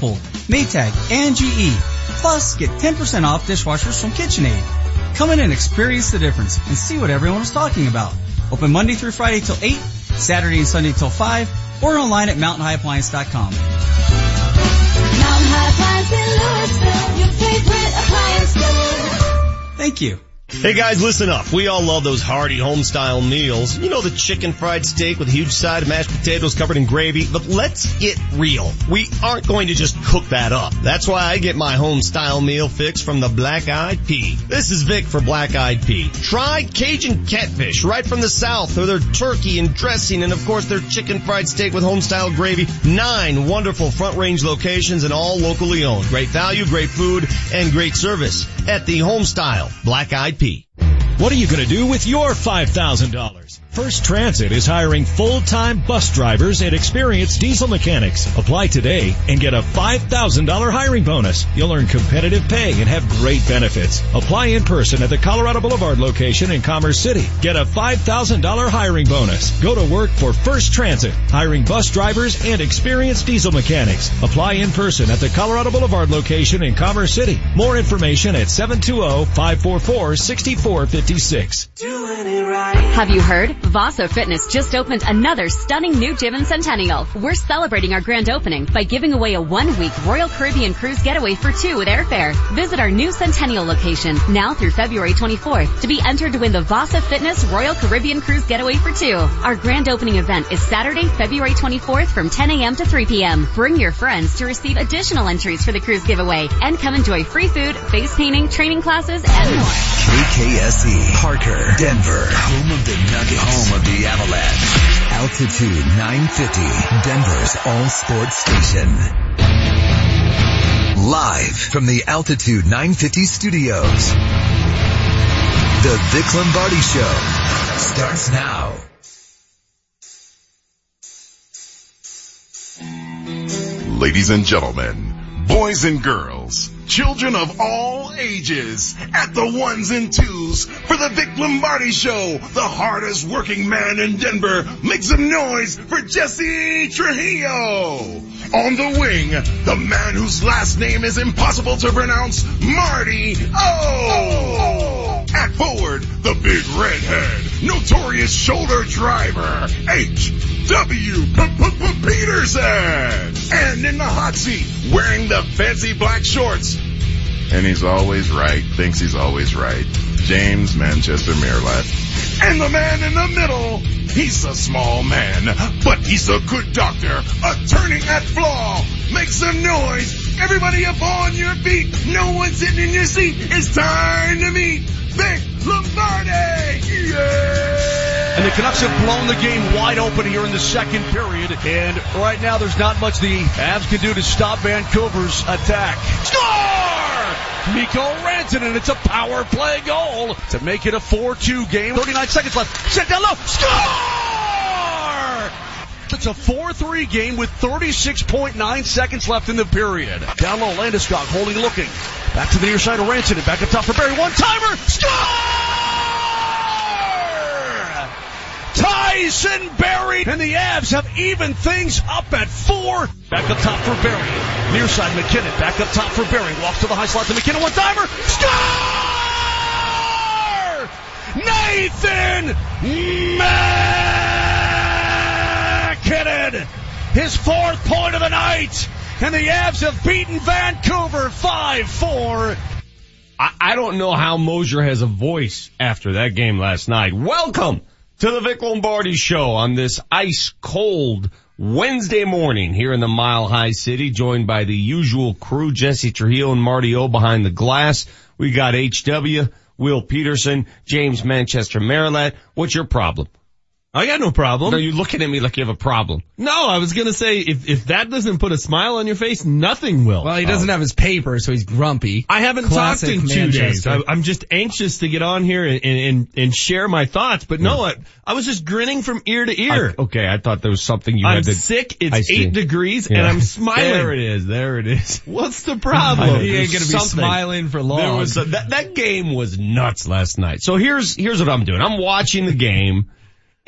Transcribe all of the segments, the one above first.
Whirlpool, Maytag, and GE. Plus, get 10% off dishwashers from KitchenAid. Come in and experience the difference and see what everyone is talking about. Open Monday through Friday till 8, Saturday and Sunday till 5, or online at mountainhighappliance.com. Mountain High Appliance in Louisville, your favorite appliance store. Thank you. Hey guys, listen up. We all love those hearty home style meals. You know the chicken fried steak with a huge side of mashed potatoes covered in gravy. But let's get real. We aren't going to just cook that up. That's why I get my home style meal fix from the Black Eyed Pea. This is Vic for Black Eyed Pea. Try Cajun catfish right from the south or their turkey and dressing and of course their chicken fried steak with home style gravy. Nine wonderful front range locations and all locally owned. Great value, great food, and great service at the home style Black Eyed What are you going to do with your $5,000? First Transit is hiring full-time bus drivers and experienced diesel mechanics. Apply today and get a $5,000 hiring bonus. You'll earn competitive pay and have great benefits. Apply in person at the Colorado Boulevard location in Commerce City. Get a $5,000 hiring bonus. Go to work for First Transit, hiring bus drivers and experienced diesel mechanics. Apply in person at the Colorado Boulevard location in Commerce City. More information at 720-544-6456. Have you heard? Vasa Fitness just opened another stunning new gym in Centennial. We're celebrating our grand opening by giving away a one-week Royal Caribbean cruise getaway for two with airfare. Visit our new Centennial location now through February 24th to be entered to win the Vasa Fitness Royal Caribbean cruise getaway for two. Our grand opening event is Saturday, February 24th from 10 a.m. to 3 p.m. Bring your friends to receive additional entries for the cruise giveaway and come enjoy free food, face painting, training classes, and more. KKSE, Parker, Denver, home of the Nuggets, home of the Avalanche. Altitude 950, Denver's all sports station. Live from the Altitude 950 studios. The Vic Lombardi Show starts now. Ladies and gentlemen, boys and girls, children of all ages, at the ones and twos for the Vic Lombardi Show, the hardest working man in Denver. Make some noise for Jesse Trujillo. On the wing, the man whose last name is impossible to pronounce, Marty O. At forward, the big redhead, notorious shoulder driver, H.W. Peterson. And in the hot seat, wearing the fancy black shorts. And he's always right, thinks he's always right. James Manchester Merilatt. And the man in the middle, he's a small man, but he's a good doctor, attorney at flaw. Make some noise. Everybody up on your feet. No one sitting in your seat. It's time to meet Vic Lombardi. Yeah! And the Canucks have blown the game wide open here in the second period. And right now there's not much the Avs can do to stop Vancouver's attack. Score! Mikko Rantanen, it's a power play goal to make it a 4-2 game. 39 seconds left. Set down low. Score! It's a 4-3 game with 36.9 seconds left in the period. Down low, Landeskog holding, looking. Back to the near side of Rantanen. Back up top for Barrie. One timer. Score! Tyson Barrie. and the Avs have evened things up at four. Back up top for Barrie. Near side MacKinnon. Back up top for Barrie. Walks to the high slot to MacKinnon. One timer. Score! Nathan MacKinnon. His fourth point of the night. And the Avs have beaten Vancouver 5-4. I, I don't know how Moser has a voice after that game last night. Welcome to the Vic Lombardi show on this ice cold Wednesday morning here in the Mile High City, joined by the usual crew, Jesse Trujillo and Marty O behind the glass. We got HW, Will Peterson, James Manchester Merilatt. What's your problem? I got no problem. Are you looking at me like you have a problem? No, I was gonna say if if that doesn't put a smile on your face, nothing will. Well, he doesn't oh. have his paper, so he's grumpy. I haven't Classic talked in two days. Manchester. I, I'm just anxious to get on here and and and share my thoughts. But no, I, I was just grinning from ear to ear. I- okay, I thought there was something you I'm had to. sick. It's eight degrees, and I'm smiling. There it is. There it is. What's the problem? He ain't gonna be Something. smiling for long. There was a, that that game was nuts last night. So here's here's what I'm doing. I'm watching the game,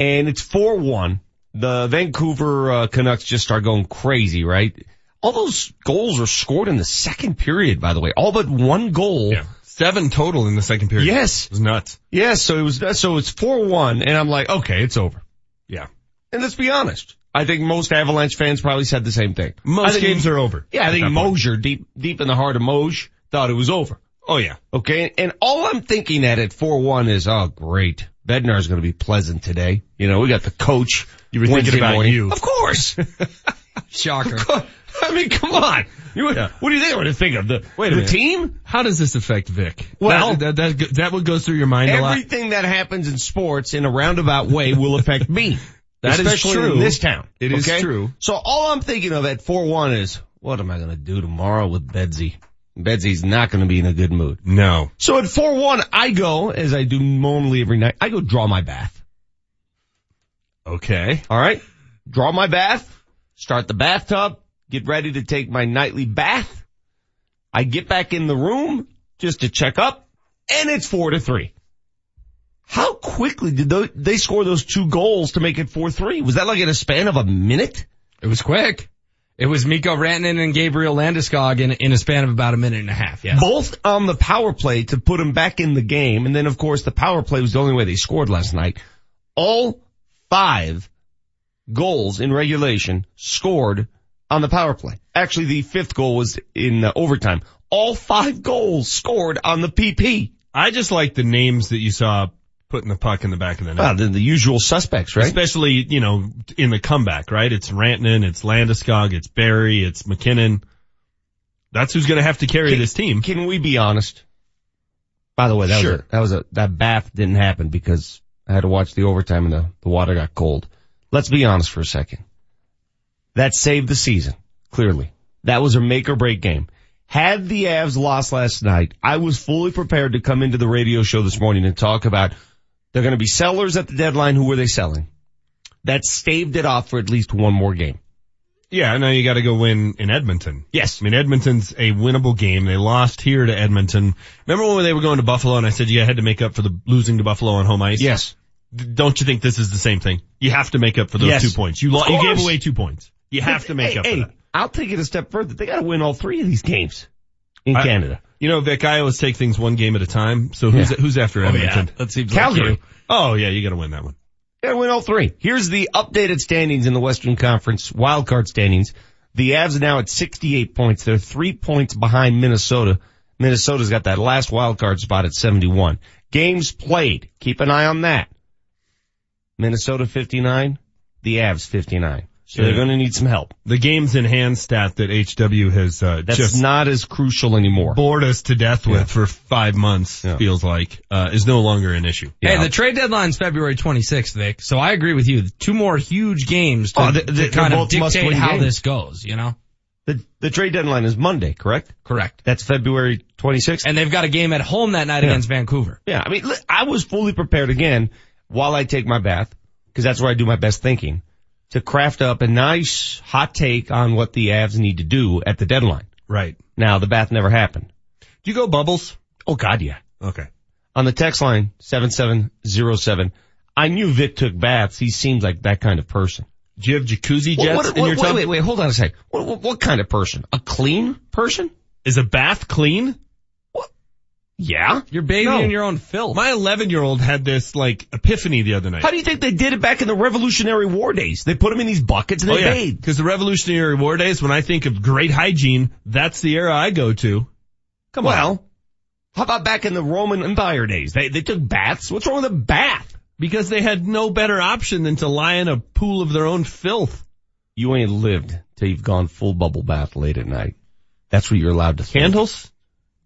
and it's four one. The Vancouver uh, Canucks just start going crazy, right? All those goals were scored in the second period, by the way. All but one goal. Yeah. Seven total in the second period. Yes. It was nuts. Yes, so it was, so it's 4-1 and I'm like, okay, it's over. Yeah. And let's be honest. I think most Avalanche fans probably said the same thing. Most think- games are over. Yeah, I think. Moser, deep, deep in the heart of Moj, thought it was over. Oh yeah. Okay. And all I'm thinking at at 4-1 is, oh great. Bednar's going to be pleasant today. You know, we got the coach. You were thinking about morning. you. Of course. Shocker. I mean, come on. You, Yeah. What do you think I'm going to think of? The, Wait a the minute. team? How does this affect Vic? Well- that, that, that, that what goes through your mind a lot. Everything that happens in sports in a roundabout way will affect me. That is Especially true. in this town. It is okay? true. So all I'm thinking of at 4-1 is, what am I going to do tomorrow with Bedsy? Bedsy's not going to be in a good mood. No. So at 4-1, I go, as I do normally every night, I go draw my bath. Okay. Alright? Draw my bath, start the bathtub, get ready to take my nightly bath. I get back in the room just to check up, and it's 4 to 3. How quickly did those, they score those two goals to make it 4-3? Was that like in a span of a minute? It was quick. It was Mikko Rantanen and Gabriel Landeskog in, in a span of about a minute and a half. Yes. Both on the power play to put them back in the game, and then of course the power play was the only way they scored last night. All five goals in regulation scored on the power play. Actually, the fifth goal was in uh, overtime. All five goals scored on the PP. I just like the names that you saw putting the puck in the back of the net. Well, the, the usual suspects, right? Especially, you know, in the comeback, right? It's Rantanen, it's Landeskog, it's Barrie, it's MacKinnon. That's who's gonna have to carry Can- this team. Can we be honest? By the way, that Sure. was a, that was a, that bath didn't happen because I had to watch the overtime and the, the water got cold. Let's be honest for a second. That saved the season, clearly. That was a make or break game. Had the Avs lost last night, I was fully prepared to come into the radio show this morning and talk about they're going to be sellers at the deadline. Who were they selling? That staved it off for at least one more game. Yeah, now you gotta go win in Edmonton. Yes. I mean, Edmonton's a winnable game. They lost here to Edmonton. Remember when they were going to Buffalo and I said you had to make up for the losing to Buffalo on home ice? Yes. Don't you think this is the same thing? You have to make up for those Yes. two points. You, lo- you gave away two points. You have to make hey, up hey, that. I'll take it a step further. They got to win all three of these games in I- Canada. You know, Vic, I always take things one game at a time. So who's, Yeah. who's after oh, Edmonton? That seems Calgary. like you. Oh yeah, you gotta win that one. Gotta win all three. Here's the updated standings in the Western Conference wildcard standings. The Avs are now at 68 points. They're three points behind Minnesota. Minnesota's got that last wildcard spot at 71. Games played. Keep an eye on that. Minnesota 59, the Avs 59. So they're gonna need some help. The games in hand stat that HW has, uh, That's just not as crucial anymore. bored us to death with Yeah. for five months, Yeah. feels like, uh, is no longer an issue. Hey, the trade deadline's February 26th, Vic. So I agree with you. Two more huge games to, Oh, they- to they- kind of both must-win dictate how games. this goes, you know? The, the trade deadline is Monday, correct? Correct. That's February 26th? And they've got a game at home that night Yeah. against Vancouver. Yeah, I mean, li- I was fully prepared again while I take my bath, because that's where I do my best thinking, to craft up a nice hot take on what the Avs need to do at the deadline. Right. Now, the bath never happened. Do you go bubbles? Oh God, yeah. Okay. On the text line, 7707, I knew Vic took baths. He seems like that kind of person. Do you have jacuzzi What- jets what- in your what- tub? wait, wait, wait, hold on a second. What, what, what kind of person? A clean person? Is a bath clean? Yeah. You're bathing No. in your own filth. My 11 year old had this like epiphany the other night. How do you think they did it back in the Revolutionary War days? They put them in these buckets and oh they yeah, bathed. because the Revolutionary War days, when I think of great hygiene, that's the era I go to. Come on. Well, how about back in the Roman Empire days? They, they took baths. What's wrong with a bath? Because they had no better option than to lie in a pool of their own filth. You ain't lived till you've gone full bubble bath late at night. That's what you're allowed to think. Candles?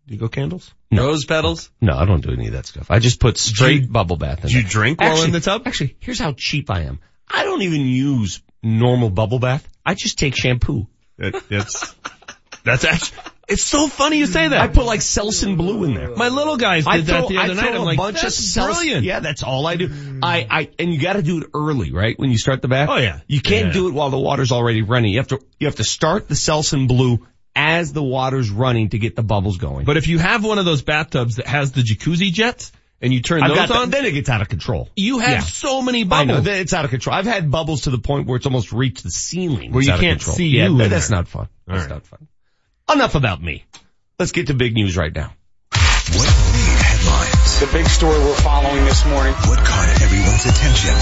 Do you go candles? Rose petals? No, I don't do any of that stuff. I just put straight bubble bath in Do you there. drink while Actually- in the tub? Actually, here's how cheap I am. I don't even use normal bubble bath. I just take shampoo. That, that's, that's actually, it's so funny you say that. I put like Selsun Blue in there. my little guys did I that throw, the other throw night. I'm a like, bunch that's of Selsun- brilliant. Yeah, that's all I do. I, I, and you gotta do it early, right? When you start the bath. Oh, yeah. You can't Yeah. do it while the water's already running. You have to, you have to start the Selsun Blue as the water's running to get the bubbles going. But if you have one of those bathtubs that has the jacuzzi jets, and you turn I've those got that- on, then it gets out of control. you have Yeah. so many I bubbles. know, then it's out of control. I've had bubbles to the point where it's almost reached the ceiling. Where It's you can't see yeah, you that- that's there. not fun. That's right. not fun. Enough about me. Let's get to big news right now. What made headlines? The big story we're following this morning. What caught everyone's attention?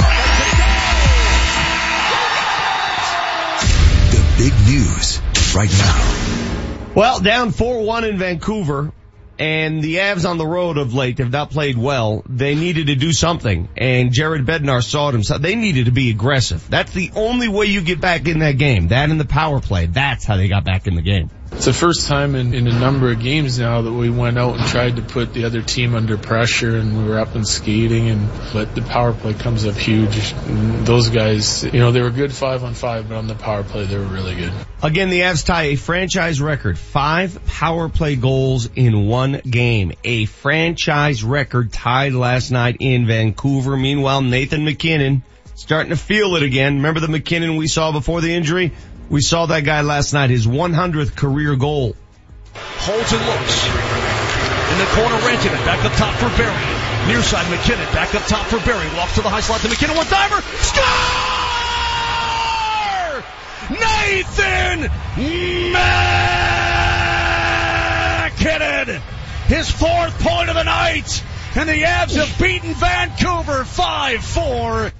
The big news right now. Well, down 4-1 in Vancouver, and the Avs on the road of late have not played well. They needed to do something, and Jared Bednar saw it himself. They needed to be aggressive. That's the only way you get back in that game. That and the power play. That's how they got back in the game. It's the first time in, in a number of games now that we went out and tried to put the other team under pressure and we were up and skating and but the power play comes up huge. And those guys, you know, they were good five on five, but on the power play they were really good. Again, the Avs tie a franchise record. Five power play goals in one game. A franchise record tied last night in Vancouver. Meanwhile, Nathan MacKinnon starting to feel it again. Remember the MacKinnon we saw before the injury? We saw that guy last night, his 100th career goal. Holds and looks. In the corner, Rantanen. Back up top for Barrie. Near side, MacKinnon. Back up top for Barrie. Walks to the high slot to MacKinnon. One diver. Score! Nathan MacKinnon. His fourth point of the night. And the Avs have beaten Vancouver 5-4.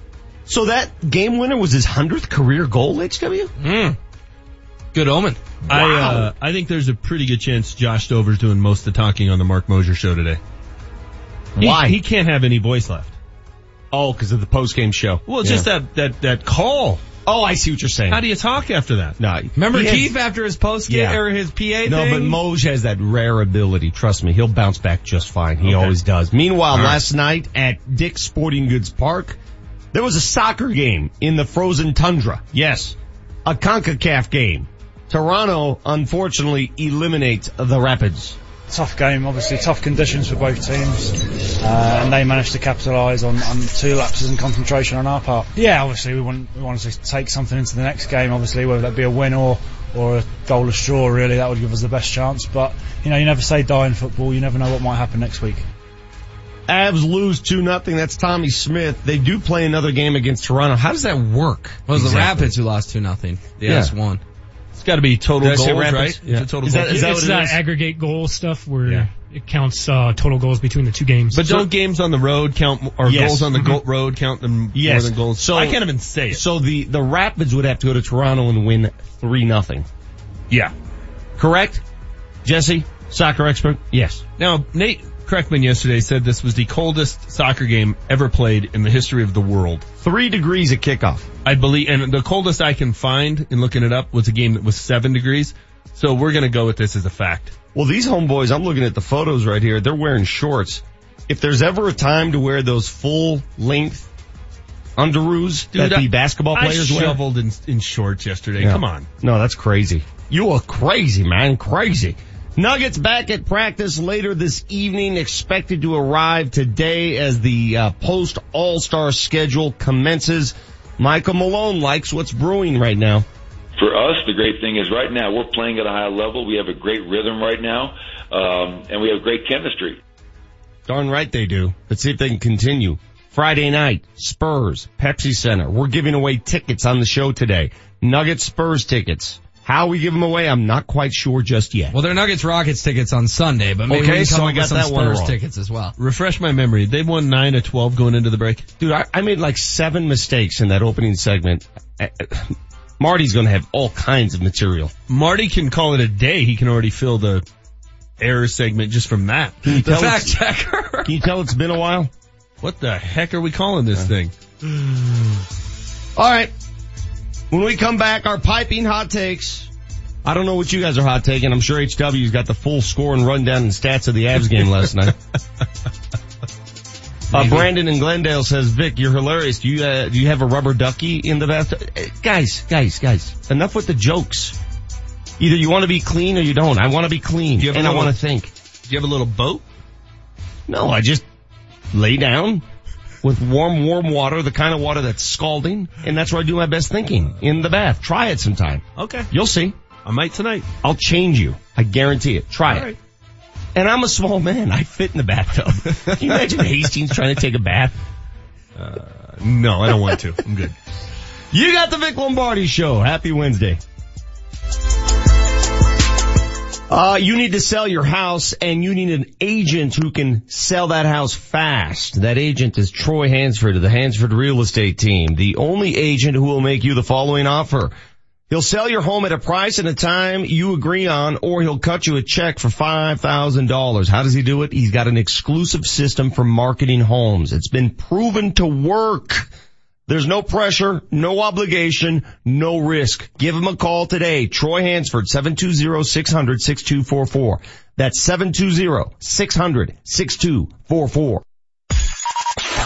So that game winner was his 100th career goal, HW? Mm. Good omen. I uh, I think there's a pretty good chance Josh Stover's doing most of the talking on the Marc Moser show today. Why? He, can't have any voice left. Oh, because of the post game show. Well, it's just that that that call. Oh, I see what you're saying. How do you talk after that? No, Remember he has- Keith after his post game Yeah. or his PA No, thing? but Moj has that rare ability. Trust me, he'll bounce back just fine. He always does. Meanwhile, All right. last night at Dick's Sporting Goods Park, there was a soccer game in the frozen tundra. Yes, a CONCACAF game. Toronto, unfortunately, eliminates the Rapids. tough game, obviously tough conditions for both teams, uh, and they managed to capitalise on, on two lapses in concentration on our part. Yeah, obviously we want we wanted to take something into the next game, obviously whether that be a win or or a goalless draw. Really, that would give us the best chance. But you know, you never say die in football. You never know what might happen next week. Avs lose 2 nothing. That's Tommy Smith. They do play another game against Toronto. How does that work? It was the Rapids who lost 2 nothing. The Yeah. Avs won. It's got to be total Did goals, Rapids? right? Yeah. It's total Is that- goals. is that it's what it that is? aggregate goal stuff where Yeah. it counts uh, total goals between the two games. But don't games on the road count, or Yes. goals on the Mhm. go- road count them Yes. more than goals? So- I can't even say it. So the, the Rapids would have to go to Toronto and win 3 nothing. Yeah. Correct? Jesse? Soccer expert? Yes. Now, Nate Kreckman yesterday said this was the coldest soccer game ever played in the history of the world. Three degrees at kickoff. I believe, and the coldest I can find in looking it up was a game that was seven degrees. So we're gonna go with this as a fact. Well, these homeboys, I'm looking at the photos right here. They're wearing shorts. If there's ever a time to wear those full length underoos that I- the basketball players wear. shoveled in, in shorts yesterday. Yeah. Come on. No, that's crazy. You are crazy, man. Crazy. Nuggets back at practice later this evening, expected to arrive today as the uh, post All-Star schedule commences. Michael Malone likes what's brewing right now. For us, the great thing is right now we're playing at a high level. We have a great rhythm right now, um, and we have great chemistry. Darn right they do. Let's see if they can continue. Friday night, Spurs, Pepsi Center. We're giving away tickets on the show today. Nuggets Spurs tickets. How we give them away, I'm not quite sure just yet. Well, they're Nuggets Rockets tickets on Sunday, but maybe Okay, we can come so I up with got some that Spurs wrong. tickets as well. Refresh my memory. They won nine of 12 going into the break. Dude, I, I made like seven mistakes in that opening segment. Uh, uh, Marty's gonna have all kinds of material. Marty can call it a day. He can already fill the error segment just from that. The fact checker. Can you tell it's been a while? What the heck are we calling this thing? All right. When we come back, our piping hot takes. I don't know what you guys are hot taking. I'm sure HW's got the full score and rundown and stats of the Avs game last night. Uh, Brandon in Glendale says, Vic, you're hilarious. Do you, uh, do you have a rubber ducky in the bathtub? Uh, guys, guys, guys, enough with the jokes. Either you want to be clean or you don't. I want to be clean you have a and I want to think. Do you have a little boat? No, I just lay down with warm, warm water, the kind of water that's scalding, and that's where I do my best thinking in the bath. Try it sometime. Okay. You'll see. I might tonight. I'll change you. I guarantee it. Try All it. right. And I'm a small man. I fit in the bathtub. Can you imagine Hastings trying to take a bath? Uh, no, I don't want to. I'm good. You got the Vic Lombardi show. Happy Wednesday. Uh, you need to sell your house and you need an agent who can sell that house fast. That agent is Troy Hansford of the Hansford Real Estate Team, the only agent who will make you the following offer. He'll sell your home at a price and a time you agree on, or he'll cut you a check for $5,000. How does he do it? He's got an exclusive system for marketing homes. It's been proven to work. There's no pressure, no obligation, no risk. Give him a call today. Troy Hansford, 720-600-6244. That's 720-600-6244.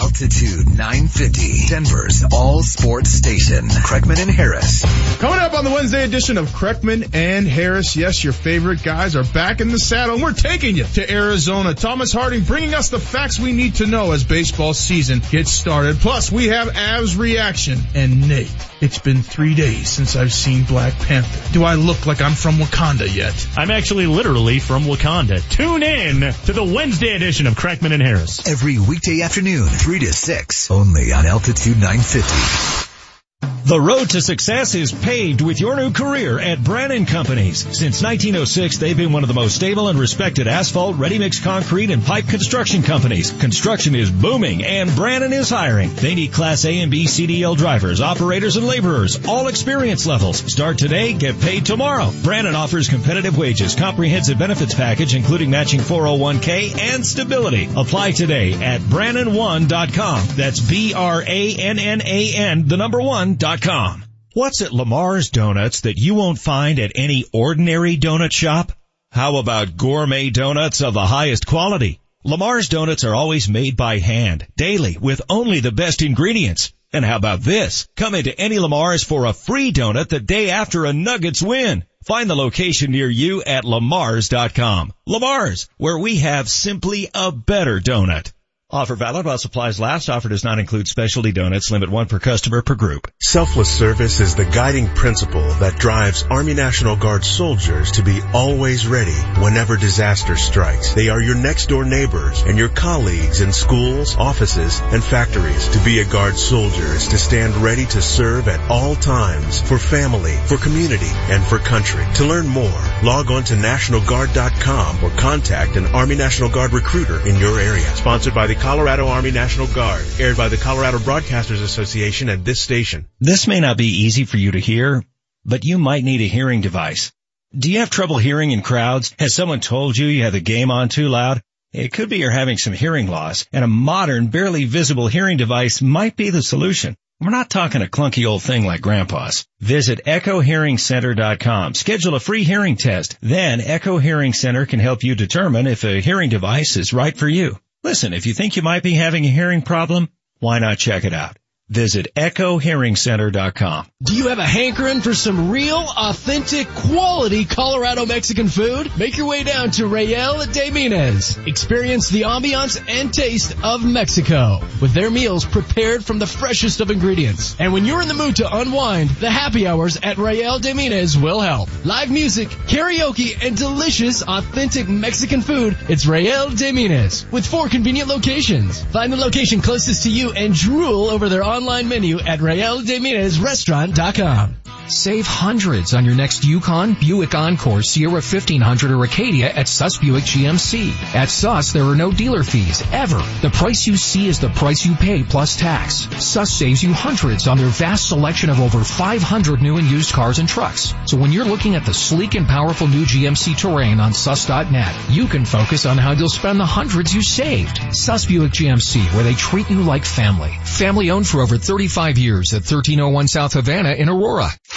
Altitude 950, Denver's all sports station. Kreckman and Harris. Coming up on the Wednesday edition of Kreckman and Harris. Yes, your favorite guys are back in the saddle and we're taking you to Arizona. Thomas Harding bringing us the facts we need to know as baseball season gets started. Plus we have Avs reaction and Nate. It's been three days since I've seen Black Panther. Do I look like I'm from Wakanda yet? I'm actually literally from Wakanda. Tune in to the Wednesday edition of Kreckman and Harris. Every weekday afternoon, 3 to 6, only on Altitude 950. The road to success is paved with your new career at Brannan Companies. Since 1906, they've been one of the most stable and respected asphalt, ready-mix concrete, and pipe construction companies. Construction is booming and Brannan is hiring. They need Class A and B CDL drivers, operators, and laborers, all experience levels. Start today, get paid tomorrow. Brannan offers competitive wages, comprehensive benefits package, including matching 401k and stability. Apply today at Brannan1.com. That's B-R-A-N-N-A-N, the number one dot com. What's at Lamar's Donuts that you won't find at any ordinary donut shop? How about gourmet donuts of the highest quality? Lamar's Donuts are always made by hand, daily, with only the best ingredients. And how about this? Come into any Lamar's for a free donut the day after a Nuggets win. Find the location near you at lamars.com. Lamar's, where we have simply a better donut. Offer valid while supplies last. Offer does not include specialty donuts. Limit one per customer per group. Selfless service is the guiding principle that drives Army National Guard soldiers to be always ready whenever disaster strikes. They are your next door neighbors and your colleagues in schools, offices, and factories. To be a Guard soldier is to stand ready to serve at all times for family, for community, and for country. To learn more, log on to NationalGuard.com or contact an Army National Guard recruiter in your area. Sponsored by the Colorado Army National Guard, aired by the Colorado Broadcasters Association and this station. This may not be easy for you to hear, but you might need a hearing device. Do you have trouble hearing in crowds? Has someone told you you have the game on too loud? It could be you're having some hearing loss and a modern, barely visible hearing device might be the solution. We're not talking a clunky old thing like grandpa's. Visit echohearingcenter.com. Schedule a free hearing test. Then Echo Hearing Center can help you determine if a hearing device is right for you. Listen, if you think you might be having a hearing problem, why not check it out? Visit echohearingcenter.com. Do you have a hankering for some real, authentic, quality Colorado Mexican food? Make your way down to Rayel de Minas. Experience the ambiance and taste of Mexico with their meals prepared from the freshest of ingredients. And when you're in the mood to unwind, the happy hours at Rayel de Minas will help. Live music, karaoke, and delicious, authentic Mexican food. It's Rayel de Minas with four convenient locations. Find the location closest to you and drool over their online menu at RayelDeMinasRestaurant.com. Save hundreds on your next Yukon, Buick Encore, Sierra 1500, or Acadia at Suss Buick GMC. At Suss, there are no dealer fees, ever. The price you see is the price you pay plus tax. Suss saves you hundreds on their vast selection of over 500 new and used cars and trucks. So when you're looking at the sleek and powerful new GMC Terrain on Suss.net, you can focus on how you'll spend the hundreds you saved. Suss Buick GMC, where they treat you like family. Family owned for over 35 years at 1301 South Havana in Aurora.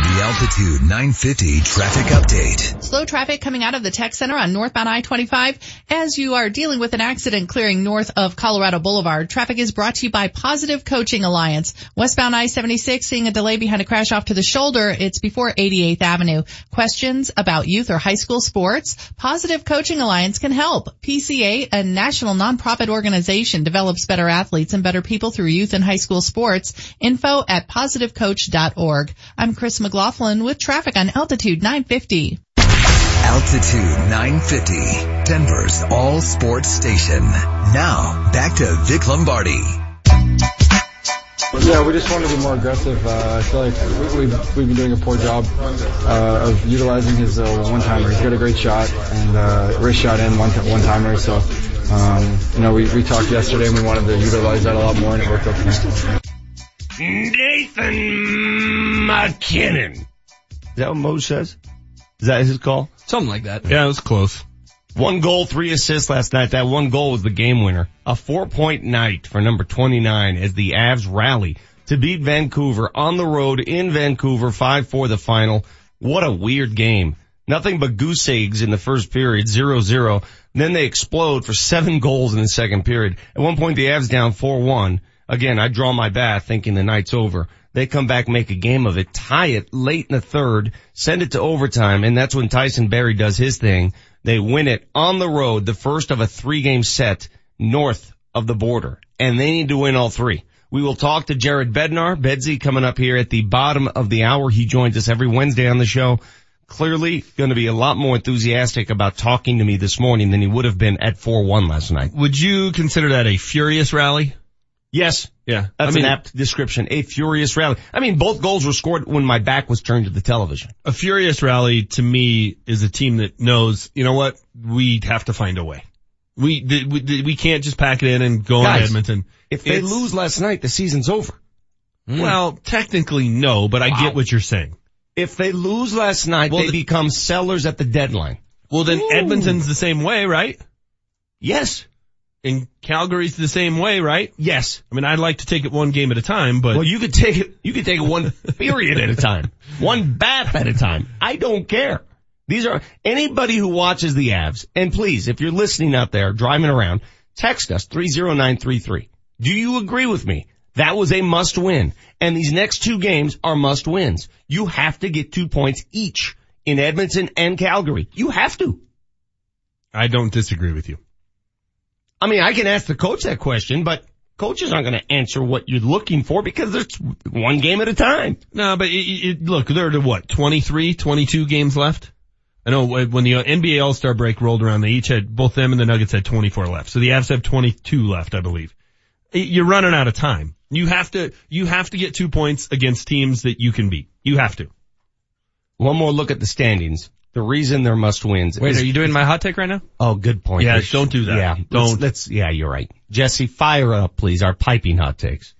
The Altitude 950 traffic update. Slow traffic coming out of the tech center on northbound I-25 as you are dealing with an accident clearing north of Colorado Boulevard. Traffic is brought to you by Positive Coaching Alliance. Westbound I-76 seeing a delay behind a crash off to the shoulder. It's before 88th Avenue. Questions about youth or high school sports? Positive Coaching Alliance can help. PCA, a national nonprofit organization, develops better athletes and better people through youth and high school sports. Info at positivecoach.org. I'm Chris McLaughlin with traffic on Altitude 950. Altitude 950, Denver's all sports station. Now, back to Vic Lombardi. Yeah, we just want to be more aggressive. Uh, I feel like we, we've, we've been doing a poor job uh, of utilizing his uh, one-timer. He's got a great shot and uh, wrist shot in one one-timer. So, um, you know, we, we talked yesterday and we wanted to utilize that a lot more and it worked out tonight. Nathan MacKinnon. Is that what Mo says? Is that his call? Something like that. Yeah, it was close. One goal, three assists last night. That one goal was the game winner. A four point night for number 29 as the Avs rally to beat Vancouver on the road in Vancouver, 5-4 the final. What a weird game. Nothing but goose eggs in the first period, 0-0. Then they explode for seven goals in the second period. At one point the Avs down 4-1. Again, I draw my bath thinking the night's over. They come back, make a game of it, tie it late in the third, send it to overtime, and that's when Tyson Barrie does his thing. They win it on the road, the first of a three game set north of the border, and they need to win all three. We will talk to Jared Bednar, Bedsy coming up here at the bottom of the hour. He joins us every Wednesday on the show. Clearly going to be a lot more enthusiastic about talking to me this morning than he would have been at 4-1 last night. Would you consider that a furious rally? Yes. Yeah. That's I mean, an apt description. A furious rally. I mean, both goals were scored when my back was turned to the television. a furious rally to me is a team that knows, you know what, we have to find a way. We, we, we can't just pack it in and go on Edmonton. If they It's- lose last night, the season's over. Hmm. Well, technically no, but I get what you're saying. If they lose last night, Well, they the- become sellers at the deadline. Well then Ooh. Edmonton's the same way, right? Yes. And Calgary's the same way, right? Yes. I mean, I'd like to take it one game at a time, but Well, you could take it, you could take it one period at a time. One bath at a time. I don't care. These are, anybody who watches the Avs, and please, if you're listening out there, driving around, text us 30933. Do you agree with me? That was a must win. And these next two games are must wins. You have to get two points each in Edmonton and Calgary. You have to. I don't disagree with you. I mean, I can ask the coach that question, but coaches aren't going to answer what you're looking for because there's one game at a time. No, but it, it, look, there are what, 23, 22 games left? I know when the NBA All-Star break rolled around, they each had, both them and the Nuggets had 24 left. So the Avs have 22 left, I believe. You're running out of time. You have to, you have to get two points against teams that you can beat. You have to. One more look at the standings. The reason they're must wins. Wait, is- are you doing my hot take right now? Oh, good point. Yeah, Let's- don't do that. Yeah, Don't. Let's, let's- yeah, you're right. Jesse, fire up, please. Our piping hot takes.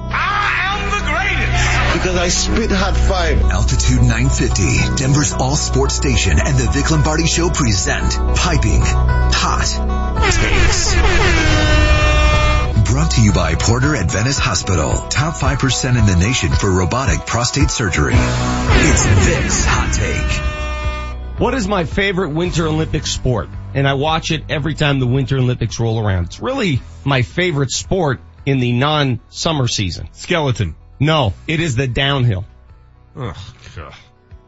I am the greatest because I spit hot five. Altitude 950, Denver's all sports station and the Vic Lombardi Show present Piping Hot Takes. Brought to you by Porter Adventist Hospital. Top 5% in the nation for robotic prostate surgery. It's Vic's Hot Take. What is my favorite Winter Olympic sport? And I watch it every time the Winter Olympics roll around. It's really my favorite sport in the non-summer season. Skeleton. No, it is the downhill. Ugh, God.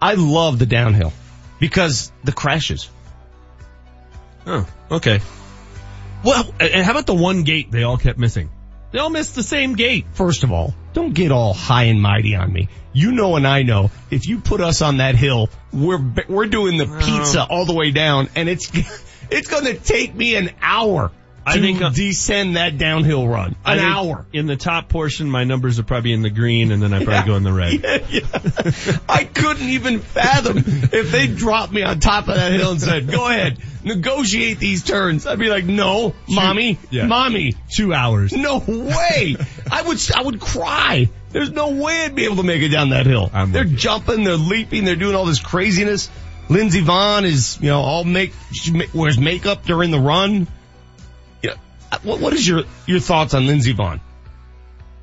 I love the downhill because the crashes. Oh, okay. Well, and how about the one gate they all kept missing? They all missed the same gate. First of all, don't get all high and mighty on me. You know and I know if you put us on that hill, we're we're doing the pizza all the way down, and it's it's going to take me an hour I think, uh, descend that downhill run. An hour. In the top portion, my numbers are probably in the green, and then I probably go in the red. Yeah, yeah. I couldn't even fathom if they dropped me on top of that hill and said, "Go ahead, negotiate these turns." I'd be like, "No, mommy, Yeah. mommy, Two hours. no way." I would, I would cry. There's no way I'd be able to make it down that hill. I'm they're jumping, they're leaping, they're doing all this craziness. Lindsey Vonn is, you know, all make she wears makeup during the run. Yeah. What, what is your your thoughts on Lindsey Vonn?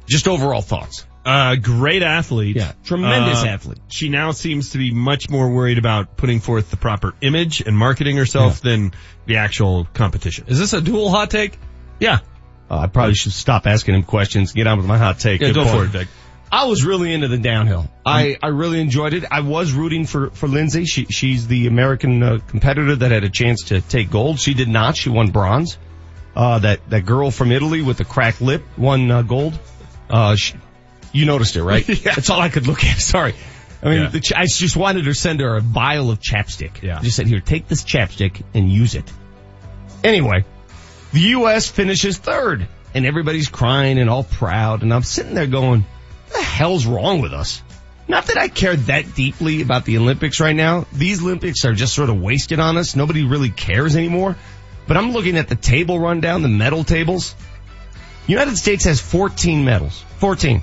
Just overall thoughts. Uh, great athlete. Yeah, tremendous Uh, athlete. She now seems to be much more worried about putting forth the proper image and marketing herself than the actual competition. Is this a dual hot take? Yeah. Uh, I probably should stop asking him questions. Get on with my hot take. Yeah, Good go point. for it, Vic. I was really into the downhill. I, I really enjoyed it. I was rooting for, for Lindsay. She, she's the American uh, competitor that had a chance to take gold. She did not. She won bronze. Uh, that, that girl from Italy with the cracked lip won uh, gold. Uh, she, you noticed it, right? Yeah. That's all I could look at. Sorry. I mean, Yeah. the ch- I just wanted to send her a vial of chapstick. Yeah. Just said, here, take this chapstick and use it. Anyway, the U.S. finishes third and everybody's crying and all proud. And I'm sitting there going, what the hell's wrong with us? Not that I care that deeply about the Olympics right now. These Olympics are just sort of wasted on us. Nobody really cares anymore. But I'm looking at the table rundown, the medal tables. United States has 14 medals. 14.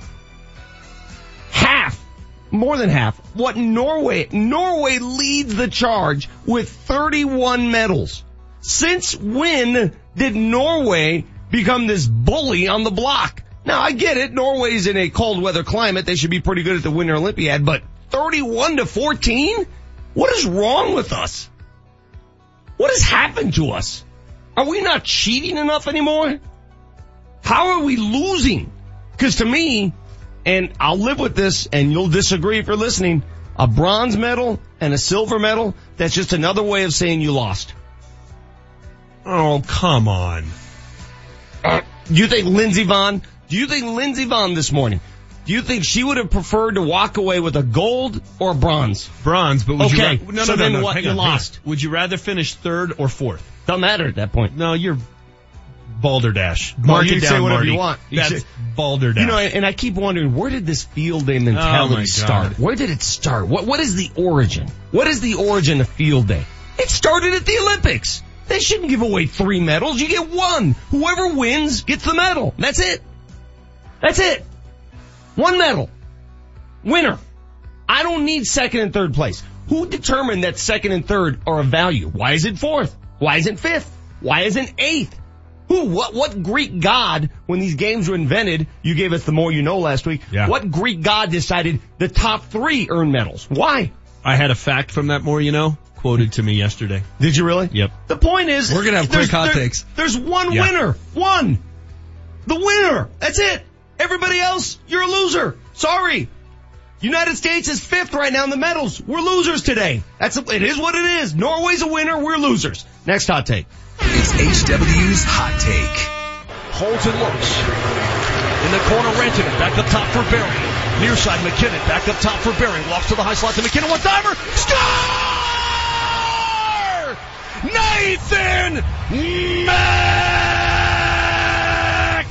Half, more than half, what Norway, Norway leads the charge with 31 medals. Since when did Norway become this bully on the block? Now I get it, Norway's in a cold weather climate, they should be pretty good at the Winter Olympiad, but 31 to 14? What is wrong with us? What has happened to us? Are we not cheating enough anymore? How are we losing? Cause to me, and I'll live with this and you'll disagree if you're listening, a bronze medal and a silver medal, that's just another way of saying you lost. Oh, come on. Uh, do you think Lindsey Vonn, do you think Lindsey Vonn this morning, do you think she would have preferred to walk away with a gold or a bronze? Bronze, but would you Okay, ra- no, so no, no, then no, what? hang You on. lost. Would you rather finish third or fourth? Doesn't matter at that point. No, you're balderdash. Well, Mark you it can down, say whatever Marty. you want. You That's say- balderdash. You know, and I keep wondering, where did this field day mentality Oh, start? Where did it start? What, what is the origin? What is the origin of field day? It started at the Olympics. They shouldn't give away three medals. You get one. Whoever wins gets the medal. That's it. That's it. One medal. Winner. I don't need second and third place. Who determined that second and third are of value? Why is it fourth? Why isn't fifth? Why isn't eighth? Who, what, what Greek god, when these games were invented, you gave us the more you know last week, Yeah. what Greek god decided the top three earn medals? Why? I had a fact from that more, you know, quoted to me yesterday. Did you really? Yep. The point is, We're gonna have there's- quick hot there- takes. There's one Yeah. winner. One. The winner. That's it. Everybody else, you're a loser. Sorry. United States is fifth right now in the medals. We're losers today. That's it is what it is. Norway's a winner. We're losers. Next hot take. It's HW's Hot Take. Holton looks. In the corner, Renton. Back up top for Barrie. Near side, MacKinnon. Back up top for Barrie. Walks to the high slot to MacKinnon. One timer. Score! Nathan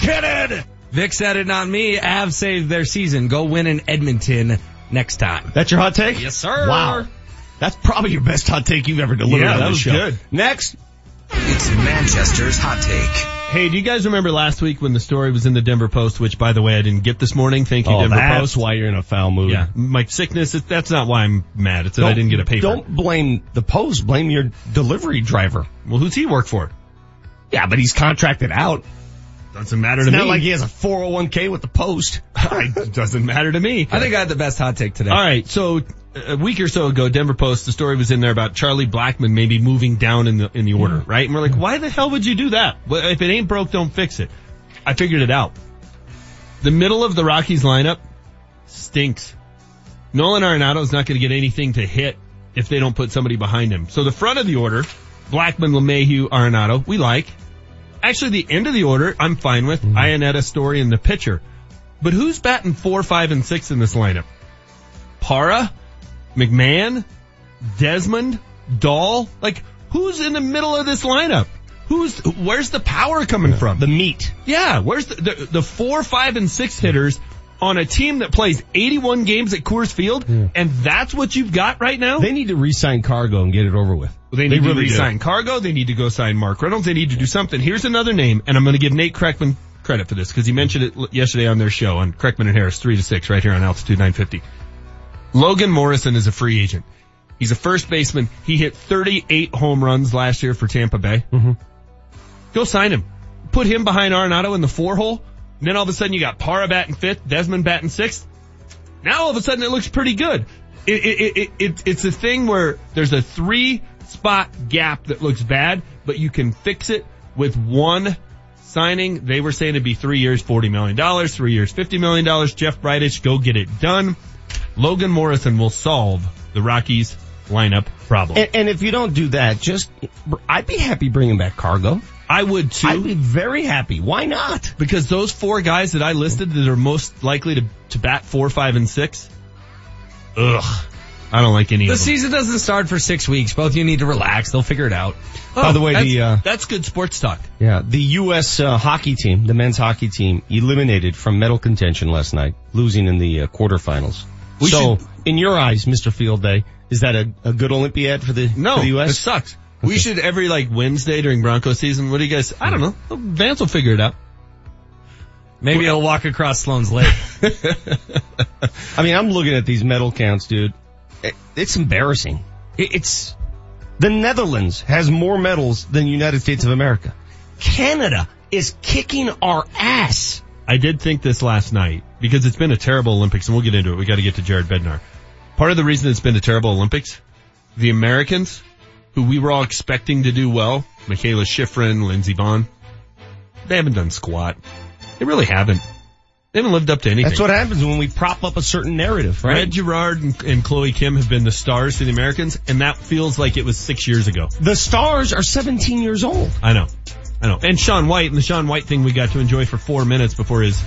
MacKinnon! Vic said it, not me. Avs saved their season. Go win in Edmonton next time. That's your hot take? Yes, sir. Wow. That's probably your best hot take you've ever delivered Yeah, on that this was show. good. Next. It's Manchester's Hot Take. Hey, do you guys remember last week when the story was in the Denver Post, which by the way I didn't get this morning? Thank you, Oh, Denver that's Post. why you're in a foul mood. Yeah, my sickness, is- that's not why I'm mad. It's that I didn't get a paper. Don't blame the post. Blame your delivery driver. Well, who's he work for? Yeah, but he's contracted out. Doesn't matter It's to not like he has a 401k with the post. it doesn't matter to me. I think I had the best hot take today. All right, so a week or so ago, Denver Post, the story was in there about Charlie Blackmon maybe moving down in the in the order, hmm. right? And we're like, why the hell would you do that? If it ain't broke, don't fix it. I figured it out. The middle of the Rockies lineup stinks. Nolan Arenado is not going to get anything to hit if they don't put somebody behind him. So the front of the order, Blackmon, LeMahieu, Arenado, we like. Actually, the end of the order, I'm fine with. Hmm. Iannetta, Story, and the pitcher. But who's batting four, five, and six in this lineup? Parra, McMahon, Desmond, Dahl. Like, who's in the middle of this lineup? Who's, where's the power coming from? The meat. Yeah, where's the, the, the four, five, and six hitters on a team that plays 81 games at Coors Field, and that's what you've got right now? They need to re-sign Cargo and get it over with. They need to really re-sign Cargo. They need to go sign Mark Reynolds. They need to do something. Here's another name, and I'm going to give Nate Kreckman credit for this because he mentioned it yesterday on their show on Kreckman and Harris, three to six, right here on Altitude 950. Logan Morrison is a free agent. He's a first baseman. He hit 38 home runs last year for Tampa Bay. Mm-hmm. Go sign him. Put him behind Arenado in the four hole. And then all of a sudden you got Parra batting fifth, Desmond batting sixth. Now all of a sudden it looks pretty good. It, it, it, it, it, it's a thing where there's a three spot gap that looks bad, but you can fix it with one signing. They were saying it'd be three years, $40 million, three years, $50 million. Jeff Bridich, go get it done. Logan Morrison will solve the Rockies lineup problem. And, and if you don't do that, just, I'd be happy bringing back Cargo. I would too. I'd be very happy. Why not? Because those four guys that I listed that are most likely to, to bat four, five, and six, ugh. I don't like any The of them. The season doesn't start for six weeks. Both you need to relax. They'll figure it out. By the way, that's, the uh, that's good sports talk. yeah, the U.S. Uh, hockey team, the men's hockey team, eliminated from medal contention last night, losing in the uh, quarterfinals. We so, should- in your eyes, Mr. Field Day, is that a, a good Olympiad for the No, for the U.S.? it sucks. We should every like Wednesday during Bronco season. What do you guys? I don't know. Vance will figure it out. Maybe he'll walk across Sloan's Lake. I mean, I'm looking at these medal counts, dude. It- It's embarrassing. It- It's the Netherlands has more medals than the United States of America. Canada is kicking our ass. I did think this last night because it's been a terrible Olympics, and we'll get into it. We got to get to Jared Bednar. Part of the reason it's been a terrible Olympics, the Americans, who we were all expecting to do well, Mikaela Shiffrin, Lindsey Vonn, they haven't done squat. They really haven't. They haven't lived up to anything. That's what happens when we prop up a certain narrative, right? Red Gerard and, and Chloe Kim have been the stars for the Americans, and that feels like it was six years ago. The stars are 17 years old. I know. I know. And Shaun White, and the Shaun White thing we got to enjoy for four minutes before his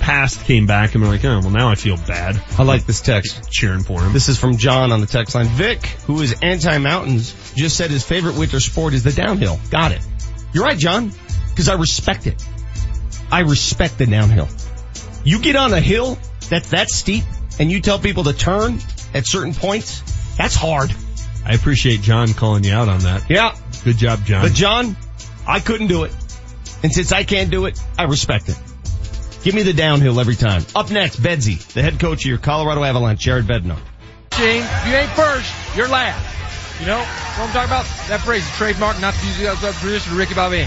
past came back, and we're like, oh, well now I feel bad. I like this text. Cheering for him. This is from John on the text line. Vic, who is anti-mountains, just said his favorite winter sport is the downhill. Got it. You're right, John, because I respect it. I respect the downhill. You get on a hill that's that steep and you tell people to turn at certain points, that's hard. I appreciate John calling you out on that. Yeah. Good job, John. But John, I couldn't do it. And since I can't do it, I respect it. Give me the downhill every time. Up next, Bedsy, the head coach of your Colorado Avalanche, Jared Bednar. Gene, if you ain't first, you're last. You know what I'm talking about? That phrase, trademark, not to use the outside tradition of Ricky Bobby.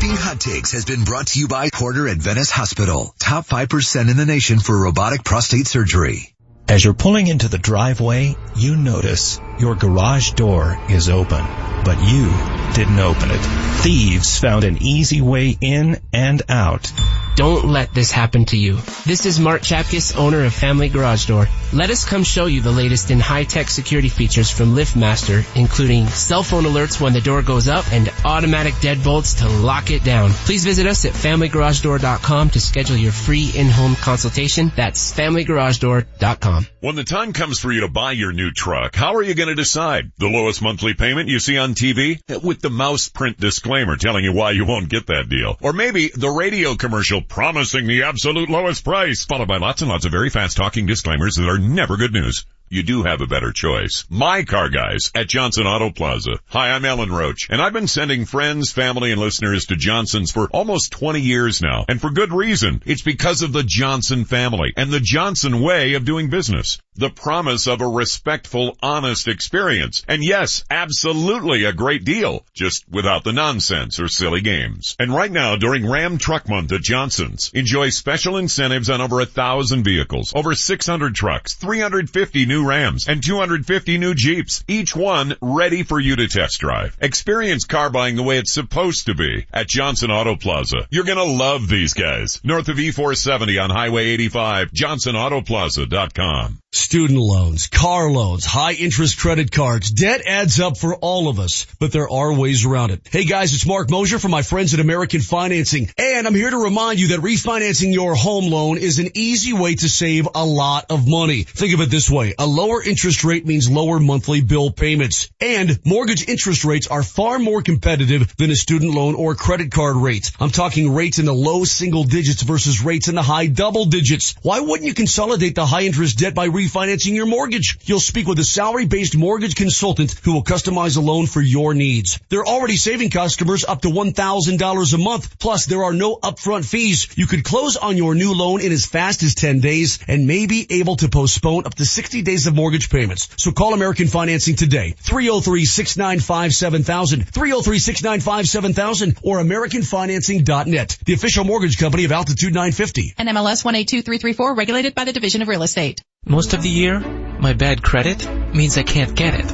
Piping Hot Takes has been brought to you by Porter Adventist Hospital. Top 5% in the nation for robotic prostate surgery. As you're pulling into the driveway, you notice your garage door is open, but you didn't open it. Thieves found an easy way in and out. Don't let this happen to you. This is Mark Chapkus, owner of Family Garage Door. Let us come show you the latest in high-tech security features from LiftMaster, including cell phone alerts when the door goes up and automatic deadbolts to lock it down. Please visit us at FamilyGarageDoor.com to schedule your free in-home consultation. That's FamilyGarageDoor.com. When the time comes for you to buy your new truck, how are you going to decide? The lowest monthly payment you see on TV? With the mouse print disclaimer telling you why you won't get that deal. Or maybe the radio commercial promising the absolute lowest price, followed by lots and lots of very fast talking disclaimers that are never good news. You do have a better choice. My car guys at Johnson Auto Plaza. Hi, I'm Ellen Roach, and I've been sending friends, family, and listeners to Johnson's for almost 20 years now. And for good reason. It's because of the Johnson family and the Johnson way of doing business. The promise of a respectful, honest experience. And yes, absolutely a great deal, just without the nonsense or silly games. And right now, during Ram Truck Month at Johnson's, enjoy special incentives on over a thousand vehicles, over 600 trucks, 350 new Rams, and 250 new Jeeps, each one ready for you to test drive. Experience car buying the way it's supposed to be at Johnson Auto Plaza. You're gonna love these guys. North of E470 on Highway 85, johnsonautoplaza.com. Student loans, car loans, high interest credit cards, debt adds up for all of us, but there are ways around it. Hey guys, it's Marc Moser from my friends at American Financing, and I'm here to remind you that refinancing your home loan is an easy way to save a lot of money. Think of it this way, a lower interest rate means lower monthly bill payments, and mortgage interest rates are far more competitive than a student loan or credit card rates. I'm talking rates in the low single digits versus rates in the high double digits. Why wouldn't you consolidate the high interest debt by refinancing your mortgage. You'll speak with a salary-based mortgage consultant who will customize a loan for your needs. They're already saving customers up to $1,000 a month. Plus, there are no upfront fees. You could close on your new loan in as fast as 10 days and may be able to postpone up to 60 days of mortgage payments. So call American Financing today. 303-695-7000, 303-695-7000 or AmericanFinancing.net, the official mortgage company of Altitude 950. And MLS 182334 regulated by the Division of Real Estate. Most of the year, my bad credit means I can't get it.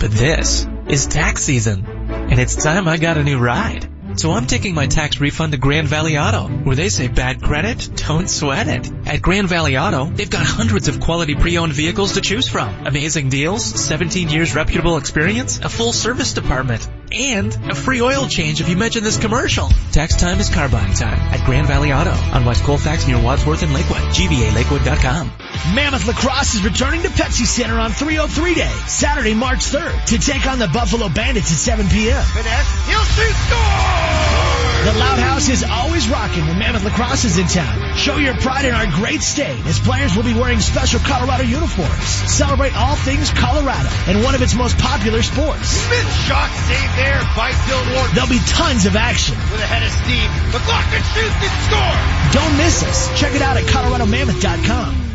But this is tax season, and it's time I got a new ride. So I'm taking my tax refund to Grand Valley Auto, where they say bad credit, don't sweat it. At Grand Valley Auto, they've got hundreds of quality pre-owned vehicles to choose from. Amazing deals, 17 years reputable experience, a full service department. and a free oil change if you mention this commercial. Tax time is car buying time at Grand Valley Auto on West Colfax near Wadsworth and Lakewood. GVALakewood.com. Mammoth Lacrosse is returning to Pepsi Center on 303 Day, Saturday, March 3rd, to take on the Buffalo Bandits at 7 p.m. Finesse, he'll shoot, score! The Loud House is always rocking when Mammoth Lacrosse is in town. Show your pride in our great state as players will be wearing special Colorado uniforms. Celebrate all things Colorado and one of its most popular sports. Smith shot save there by Dylan Ward. There'll be tons of action. With a head of steam, McLaughlin shoots and scores! Don't miss us. Check it out at coloradomammoth.com.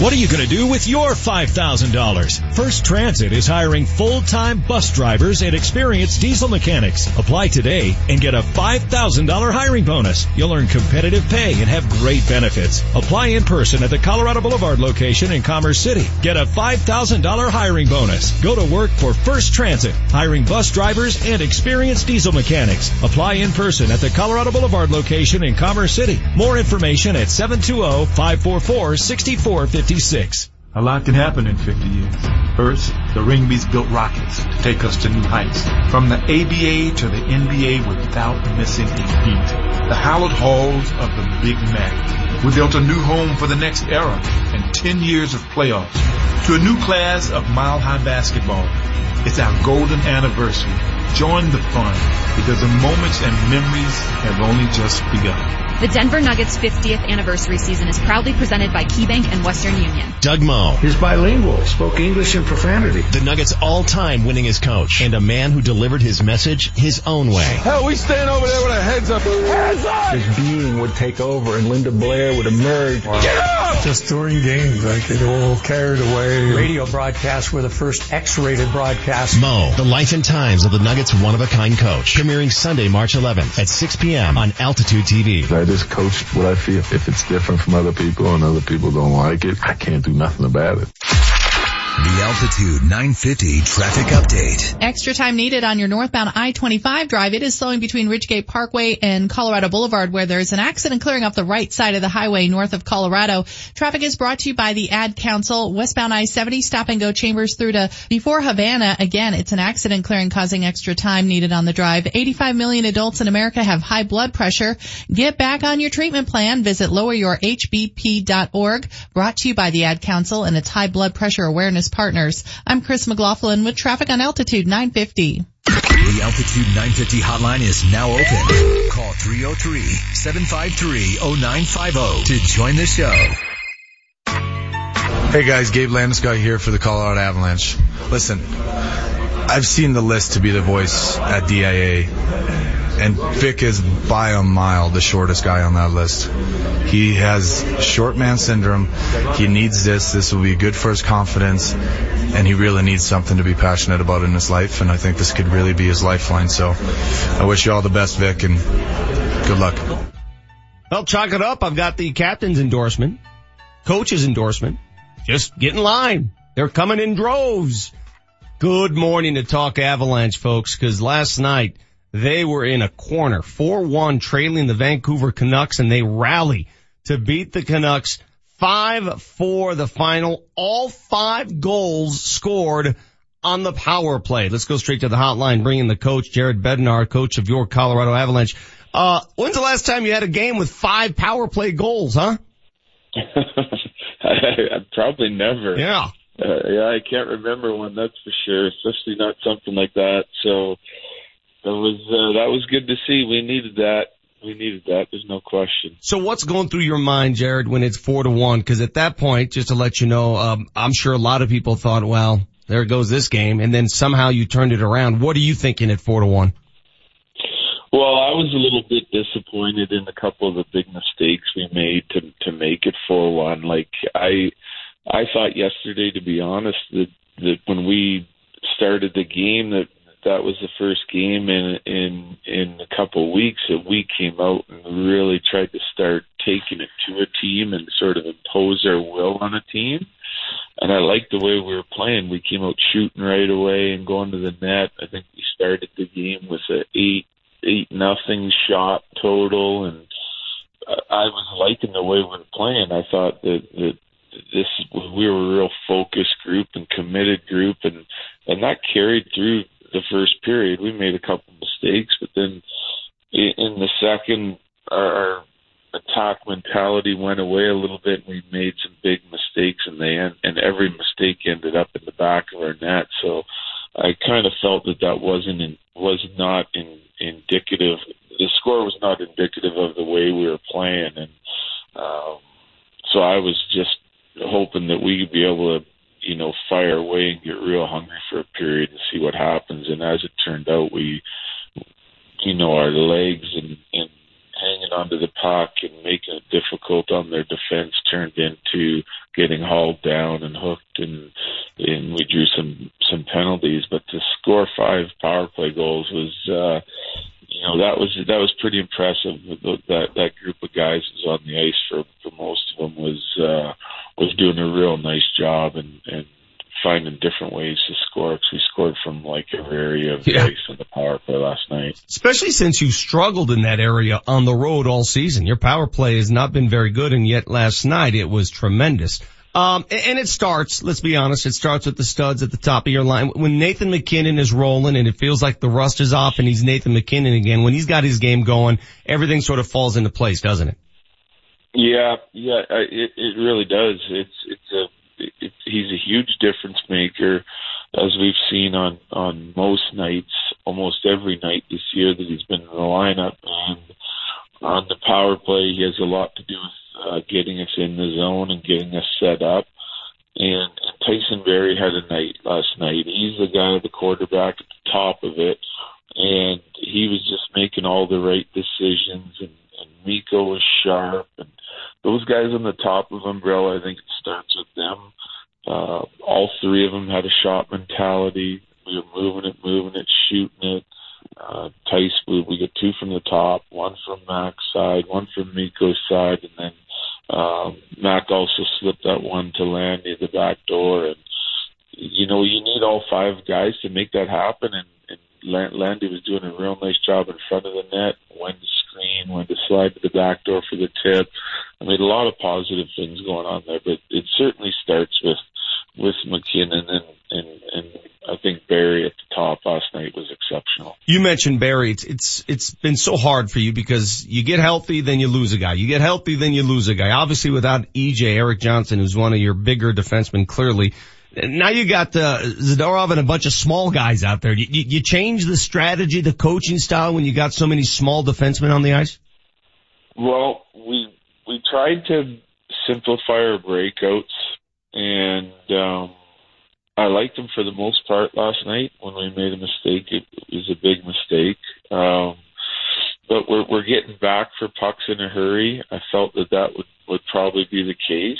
What are you going to do with your $5,000? First Transit is hiring full-time bus drivers and experienced diesel mechanics. Apply today and get a $5,000 hiring bonus. You'll earn competitive pay and have great benefits. Apply in person at the Colorado Boulevard location in Commerce City. Get a $5,000 hiring bonus. Go to work for First Transit, hiring bus drivers and experienced diesel mechanics. Apply in person at the Colorado Boulevard location in Commerce City. More information at 720-544-6450. 56. A lot can happen in 50 years. First, the Ringbeats built rockets to take us to new heights. From the ABA to the NBA without missing a beat. The hallowed halls of the Big Mac. We built a new home for the next era and 10 years of playoffs. To a new class of mile high basketball. It's our golden anniversary. Join the fun because the moments and memories have only just begun. The Denver Nuggets 50th anniversary season is proudly presented by KeyBank and Western Union. Doug Moe. He's bilingual, spoke English and profanity. The Nuggets all-time winningest coach and a man who delivered his message his own way. Hell, we stand over there with our heads up. Hands up! His being would take over and Linda Blair would emerge. Get up! Just during games, I get all carried away. Radio broadcasts were the first X-rated broadcasts. Moe, the life and times of the Nuggets one-of-a-kind coach. Premiering Sunday, March 11th at 6 p.m. on Altitude TV. I just coach what I feel. If it's different from other people and other people don't like it, I can't do nothing about it. The Altitude 950 traffic update. Extra time needed on your northbound I-25 drive. It is slowing between Ridgegate Parkway and Colorado Boulevard where there's an accident clearing off the right side of the highway north of Colorado. Traffic is brought to you by the Ad Council. Westbound I-70 stop and go chambers through to before Havana. Again, it's an accident clearing causing extra time needed on the drive. 85 million adults in America have high blood pressure. Get back on your treatment plan. Visit loweryourhbp.org. Brought to you by the Ad Council and its high blood pressure awareness partners. I'm Chris McLaughlin with traffic on Altitude 950. The Altitude 950 hotline is now open. Call 303-753-0950 to join the show. Hey guys, Gabe Landeskog here for the Colorado Avalanche. Listen, I've seen the list to be the voice at DIA, and Vic is by a mile the shortest guy on that list. He has short man syndrome. He needs this. This will be good for his confidence, and he really needs something to be passionate about in his life, and I think this could really be his lifeline. So I wish you all the best, Vic, and good luck. Well, chalk it up. I've got the captain's endorsement, coach's endorsement. Just get in line. They're coming in droves. Good morning to Talk Avalanche, folks, because last night they were in a corner, 4-1 trailing the Vancouver Canucks, and they rally to beat the Canucks 5-4 the final. All five goals scored on the power play. Let's go straight to the hotline, bring in the coach, Jared Bednar, coach of your Colorado Avalanche. Uh, when's the last time you had a game with five power play goals, huh? Probably never. Yeah. Uh, yeah, I can't remember one. That's for sure. Especially not something like that. So that was uh, that was good to see. We needed that. We needed that. There's no question. So what's going through your mind, Jared, when it's four to one? Because at that point, just to let you know, um, I'm sure a lot of people thought, well, there goes this game, and then somehow you turned it around. What are you thinking at four to one? Well, I was a little bit disappointed in a couple of the big mistakes we made to to make it four one. Like I I thought yesterday, to be honest, that that when we started the game, that that was the first game in in in a couple of weeks that we came out and really tried to start taking it to a team and sort of impose our will on a team. And I liked the way we were playing. We came out shooting right away and going to the net. I think we started the game with a eight eight nothing shot total, and I was liking the way we were playing. I thought that that this we were a real focused group and committed group, and and that carried through the first period. We made a couple mistakes, but then in, in the second, our, attack mentality went away a little bit. and We made some big mistakes, and they end, and every mistake ended up in the back of our net. So I kind of felt that that wasn't in, was not in, indicative. The score was not indicative of the way we were playing, and um, so I was just hoping that we could be able to, you know, fire away and get real hungry for a period and see what happens. And as it turned out, we, you know, our legs and, and hanging onto the puck and making it difficult on their defense turned into getting hauled down and hooked and and we drew some some penalties but to score five power play goals was uh you know that was that was pretty impressive that that group of guys was on the ice for for most of them was uh was doing a real nice job and and finding different ways to score because we scored from like every area of the Yeah. ice in the power play last night. Especially since you struggled in that area on the road all season. Your power play has not been very good and yet last night it was tremendous. Um, and it starts, let's be honest, it starts with the studs at the top of your line. When Nathan MacKinnon is rolling and it feels like the rust is off and he's Nathan MacKinnon again, when he's got his game going, everything sort of falls into place, doesn't it? Yeah, yeah, it it really does. It's it's a it, he's a huge difference maker, as we've seen on on most nights, almost every night this year that he's been in the lineup, and on the power play, he has a lot to do with uh, getting us in the zone and getting us set up. And, Tyson Barrie had a night last night. He's the guy, the quarterback at the top of it, and he was just making all the right decisions. And, and Mikko was sharp, and those guys on the top of umbrella. I think it starts with them. Uh, all three of them had a shot mentality. We were moving it, moving it, shooting it. Uh, Tice, we, we get two from the top, one from Mac's side, one from Mikko's side, and then um, Mac also slipped that one to Landy at the back door. And you know, you need all five guys to make that happen. And, and Lan- Landy was doing a real nice job in front of the net, when to screen, when to slide to the back door for the tip. I mean, a lot of positive things going on there, but it certainly starts with with MacKinnon and and and I think Barrie at the top last night was exceptional. You mentioned Barrie. It's, it's, it's been so hard for you because you get healthy, then you lose a guy. You get healthy, then you lose a guy. Obviously without EJ, Eric Johnson, who's one of your bigger defensemen, clearly. Now you got, uh, Zadorov and a bunch of small guys out there. You, you, you change the strategy, the coaching style when you got so many small defensemen on the ice? Well, we we tried to simplify our breakouts, and um, I liked them for the most part last night. When we made a mistake, it, it was a big mistake. Um, but we're we're getting back for pucks in a hurry. I felt that that would would probably be the case.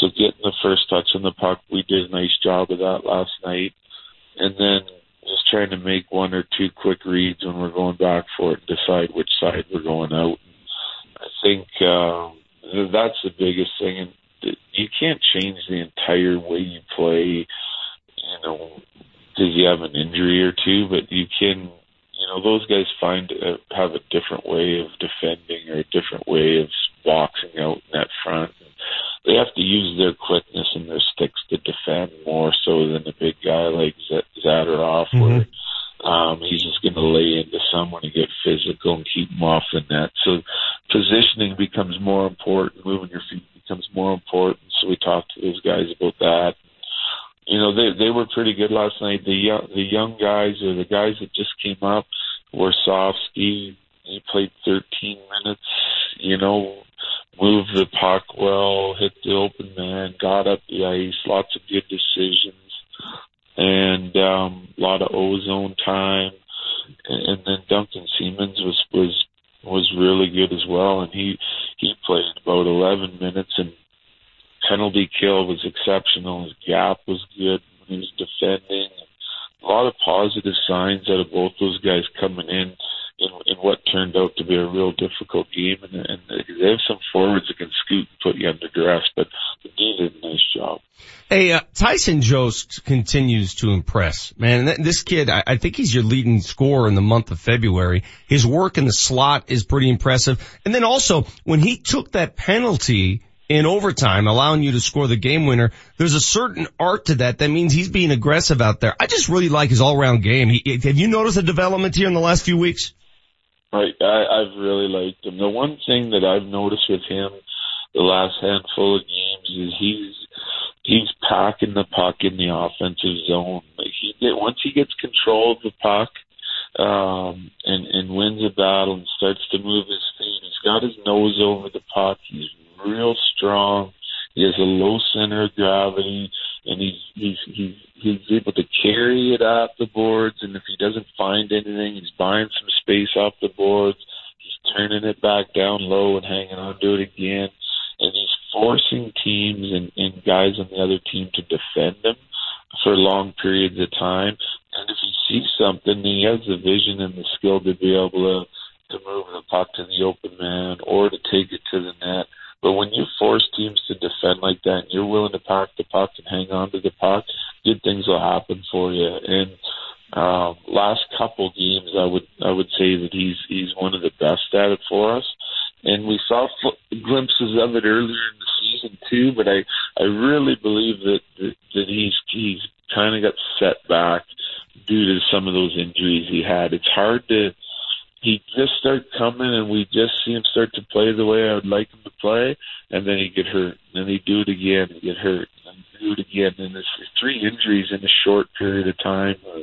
So getting the first touch on the puck, we did a nice job of that last night, and then just trying to make one or two quick reads when we're going back for it and decide which side we're going out. I think um, that's the biggest thing, and you can't change the entire way you play. You know, because you have an injury or two, but you can. You know, those guys find uh, have a different way of defending or a different way of boxing out net front. They have to use their quickness and their sticks to defend more so than a big guy like Z- Zadorov, where um, he's just going to lay into someone and get physical and keep him off the net. So positioning becomes more important. Moving your feet becomes more important. So we talked to those guys about that. You know, they they were pretty good last night. The young the young guys or the guys that just came up were Sofsky. He played 13 minutes. You know, moved the puck well, hit the open man, got up the ice, lots of good decisions, and um, a lot of ozone time. And, and then Duncan Siemens was was was really good as well, and he he played about 11 minutes, and penalty kill was exceptional. His gap was good when he was defending. A lot of positive signs out of both those guys coming in in, in what turned out to be a real difficult game, and, and they have some forwards that can scoot and put you under duress, but they did a nice job. Hey, uh, Tyson Jost continues to impress. Man, this kid, I, I think he's your leading scorer in the month of February. His work in the slot is pretty impressive. And then also, when he took that penalty in overtime, allowing you to score the game winner. There's a certain art to that. That means he's being aggressive out there. I just really like his all around game. He, have you noticed a development here in the last few weeks? Right. I, I've really liked him. The one thing that I've noticed with him the last handful of games is he's he's packing the puck in the offensive zone. Like he once he gets control of the puck um, and and wins a battle and starts to move his feet, he's got his nose over the puck. He's real strong. He has a low center of gravity, and he's he's he's he's able to carry it off the boards. And if he doesn't find anything, he's buying some space off the boards. He's turning it back down low and hanging on to it again. And he's forcing teams and, and guys on the other team to defend him for long periods of time. And if he sees something, he has the vision and the skill to be able to to move the puck to the open man or to take it to the net but when you force teams to defend like that, and you're willing to pack the puck and hang on to the puck, good things will happen for you. And um, last couple games, I would I would say that he's he's one of the best at it for us. And we saw glimpses of it earlier in the season too. But I I really believe that that, that he's he's kind of got set back due to some of those injuries he had. It's hard to he just start coming and we just see him start to play the way I would like him to play and then he'd get hurt. And then he'd do it again and get hurt and do it again. And it's three injuries in a short period of time uh,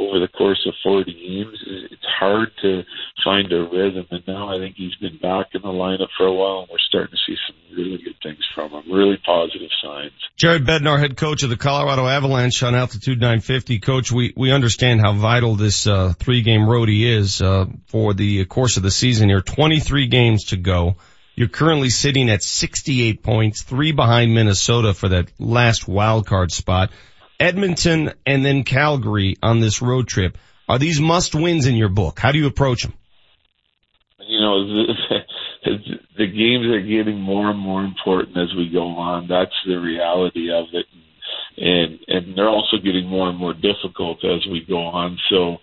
over the course of 40 games. It's hard to find a rhythm. And now I think he's been back in the lineup for a while and we're starting to see some really good things from him. Really positive signs. Jared Bednar, head coach of the Colorado Avalanche on Altitude 950. Coach, we, we understand how vital this, uh, three game roadie is, uh, for the course of the season here. 23 games to go. You're currently sitting at 68 points, three behind Minnesota for that last wild card spot. Edmonton and then Calgary on this road trip. Are these must wins in your book? How do you approach them? You know, the, the games are getting more and more important as we go on. That's the reality of it. And, and they're also getting more and more difficult as we go on. So,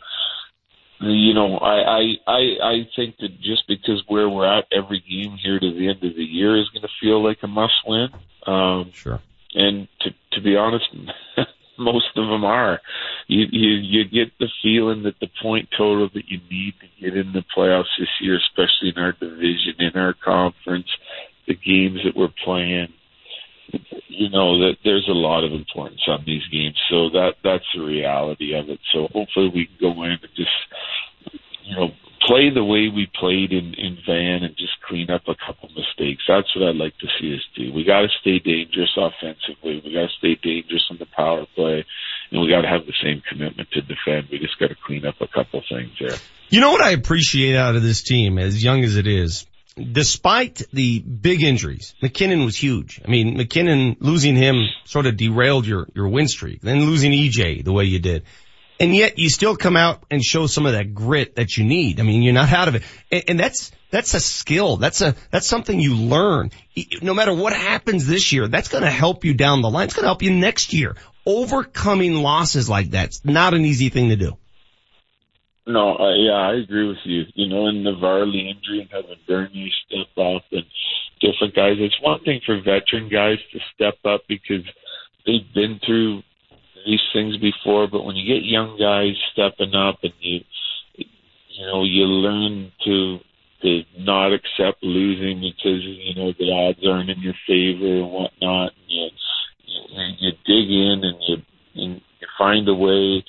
you know, I, I, I, I think that just because where we're at every game here to the end of the year is going to feel like a must win. Um, sure. And to, to be honest, most of them are. You, you you get the feeling that the point total that you need to get in the playoffs this year, especially in our division, in our conference, the games that we're playing, you know that there's a lot of importance on these games. So that that's the reality of it. So hopefully we can go in and just you know play the way we played in, in Van and just clean up a couple mistakes. That's what I'd like to see us do. We got to stay dangerous offensively. We got to stay dangerous on the power play, and we got to have the same commitment to defend. We just got to clean up a couple things there. You know what I appreciate out of this team, as young as it is, despite the big injuries, MacKinnon was huge. I mean, MacKinnon losing him sort of derailed your your win streak. Then losing EJ the way you did and yet you still come out and show some of that grit that you need. I mean, you're not out of it. And, and, that's, that's a skill. That's a, that's something you learn. No matter what happens this year, that's going to help you down the line. It's going to help you next year. Overcoming losses like that's not an easy thing to do. No, uh, yeah, I agree with you. You know, in the Varley injury and having Bernier step up and different guys, it's one thing for veteran guys to step up because they've been through these things before, but when you get young guys stepping up and you, you know, you learn to to not accept losing because you know the odds aren't in your favor and whatnot. And you, you you dig in and you and you find a way.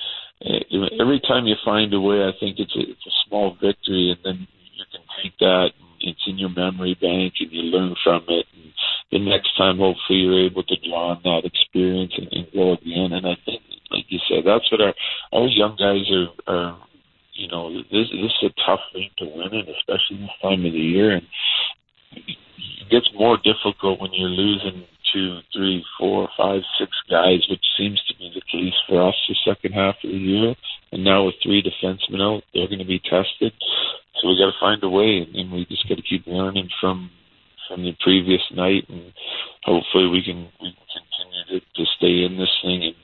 Every time you find a way, I think it's a, it's a small victory, and then you can take that. And it's in your memory bank, and you learn from it. And the next time, hopefully, you're able to draw on that experience and, and go again. And I think, like you said, that's what our our young guys are. are you know, this this is a tough thing to win, and especially this time of the year. And it gets more difficult when you're losing two, three, four, five, six guys, which seems to be the case for us the second half of the year. And now with three defensemen out, they're going to be tested. So we got to find a way, and we just got to keep learning from from the previous night, and hopefully we can we can continue to, to stay in this thing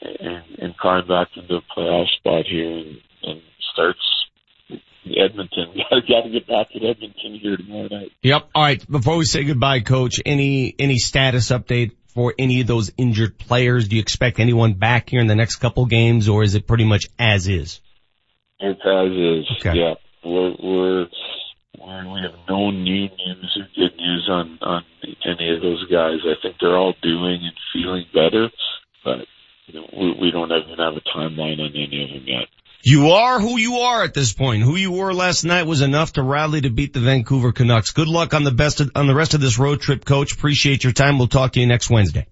and, and and climb back into a playoff spot here and, and starts Edmonton. Got to got to get back to Edmonton here tomorrow night. Yep. All right. Before we say goodbye, coach, any, any status update for any of those injured players? Do you expect anyone back here in the next couple games or is it pretty much as is? It's as is. Okay. Yeah. We're, we're, we're, we have no new news or good news on, on any of those guys. I think they're all doing and feeling better, but you know, we, we don't even have a timeline on any of them yet. You are who you are at this point. Who you were last night was enough to rally to beat the Vancouver Canucks. Good luck on the best of, on the rest of this road trip, coach. Appreciate your time. We'll talk to you next Wednesday.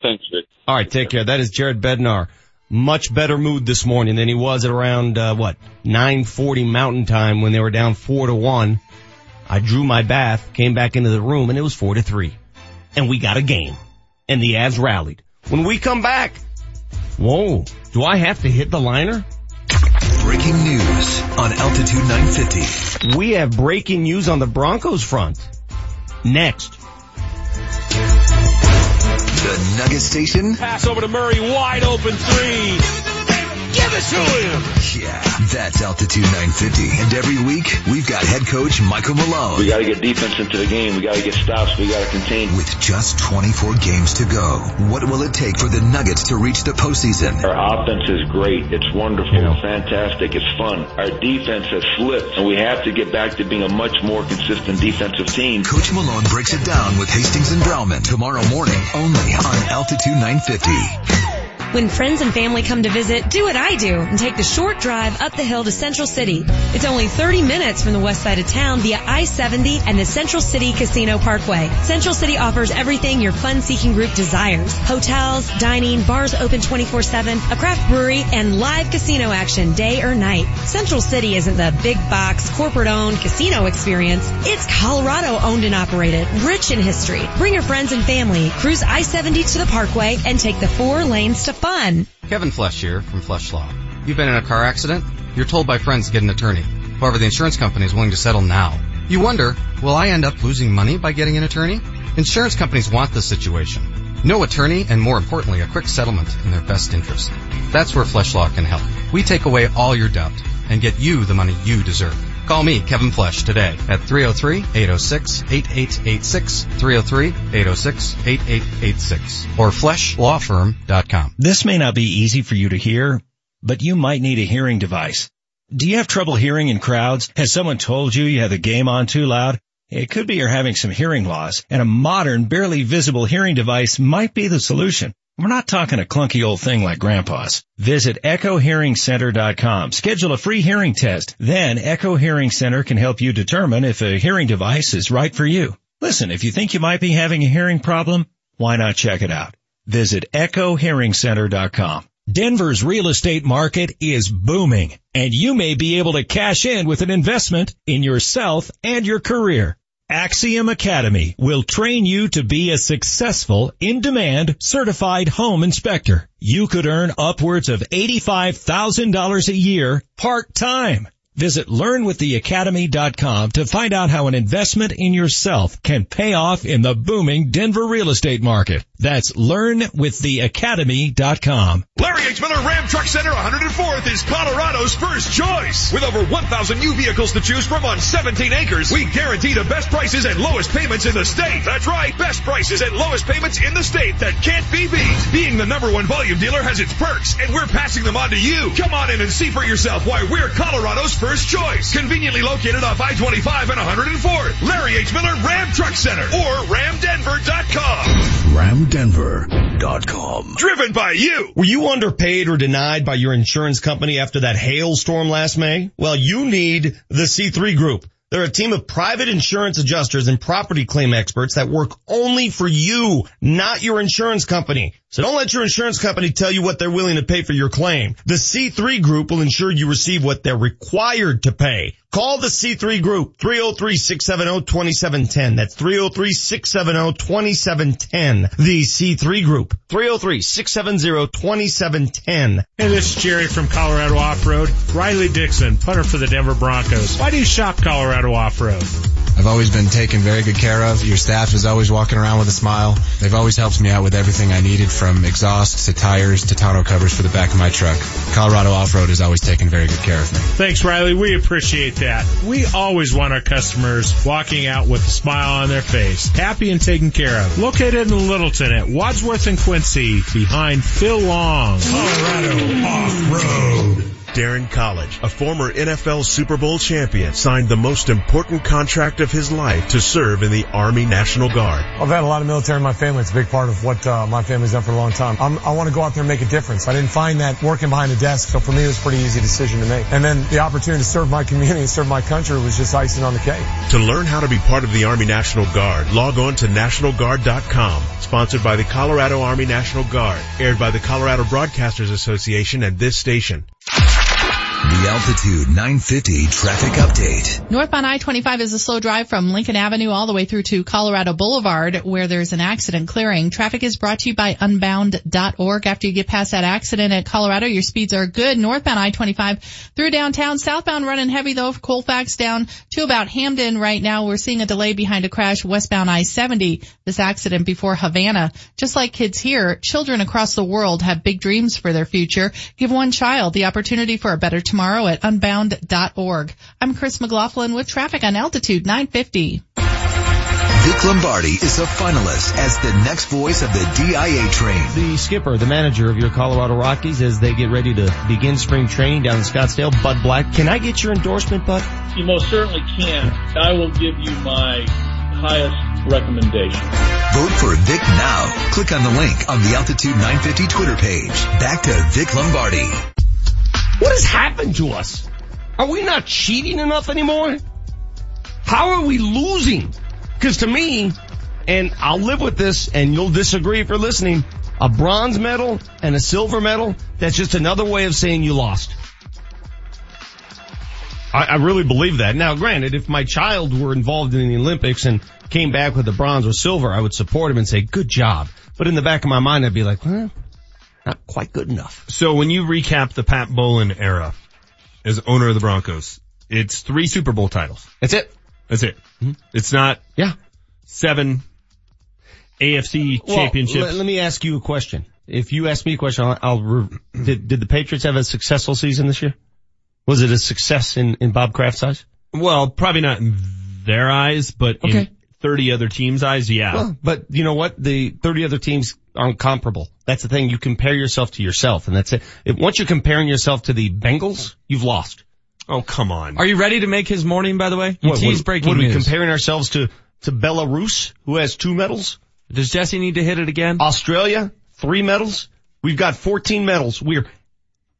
Thanks, Vic. All right, take care. That is Jared Bednar. Much better mood this morning than he was at around uh, what 9:40 Mountain Time when they were down four to one. I drew my bath, came back into the room, and it was four to three, and we got a game, and the Avs rallied. When we come back, whoa, do I have to hit the liner? Breaking news on Altitude 950. We have breaking news on the Broncos front. Next. The Nugget Station? Pass over to Murray, wide open three. Give it to him. Yeah, that's Altitude 950. And every week, we've got head coach Michael Malone. We got to get defense into the game. We got to get stops. We got to contain. With just 24 games to go, what will it take for the Nuggets to reach the postseason? Our offense is great. It's wonderful. It's fantastic. It's fun. Our defense has slipped, and we have to get back to being a much more consistent defensive team. Coach Malone breaks it down with Hastings and Browman tomorrow morning only on Altitude 950. When friends and family come to visit, do what I do and take the short drive up the hill to Central City. It's only 30 minutes from the west side of town via I-70 and the Central City Casino Parkway. Central City offers everything your fun-seeking group desires. Hotels, dining, bars open 24-7, a craft brewery, and live casino action day or night. Central City isn't the big box, corporate-owned casino experience. It's Colorado owned and operated, rich in history. Bring your friends and family, cruise I-70 to the Parkway, and take the four lanes to fun. Kevin Flesh here from Flesh Law. You've been in a car accident? You're told by friends to get an attorney. However, the insurance company is willing to settle now. You wonder, will I end up losing money by getting an attorney? Insurance companies want this situation. No attorney and more importantly, a quick settlement in their best interest. That's where Flesh Law can help. We take away all your doubt and get you the money you deserve. Call me, Kevin Flesh, today at 303-806-8886, 303-806-8886, or fleshlawfirm.com. This may not be easy for you to hear, but you might need a hearing device. Do you have trouble hearing in crowds? Has someone told you you have the game on too loud? It could be you're having some hearing loss, and a modern, barely visible hearing device might be the solution. We're not talking a clunky old thing like grandpa's. Visit echohearingcenter.com. Schedule a free hearing test. Then Echo Hearing Center can help you determine if a hearing device is right for you. Listen, if you think you might be having a hearing problem, why not check it out? Visit echohearingcenter.com. Denver's real estate market is booming and you may be able to cash in with an investment in yourself and your career. Axiom Academy will train you to be a successful, in-demand, certified home inspector. You could earn upwards of $85,000 a year part-time. Visit learnwiththeacademy.com to find out how an investment in yourself can pay off in the booming Denver real estate market. That's learnwiththeacademy.com. Larry H. Miller Ram Truck Center 104th is Colorado's first choice. With over 1,000 new vehicles to choose from on 17 acres, we guarantee the best prices and lowest payments in the state. That's right, best prices and lowest payments in the state that can't be beat. Being the number one volume dealer has its perks, and we're passing them on to you. Come on in and see for yourself why we're Colorado's first choice. Conveniently located off I-25 and 104th. Larry H. Miller Ram Truck Center or RamDenver.com. RamDenver.com. Driven by you. Were you underpaid or denied by your insurance company after that hailstorm last May? Well, you need the C3 Group. They're a team of private insurance adjusters and property claim experts that work only for you, not your insurance company. So don't let your insurance company tell you what they're willing to pay for your claim. The C3 Group will ensure you receive what they're required to pay. Call the C3 Group, 303-670-2710. That's 303-670-2710. The C3 Group, 303-670-2710. Hey, this is Jerry from Colorado Off-Road. Riley Dixon, punter for the Denver Broncos. Why do you shop Colorado Off-Road? I've always been taken very good care of. Your staff is always walking around with a smile. They've always helped me out with everything I needed from exhaust to tires to tonneau covers for the back of my truck. Colorado Off-Road has always taken very good care of me. Thanks, Riley. We appreciate that. We always want our customers walking out with a smile on their face, happy and taken care of. Located in Littleton at Wadsworth and Quincy, behind Phil Long. Colorado Off-Road. Darren College, a former NFL Super Bowl champion, signed the most important contract of his life to serve in the Army National Guard. I've had a lot of military in my family. It's a big part of what uh, my family's done for a long time. I'm, i want to go out there and make a difference. I didn't find that working behind a desk, so for me it was a pretty easy decision to make. And then the opportunity to serve my community and serve my country was just icing on the cake. To learn how to be part of the Army National Guard, log on to nationalguard.com. Sponsored by the Colorado Army National Guard. Aired by the Colorado Broadcasters Association and this station. The Altitude 950 traffic update. Northbound I-25 is a slow drive from Lincoln Avenue all the way through to Colorado Boulevard where there's an accident clearing. Traffic is brought to you by unbound.org. After you get past that accident at Colorado, your speeds are good. Northbound I-25 through downtown. Southbound running heavy though. Colfax down to about Hampden right now. We're seeing a delay behind a crash westbound I-70. This accident before Havana. Just like kids here, children across the world have big dreams for their future. Give one child the opportunity for a better tomorrow tomorrow at unbound.org. I'm Chris McLaughlin with traffic on altitude 950. Vic Lombardi is a finalist as the next voice of the DIA train. The skipper, the manager of your Colorado Rockies as they get ready to begin spring training down in Scottsdale, Bud Black. Can I get your endorsement, Bud? You most certainly can. I will give you my highest recommendation. Vote for Vic now. Click on the link on the Altitude 950 Twitter page. Back to Vic Lombardi. What has happened to us? Are we not cheating enough anymore? How are we losing? Because to me, and I'll live with this and you'll disagree you're listening, a bronze medal and a silver medal, that's just another way of saying you lost. I, I really believe that. Now granted, if my child were involved in the Olympics and came back with a bronze or silver, I would support him and say, good job. But in the back of my mind, I'd be like, well, not quite good enough. So when you recap the Pat Bowlen era as owner of the Broncos, it's three Super Bowl titles. That's it. That's it. Mm-hmm. It's not yeah seven AFC well, championships. Let, let, me ask you a question. If you ask me a question, I'll, I'll re- did, did the Patriots have a successful season this year? Was it a success in, in Bob Kraft's eyes? Well, probably not in their eyes, but okay. in 30 other teams' eyes, yeah. Well, but you know what? The 30 other teams aren't comparable. That's the thing. You compare yourself to yourself, and that's it. If, once you're comparing yourself to the Bengals, you've lost. Oh, come on. Are you ready to make his morning, by the way? You what, tease what, breaking what, news. Are we comparing ourselves to, to Belarus, who has two medals? Does Jesse need to hit it again? Australia, three medals. We've got 14 medals. We're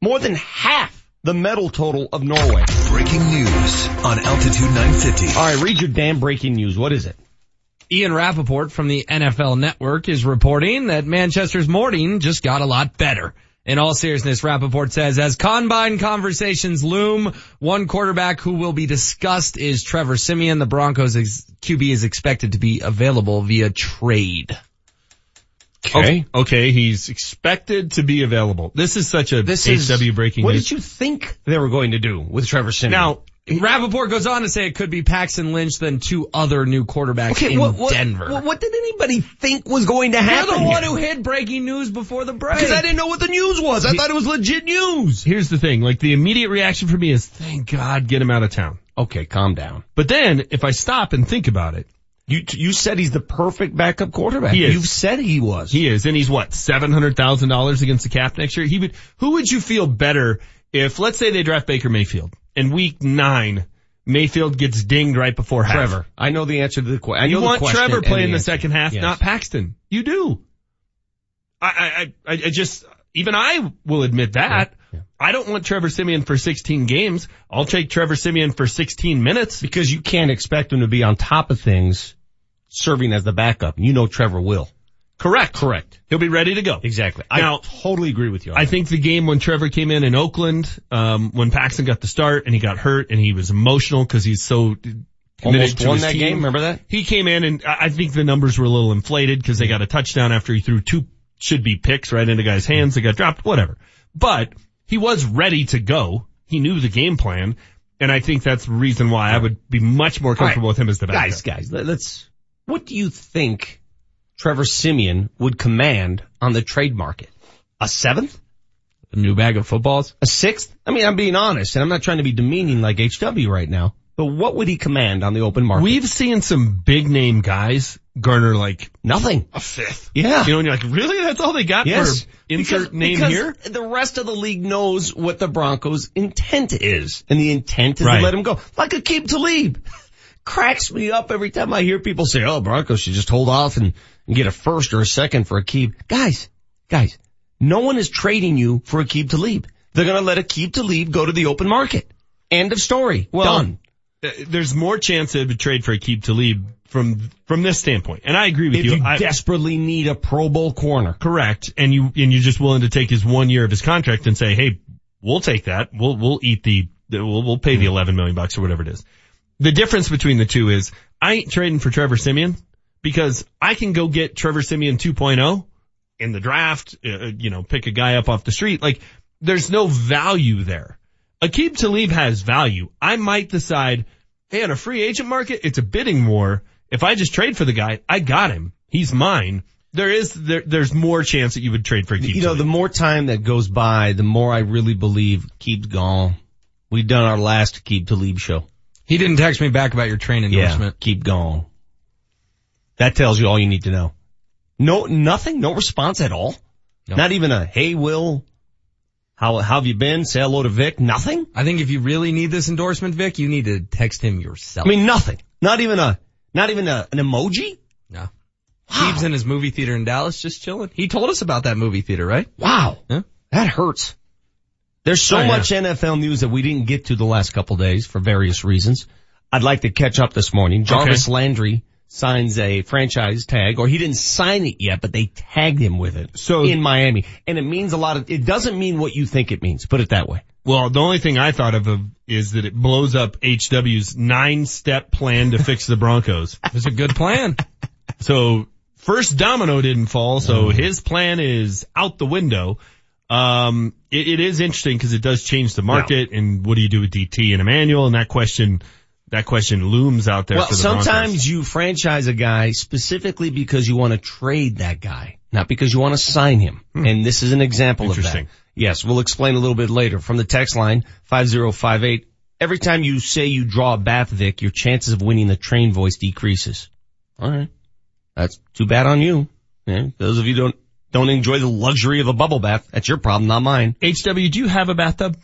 more than half the medal total of Norway. Breaking news on Altitude 950. All right, read your damn breaking news. What is it? Ian Rapoport from the NFL Network is reporting that Manchester's morning just got a lot better. In all seriousness, Rapoport says, as combine conversations loom, one quarterback who will be discussed is Trevor Siemian. The Broncos ex- QB is expected to be available via trade. Okay. Oh. Okay, he's expected to be available. This is such a this HW is, breaking what news. did you think they were going to do with Trevor Siemian? Now, Rapoport goes on to say it could be Paxton Lynch than two other new quarterbacks okay, in what, what, Denver. What, what, did anybody think was going to happen? You're the one here? who hid breaking news before the break. Because I didn't know what the news was. I he, thought it was legit news. Here's the thing, like the immediate reaction for me is, thank God, get him out of town. Okay, calm down. But then, if I stop and think about it, you you said he's the perfect backup quarterback. He is. You've said he was. He is, and he's what seven hundred thousand dollars against the cap next year. He would. Who would you feel better if, let's say, they draft Baker Mayfield in week nine? Mayfield gets dinged right before half. Trevor, I know the answer to the question. You want Trevor playing the, the second half, yes. not Paxton. You do. I, I, I, I just, even I will admit that. Yeah. Yeah. I don't want Trevor Siemian for 16 games. I'll take Trevor Siemian for 16 minutes. Because you can't expect him to be on top of things serving as the backup. You know Trevor will. Correct. Correct. He'll be ready to go. Exactly. Now, I totally agree with you. I think the game when Trevor came in in Oakland, um, when Paxton got the start and he got hurt and he was emotional because he's so almost won that team. game. Remember that? He came in and I think the numbers were a little inflated because they got a touchdown after he threw two should be picks right into guys' hands. They got dropped. Whatever. But he was ready to go. He knew the game plan. And I think that's the reason why I would be much more comfortable right. with him as the backup. Guys, guys, let's, what do you think Trevor Siemian would command on the trade market? A seventh? A new bag of footballs? A sixth? I mean, I'm being honest and I'm not trying to be demeaning like HW right now, but what would he command on the open market? We've seen some big name guys garner like nothing. A fifth. Yeah. You know, and you're like, really? That's all they got Yes. for insert Because- name because here? The rest of the league knows what the Broncos intent is. And the intent is Right. to let him go. Like Aqib Talib. Cracks me up every time I hear people say, oh, Broncos should just hold off and, and get a first or a second for Aqib. Guys, guys, no one is trading you for Aqib Talib. They're gonna let Aqib Talib go to the open market. End of story. Well, Done. uh, There's more chance they would trade for Aqib Talib from, from this standpoint. And I agree with If you. you I- desperately need a Pro Bowl corner. Correct. And you, and you're just willing to take his one year of his contract and say, hey, we'll take that. We'll, we'll eat the, the- we'll, we'll pay the 11 million bucks or whatever it is. The difference between the two is I ain't trading for Trevor Siemian because I can go get Trevor Siemian 2.0 in the draft, uh, you know, pick a guy up off the street. Like there's no value there. Aqib Talib has value. I might decide, hey, on a free agent market, it's a bidding war. If I just trade for the guy, I got him. He's mine. There is, there, there's more chance that you would trade for Aqib You know, the more time that goes by, the more I really believe Keeb's gone. We've done our last Keeb Talib show. He didn't text me back about your train endorsement. Yeah, keep going. That tells you all you need to know. No, nothing, no response at all. Not even a, hey Will, how, how have you been? Say hello to Vic. Nothing? I think if you really need this endorsement, Vic, you need to text him yourself. I mean, nothing. Not even a, not even a, an emoji? No. Keeb's in his movie theater in Dallas just chilling. He told us about that movie theater, right? Wow. Yeah. That hurts. There's so Oh, yeah. much NFL news that we didn't get to the last couple days for various reasons. I'd like to catch up this morning. Jarvis Landry signs a franchise tag, or he didn't sign it yet, but they tagged him with it. So- in Miami, and it means a lot of. It doesn't mean what you think it means. Put it that way. Well, the only thing I thought of, is that it blows up HW's nine step plan to fix the Broncos. It's a good plan. So first domino didn't fall, so his plan is out the window. Um, it, it is interesting because it does change the market and what do you do with DT and Emmanuel and that question, that question looms out there well, for the sometimes Broncos. you franchise a guy specifically because you want to trade that guy, not because you want to sign him. Hmm. And this is an example of that. Interesting. Yes, we'll explain a little bit later. From the text line, 5058, every time you say you draw a bath, Vic, your chances of winning the train voice decreases. Alright. That's too bad on you. Yeah, those of you don't, don't enjoy the luxury of a bubble bath, that's your problem, not mine. HW, do you have a bathtub?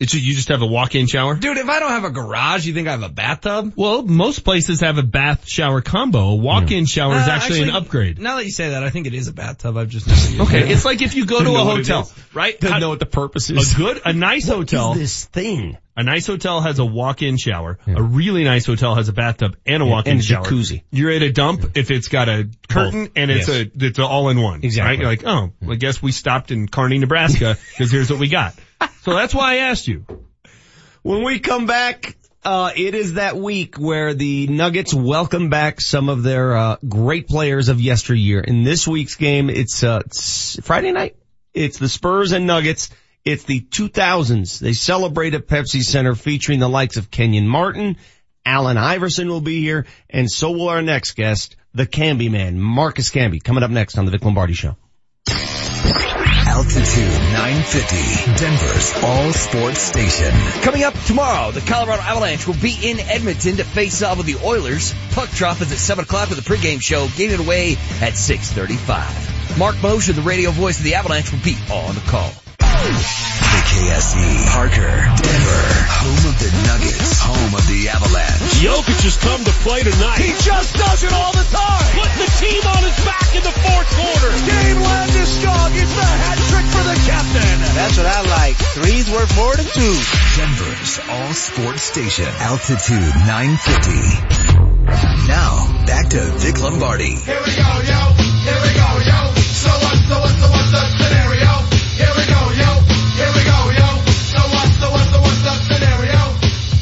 No. It's you just have a walk-in shower? Dude, if I don't have a garage, you think I have a bathtub? Well, most places have a bath shower combo. A walk-in shower is Uh, actually, an upgrade. Now that you say that, I think it is a bathtub. I've just never used Okay, it. it's like if you go to Doesn't a know what it hotel, right? Doesn't know what the purpose is. A good, a nice What hotel. is this thing? A nice hotel has a walk-in shower. A really nice hotel has a bathtub and a Yeah, walk-in and a shower. jacuzzi. You're at a dump if it's got a curtain and it's Yes. a it's a all-in-one. Exactly. Right? You're like, oh, well, I guess we stopped in Kearney, Nebraska because here's what we got. So that's why I asked you. When we come back, uh, it is that week where the Nuggets welcome back some of their, uh, great players of yesteryear. In this week's game, it's, uh, it's Friday night. It's the Spurs and Nuggets. It's the 2000s. They celebrate at Pepsi Center featuring the likes of Kenyon Martin. Allen Iverson will be here and so will our next guest, the Camby man, Marcus Camby, coming up next on the Vic Lombardi show. Altitude 950, Denver's all sports station. Coming up tomorrow, the Colorado Avalanche will be in Edmonton to face off with the Oilers. Puck drop is at 7 o'clock with the pregame show, getting it away at 6.35. Marc Moser, the radio voice of the Avalanche, will be on the call. KKSE, Parker, Denver, home of the Nuggets, home of the Avalanche. Jokic has come to play tonight. He just does it all the time. Putting the team on his back in the fourth quarter. Gabe Landeskog is strong. It's the hat trick for the captain. That's what I like. Three's worth more than two. Denver's all sports station. Altitude 950. Now, back to Vic Lombardi. Here we go, yo. Here we go, yo. So what, so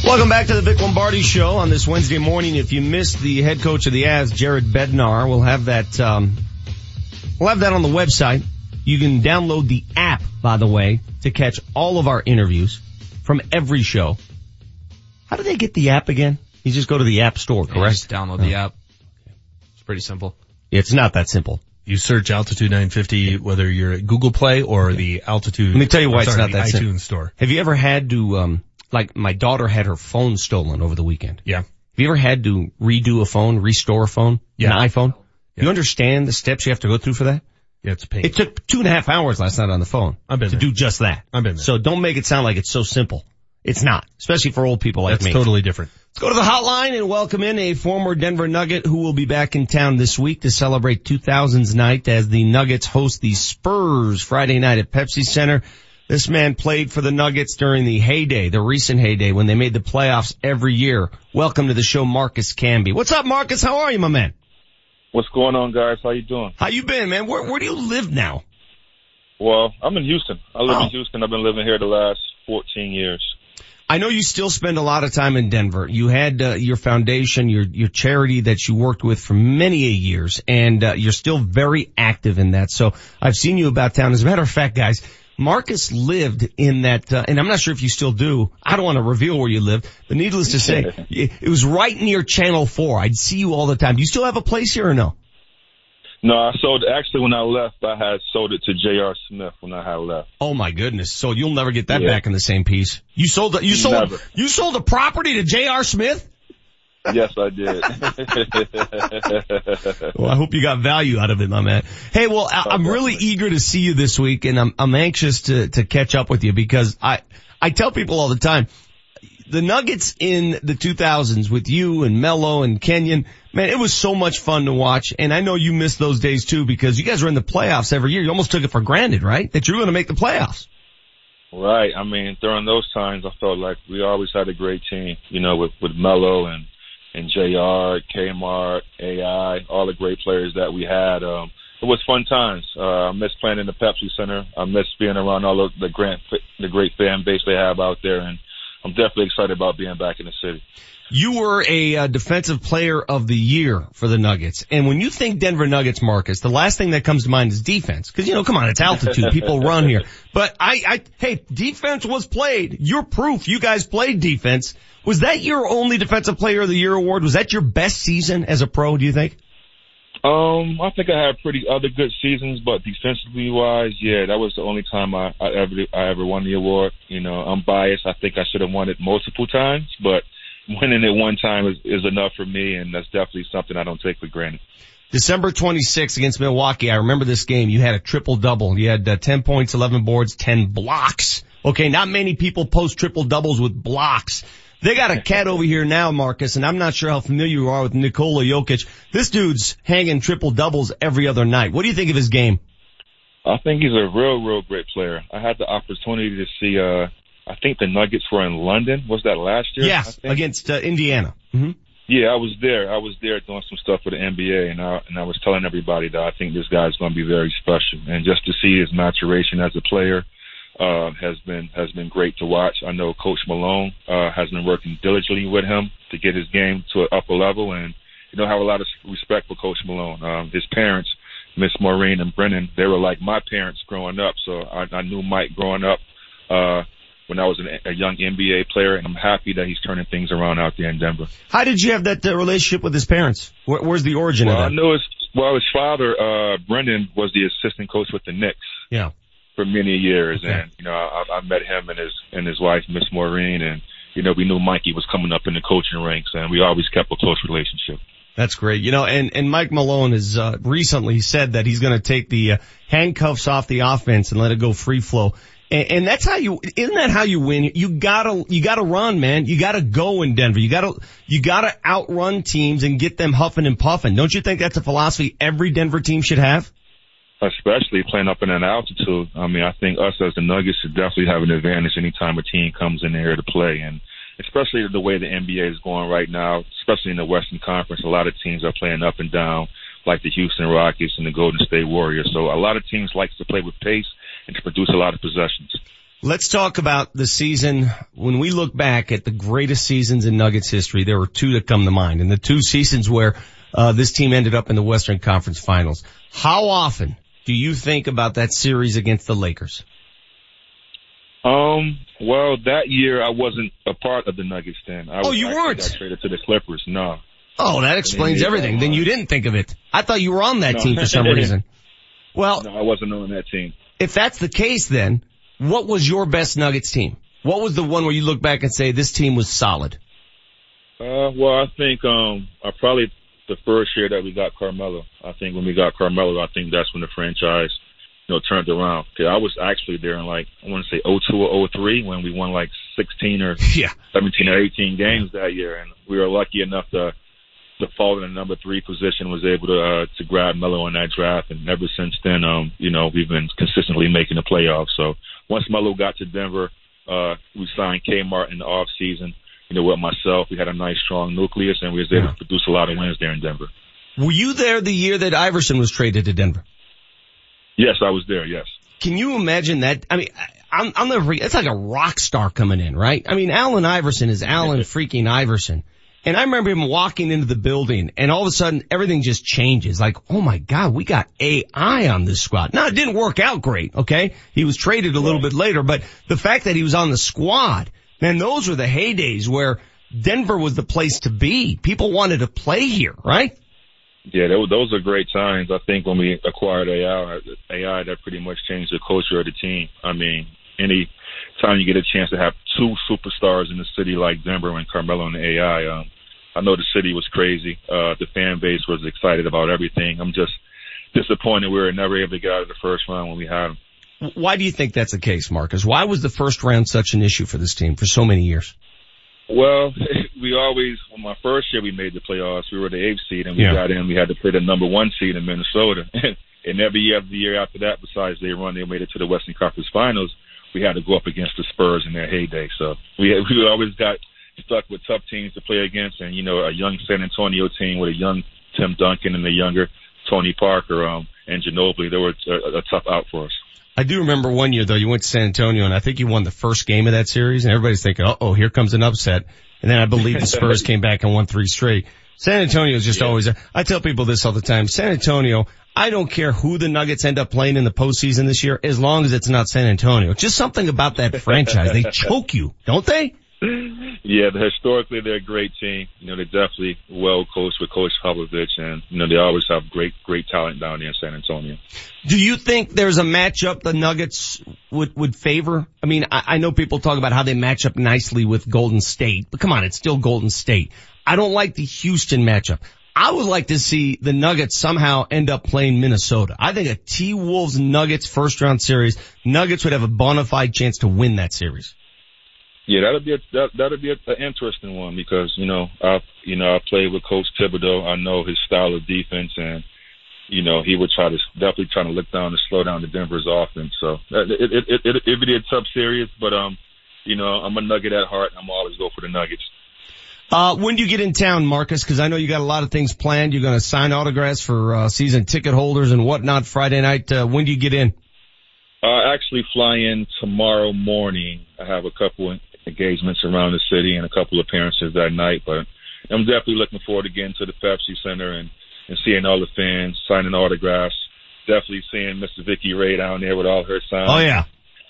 Welcome back to the Vic Lombardi show on this Wednesday morning. If you missed the head coach of the Avs, Jared Bednar, we'll have that, um, we'll have that on the website. You can download the app, by the way, to catch all of our interviews from every show. How do they get the app again? You just go to the app store, Yeah, correct? just download the app. It's pretty simple. It's not that simple. You search Altitude 950, whether you're at Google Play or the Altitude. Let me tell you why or it's sorry, not the that iTunes simple. store. Have you ever had to, um, like my daughter had her phone stolen over the weekend? Yeah. Have you ever had to redo a phone, restore a phone, Yeah. an iPhone? You understand the steps you have to go through for that? Yeah, it's a pain. It took two and a half hours last night on the phone I've been to there. do just that. I've been there. So don't make it sound like it's so simple. It's not, especially for old people like That's me. That's totally different. Let's go to the hotline and welcome in a former Denver Nugget who will be back in town this week to celebrate 2000s night as the Nuggets host the Spurs Friday night at Pepsi Center. This man played for the Nuggets during the heyday, the recent heyday when they made the playoffs every year. Welcome to the show, Marcus Camby. What's up, Marcus? How are you, my man? What's going on, guys? How you doing? How you been, man? Where, where do you live now? Well, I'm in Houston. I live Oh. in Houston. I've been living here the last 14 years. I know you still spend a lot of time in Denver. You had uh, your foundation, your your charity that you worked with for many a years, and uh, you're still very active in that. So I've seen you about town. As a matter of fact, guys, Marcus lived in that, uh, and I'm not sure if you still do. I don't want to reveal where you live, but needless to say, it was right near Channel Four. I'd see you all the time. Do you still have a place here or no? No, I sold, actually when I left, I had sold it to J.R. Smith when I had left. Oh my goodness! So you'll never get that Yeah. back in the same piece. You sold the, you sold Never. you sold the property to J.R. Smith. Yes, I did. Well, I hope you got value out of it, my man. Hey, well, I, I'm really eager to see you this week, and I'm I'm anxious to to catch up with you because I I tell people all the time, the Nuggets in the 2000s with you and Melo and Kenyon, man, it was so much fun to watch, and I know you missed those days too because you guys were in the playoffs every year. You almost took it for granted, right? That you were going to make the playoffs. Right. I mean, during those times, I felt like we always had a great team. You know, with with Mello and and Jr. Kmart, AI, all the great players that we had. Um, it was fun times. Uh, I miss playing in the Pepsi Center. I miss being around all of the great the great fan base they have out there, and I'm definitely excited about being back in the city. You were a uh, defensive player of the year for the Nuggets. And when you think Denver Nuggets, Marcus, the last thing that comes to mind is defense. Cause you know, come on, it's altitude. People run here. But I, I, hey, defense was played. You're proof you guys played defense. Was that your only defensive player of the year award? Was that your best season as a pro, do you think? Um, I think I had pretty other good seasons, but defensively wise, yeah, that was the only time I, I ever I ever won the award. You know, I'm biased. I think I should have won it multiple times, but winning it one time is, is enough for me, and that's definitely something I don't take for granted. December 26th against Milwaukee. I remember this game. You had a triple double. You had uh, 10 points, 11 boards, 10 blocks. Okay, not many people post triple doubles with blocks. They got a cat over here now, Marcus, and I'm not sure how familiar you are with Nikola Jokic. This dude's hanging triple doubles every other night. What do you think of his game? I think he's a real, real great player. I had the opportunity to see. uh I think the Nuggets were in London. Was that last year? I think? against uh, Indiana. hmm Yeah, I was there. I was there doing some stuff for the NBA, and I and I was telling everybody that I think this guy's going to be very special, and just to see his maturation as a player uh, has been has been great to watch. I know Coach Malone uh, has been working diligently with him to get his game to an upper level, and you know I have a lot of respect for Coach Malone. Um, his parents, Miss Maureen and Brendan, they were like my parents growing up, so I, I knew Mike growing up. Uh, when I was an, a young NBA player, and I'm happy that he's turning things around out there in Denver. How did you have that uh, relationship with his parents? Where, where's the origin Well, of that? I know his well, his father, uh, Brendan, was the assistant coach with the Knicks Yeah. For many years, and you know, I, I met him and his and his wife, Miss Maureen, and you know, we knew Mikey was coming up in the coaching ranks, and we always kept a close relationship. That's great. You know, and, and Mike Malone has, uh, recently said that he's going to take the uh, handcuffs off the offense and let it go free flow. And, and that's how you, isn't that how you win? You gotta, you gotta run, man. You gotta go in Denver. You gotta, you gotta outrun teams and get them huffing and puffing. Don't you think that's a philosophy every Denver team should have? Especially playing up in an altitude. I mean, I think us as the Nuggets should definitely have an advantage anytime a team comes in here to play, and especially the way the NBA is going right now, especially in the Western Conference, a lot of teams are playing up and down, like the Houston Rockets and the Golden State Warriors. So a lot of teams like to play with pace and to produce a lot of possessions. Let's talk about the season. When we look back at the greatest seasons in Nuggets history, there were two that come to mind, and the two seasons where uh, this team ended up in the Western Conference Finals. How often do you think about that series against the Lakers? Um. Well, that year I wasn't a part of the Nuggets. Then. I Oh, was you weren't? Got traded to the Clippers. No. Oh, that explains Yeah. everything. Then you didn't think of it. I thought you were on that No. team for some reason. Well, No, I wasn't on that team. if that's the case then, what was your best Nuggets team? What was the one where you look back and say this team was solid? Uh, well, I think um, I probably the first year that we got Carmelo. I think when we got Carmelo, I think that's when the franchise, you know, turned around. 'Cause I was actually there in like I want to say 02 or 03 when we won like 16 or yeah. 17 or 18 games that year, and we were lucky enough to to fall in the number three position. Was able to uh, to grab Melo in that draft, and ever since then, um, you know, we've been consistently making the playoffs. So once Melo got to Denver, uh, we signed Kmart in the off season. You know, with myself, we had a nice strong nucleus, and we was able to produce a lot of wins there in Denver. Were you there the year that Iverson was traded to Denver? Yes, I was there. Yes. Can you imagine that? I mean, I'm, I'm never it's like a rock star coming in, right? I mean, Allen Iverson is Allen freaking Iverson. And I remember him walking into the building and all of a sudden everything just changes. Like, oh my God, we got AI on this squad. Now it didn't work out great, okay? He was traded a little bit later, but the fact that he was on the squad, man, those were the heydays where Denver was the place to be. People wanted to play here, right? Yeah, those, those are great times. I think when we acquired AI, AI that pretty much changed the culture of the team. I mean, any time you get a chance to have two superstars in the city like Denver and Carmelo and AI, um, I know the city was crazy. Uh, the fan base was excited about everything. I'm just disappointed we were never able to get out of the first round when we had them. Why do you think that's the case, Marcus? Why was the first round such an issue for this team for so many years? Well, we always, when my first year we made the playoffs, we were the eighth seed and we Yeah. got in, we had to play the number one seed in Minnesota. and every year, the year after that, besides they run, they made it to the Western Conference Finals, we had to go up against the Spurs in their heyday. So we, we always got stuck with tough teams to play against and, you know, a young San Antonio team with a young Tim Duncan and the younger Tony Parker, um, and Ginobili. They were a, a tough out for us. I do remember one year though, you went to San Antonio and I think you won the first game of that series and everybody's thinking, uh oh, here comes an upset. And then I believe the Spurs came back and won three straight. San Antonio is just always, I tell people this all the time. San Antonio, I don't care who the Nuggets end up playing in the postseason this year, as long as it's not San Antonio. Just something about that franchise. They choke you, don't they? Yeah, historically they're a great team. You know, they're definitely well coached with Coach Popovich, and you know they always have great, great talent down there in San Antonio. Do you think there's a matchup the Nuggets would, would favor? I mean, I, I know people talk about how they match up nicely with Golden State, but come on, it's still Golden State. I don't like the Houston matchup. I would like to see the Nuggets somehow end up playing Minnesota. I think a T-Wolves Nuggets first round series, Nuggets would have a bona fide chance to win that series. Yeah, that'll be a, that that'll be an interesting one because you know I you know I played with Coach Thibodeau. I know his style of defense, and you know he would try to definitely try to look down to slow down the Denver's offense. So uh, it it it it it'd be a tough series, but um you know I'm a Nugget at heart. and I'm always go for the Nuggets. Uh, when do you get in town, Marcus? Cause I know you got a lot of things planned. You're going to sign autographs for, uh, season ticket holders and whatnot Friday night. Uh, when do you get in? I actually fly in tomorrow morning. I have a couple engagements around the city and a couple appearances that night, but I'm definitely looking forward to getting to the Pepsi Center and, and seeing all the fans signing autographs. Definitely seeing Mr. Vicky Ray down there with all her signs. Oh yeah.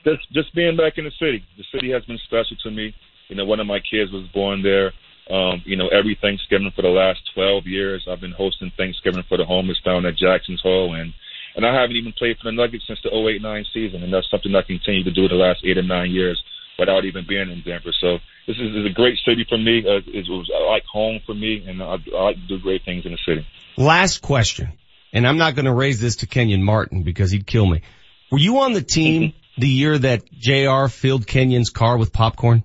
Just, just being back in the city. The city has been special to me. You know, one of my kids was born there. Um, you know, every Thanksgiving for the last 12 years, I've been hosting Thanksgiving for the homeless down at Jackson's Hole and and I haven't even played for the Nuggets since the 08-9 season, and that's something I continue to do the last eight or nine years without even being in Denver. So this is, is a great city for me. Uh, it was like home for me, and I, I like to do great things in the city. Last question, and I'm not going to raise this to Kenyon Martin because he'd kill me. Were you on the team the year that JR filled Kenyon's car with popcorn?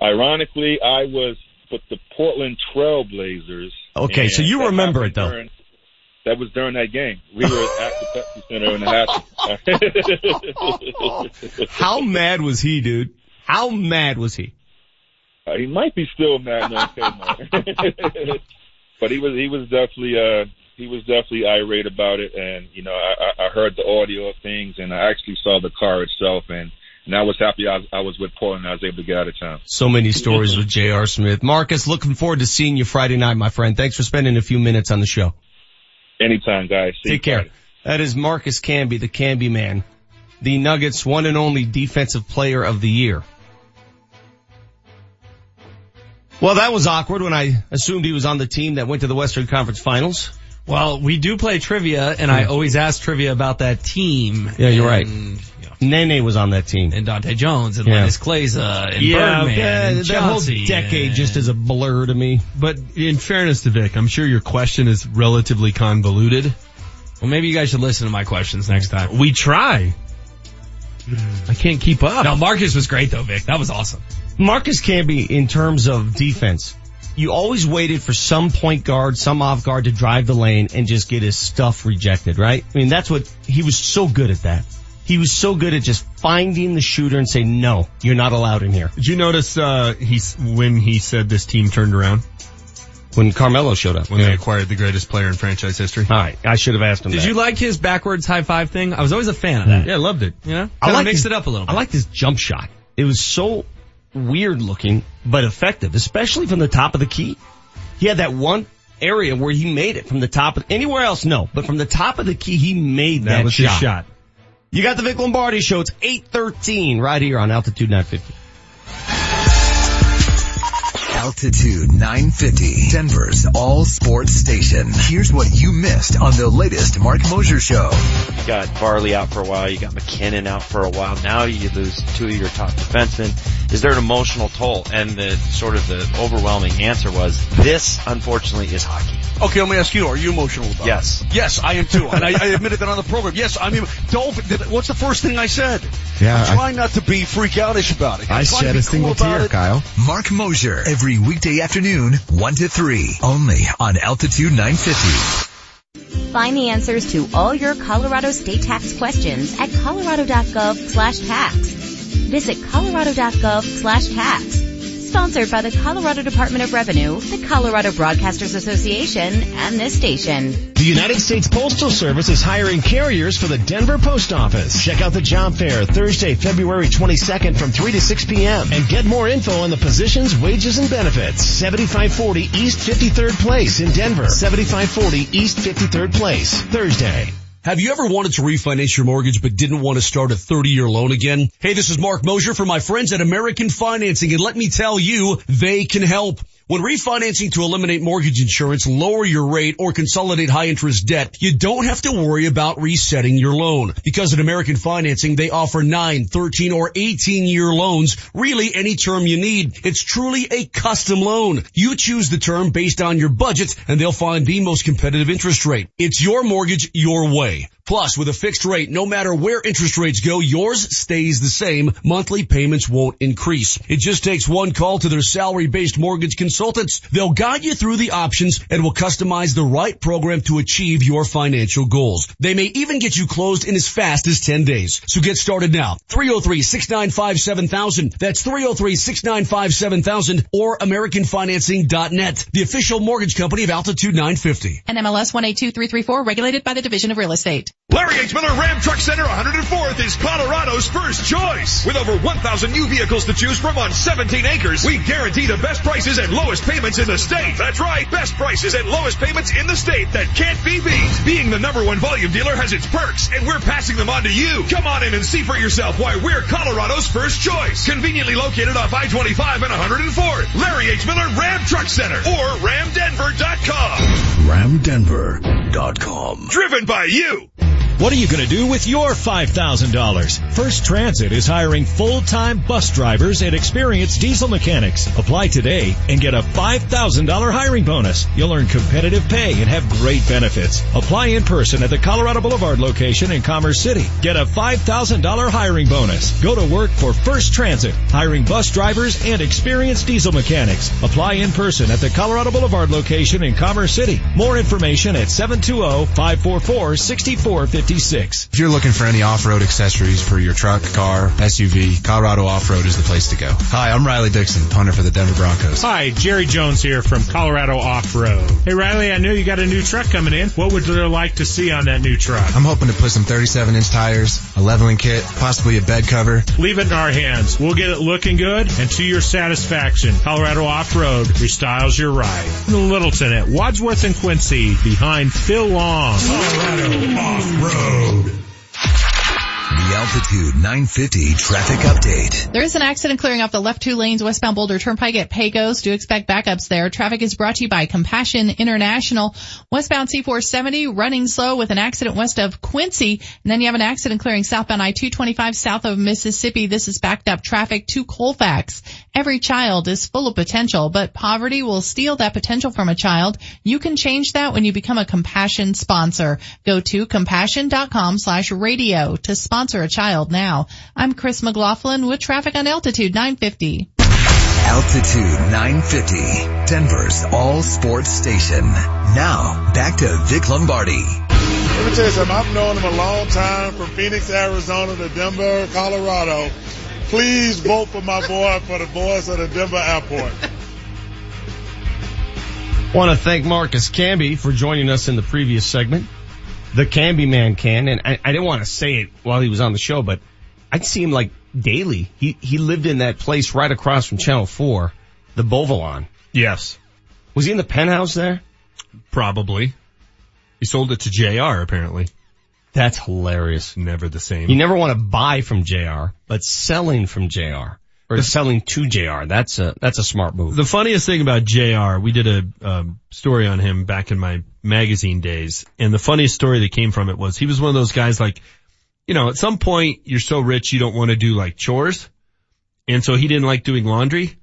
Ironically, I was with the Portland Trailblazers. Okay, so you remember it though. That was during that game. We were at the Pepsi Center in the half. How mad was he, dude? How mad was he? Uh, he might be still mad no Kmart. but he was he was definitely uh he was definitely irate about it and you know I, I heard the audio of things and I actually saw the car itself and and I was happy I was, I was with Portland and I was able to get out of town. So many stories with J.R. Smith. Marcus, looking forward to seeing you Friday night, my friend. Thanks for spending a few minutes on the show. Anytime, guys. See you Take care. That is Marcus Camby, the Camby man. the Nuggets one and only defensive player of the year. Well, that was awkward when I assumed he was on the team that went to the Western Conference Finals. Well, we do play trivia, and I hmm. always ask trivia about that team. Yeah, you're right. And, Nene was on that team. and Dahntay Jones and Yeah. Linas Kleiza uh, and yeah, Birdman yeah, and that whole decade and- just is a blur to me. But in fairness to Vic, I'm sure your question is relatively convoluted. Well, maybe you guys should listen to my questions next time. We try. I can't keep up. No, Marcus was great though, Vic. That was awesome. Marcus Camby, in terms of defense, you always waited for some point guard, some off guard to drive the lane and just get his stuff rejected, right? I mean, that's what, he was so good at that. He was so good at just finding the shooter and say, no, you're not allowed in here. Did you notice uh, he's when he said this team turned around When Carmelo showed up. when they acquired the greatest player in franchise history? Alright, I should have asked him Did that. you like his backwards high five thing? I was always a fan of that. Yeah, I loved it. You know, I Kinda like mixed his- it up a little bit. I liked his jump shot. It was so weird looking, but effective, especially from the top of the key. He had that one area where he made it from the top of, anywhere else, no, but from the top of the key, he made that, That was shot. his shot. You got the Vic Lombardi show. It's 813 right here on Altitude 950. Altitude 950, Denver's all sports station. Here's what you missed on the latest Marc Moser show. You got Barrie out for a while. You got MacKinnon out for a while. Now you lose two of your top defensemen. Is there an emotional toll? And the sort of the overwhelming answer was this, unfortunately, is hockey. Okay, let me ask you, are you emotional about Yes. it? Yes, I am too. And I, I admitted that on the program. Yes, I mean, don't, did- what's the first thing I said? Yeah, I'm trying not to be freak outish about it. I'm I shed a single cool about tear, it. Kyle. Marc Moser, every weekday afternoon, 1 to 3, only on Altitude 950. Find the answers to all your Colorado state tax questions at colorado.gov slash tax. Visit colorado.gov slash tax. Sponsored by the Colorado Department of Revenue, the Colorado Broadcasters Association, and this station. The United States Postal Service is hiring carriers for the Denver Post Office. Check out the job fair Thursday, February 22nd from 3 to 6 p.m. and get more info on the positions, wages, and benefits. 7540 East 53rd Place in Denver. 7540 East 53rd Place, Thursday. Have you ever wanted to refinance your mortgage but didn't want to start a 30-year loan again? Hey, this is Marc Moser from my friends at American Financing and let me tell you, they can help. When refinancing to eliminate mortgage insurance, lower your rate, or consolidate high interest debt, you don't have to worry about resetting your loan. Because at American Financing, they offer 9, 13, or 18 year loans, really any term you need. It's truly a custom loan. You choose the term based on your budget and they'll find the most competitive interest rate. It's your mortgage your way. Plus, with a fixed rate, no matter where interest rates go, yours stays the same. Monthly payments won't increase. It just takes one call to their salary-based mortgage consultants. They'll guide you through the options and will customize the right program to achieve your financial goals. They may even get you closed in as fast as 10 days. So get started now. 303-695-7000. That's 303-695-7000 or AmericanFinancing.net. The official mortgage company of Altitude 950. NMLS 182334, regulated by the Division of Real Estate. Larry H. Miller Ram Truck Center 104th is Colorado's first choice. With over 1,000 new vehicles to choose from on 17 acres, we guarantee the best prices and lowest payments in the state. That's right, best prices and lowest payments in the state that can't be beat. Being the number one volume dealer has its perks, and we're passing them on to you. Come on in and see for yourself why we're Colorado's first choice. Conveniently located off I-25 and 104th. Larry H. Miller Ram Truck Center or ramdenver.com. RamDenver.com. Driven by you. What are you going to do with your $5,000? First Transit is hiring full-time bus drivers and experienced diesel mechanics. Apply today and get a $5,000 hiring bonus. You'll earn competitive pay and have great benefits. Apply in person at the Colorado Boulevard location in Commerce City. Get a $5,000 hiring bonus. Go to work for First Transit, hiring bus drivers and experienced diesel mechanics. Apply in person at the Colorado Boulevard location in Commerce City. More information at 720-544-6456. If you're looking for any off-road accessories for your truck, car, SUV, Colorado Off-Road is the place to go. Hi, I'm Riley Dixon, punter for the Denver Broncos. Hi, Jerry Jones here from Colorado Off Road. Hey Riley, I know you got a new truck coming in. What would you like to see on that new truck? I'm hoping to put some 37 inch tires, a leveling kit, possibly a bed cover. Leave it in our hands. We'll get it looking good and to your satisfaction. Colorado Off Road restyles your ride. Littleton at Wadsworth and Quincy behind Phil Long. Colorado Off Road. The Altitude 950 traffic update. There is an accident clearing off the left two lanes westbound Boulder Turnpike at Pecos. Do expect backups there. Traffic is brought to you by Compassion International. Westbound C470 running slow with an accident west of Quincy. And then you have an accident clearing southbound I-225 south of Mississippi. This is backed up traffic to Colfax. Every child is full of potential, but poverty will steal that potential from a child. You can change that when you become a Compassion sponsor. Go to compassion.com slash radio to sponsor a child now. I'm Chris McLaughlin with traffic on Altitude 950. Altitude 950, Denver's all sports station. Now, back to Vic Lombardi. Let me tell you something. I've known him a long time from Phoenix, Arizona to Denver, Colorado. Please vote for my boy for the boys of the Denver airport. Want to thank Marcus Camby for joining us in the previous segment. The Camby man can, and I, I didn't want to say it while he was on the show, but I'd see him like daily. He he lived in that place right across from Channel Four, the Beauvallon. Yes. Was he in the penthouse there? Probably. He sold it to JR apparently. That's hilarious. Never the same. You never want to buy from JR, but selling from JR or selling to JR, that's a that's a smart move. The funniest thing about JR, we did a um, story on him back in my magazine days, and the funniest story that came from it was he was one of those guys like, you know, at some point you're so rich you don't want to do like chores, and so he didn't like doing laundry,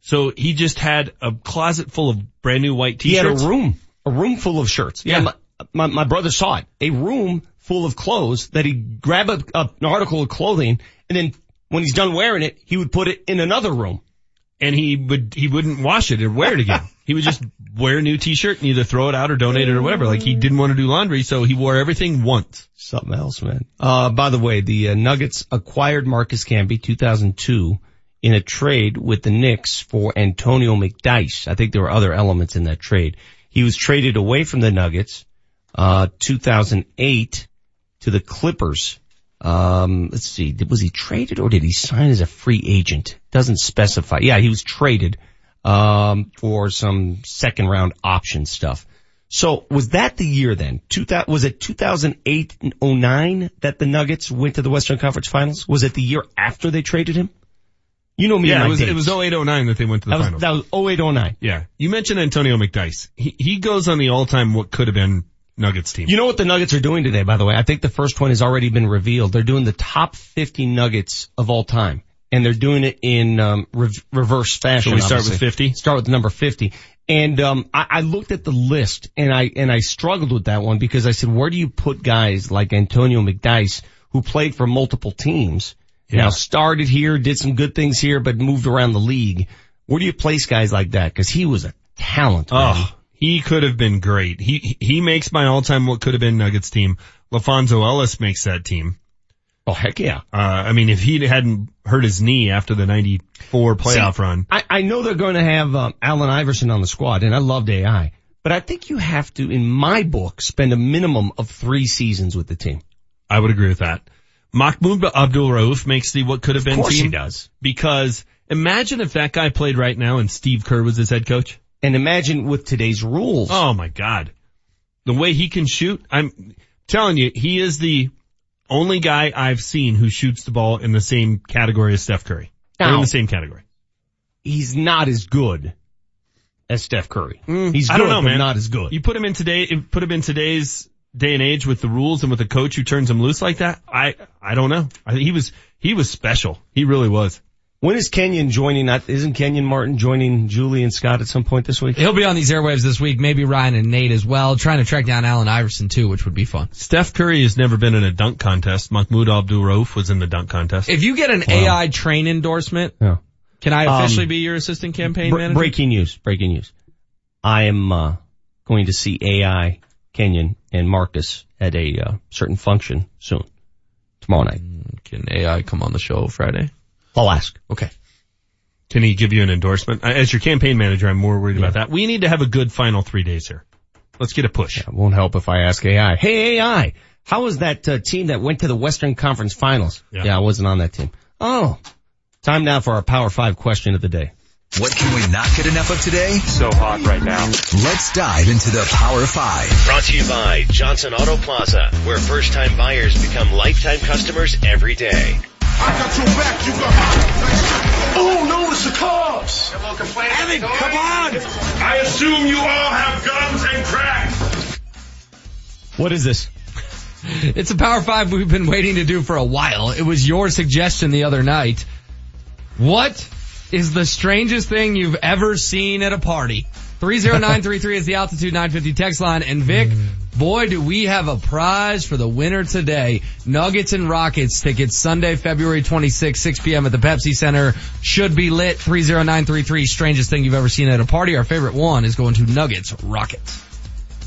so he just had a closet full of brand new white He had t-shirts. a room, a room full of shirts. Yeah, Yeah. my, my my brother saw it. A room full of clothes that he grab a, a, an article of clothing and then when he's done wearing it, he would put it in another room. and he would he wouldn't wash it or wear it again. he would just wear a new t-shirt and either throw it out or donate it or whatever. Like he didn't want to do laundry, so he wore everything once. Something else, man. Uh, by the way, the uh, Nuggets acquired Marcus Camby 2002 in a trade with the Knicks for Antonio McDyess. I think there were other elements in that trade. He was traded away from the Nuggets, uh, 2008 to the Clippers. Um, let's see, was he traded or did he sign as a free agent? Doesn't specify. Yeah, he was traded, um, for some second round option stuff. So was that the year then? 2000, was it 2008 and 09 that the Nuggets went to the Western Conference Finals? Was it the year after they traded him? You know me Yeah, it was dates. it was 0809 that they went to the that was, finals. that was 0809. yeah. You mentioned Antonio McDyess. He he goes on the all-time what could have been Nuggets team. You know what the Nuggets are doing today, by the way? I think the first one has already been revealed. They're doing the top 50 Nuggets of all time. And they're doing it in um, rev- reverse fashion. Shall we start with 50? Start with number 50. And um, I, I looked at the list and I and I struggled with that one because I said, where do you put guys like Antonio McDyess who played for multiple teams? Now started here, did some good things here, but moved around the league. Where do you place guys like that? Because he was a talent. man. Oh, he could have been great. He he makes my all-time what could have been Nuggets team. LaPhonso Ellis makes that team. Oh heck yeah. Uh, I mean, if he hadn't hurt his knee after the 94 playoff See, run. I, I know they're going to have um, Allen Iverson on the squad, and I loved AI, but I think you have to, in my book, spend a minimum of three seasons with the team. I would agree with that. Mahmoud Abdul Rauf makes the what could have been Of course team. he does. Because imagine if that guy played right now and Steve Kerr was his head coach. And imagine with today's rules. Oh my God. The way he can shoot, I'm telling you, he is the only guy I've seen who shoots the ball in the same category as Steph Curry. They're in the same category. He's not as good as Steph Curry. He's good, Mm, I don't know, man. not as good. You put him in today, put him in today's day and age with the rules and with a coach who turns him loose like that. I, I don't know. I he was, he was special. He really was. When is Kenyon joining? Isn't Kenyon Martin joining Julie and Scott at some point this week? He'll be on these airwaves this week. Maybe Ryan and Nate as well. Trying to track down Allen Iverson too, which would be fun. Steph Curry has never been in a dunk contest. Mahmoud Abdul Rauf was in the dunk contest. If you get an AI train endorsement, Yeah. can I officially Um, be your assistant campaign Bre- manager? breaking news. Breaking news. I am uh, going to see AI, Kenyon, and Marcus at a uh, certain function soon. Tomorrow night. Can AI come on the show Friday? I'll ask. Okay. Can he give you an endorsement? As your campaign manager, I'm more worried about that. We need to have a good final three days here. Let's get a push. It won't help if I ask AI. Hey AI, how was that uh, team that went to the Western Conference Finals? Yeah. yeah, I wasn't on that team. Oh, time now for our Power Five question of the day. What can we not get enough of today? So hot right now. Let's dive into the Power 5. Brought to you by Johnson Auto Plaza, where first time buyers become lifetime customers every day. I got your back, you got Oh no, it's the cops! Evan, come on! I assume you all have guns and crack. What is this? It's a Power 5 we've been waiting to do for a while. It was your suggestion the other night. What is the strangest thing you've ever seen at a party? 30933 is the Altitude 950 text line. And Vic, boy, do we have a prize for the winner today. Nuggets and Rockets tickets Sunday, February 26, 6 p.m. at the Pepsi Center. Should be lit. 30933, strangest thing you've ever seen at a party. Our favorite one is going to Nuggets Rockets.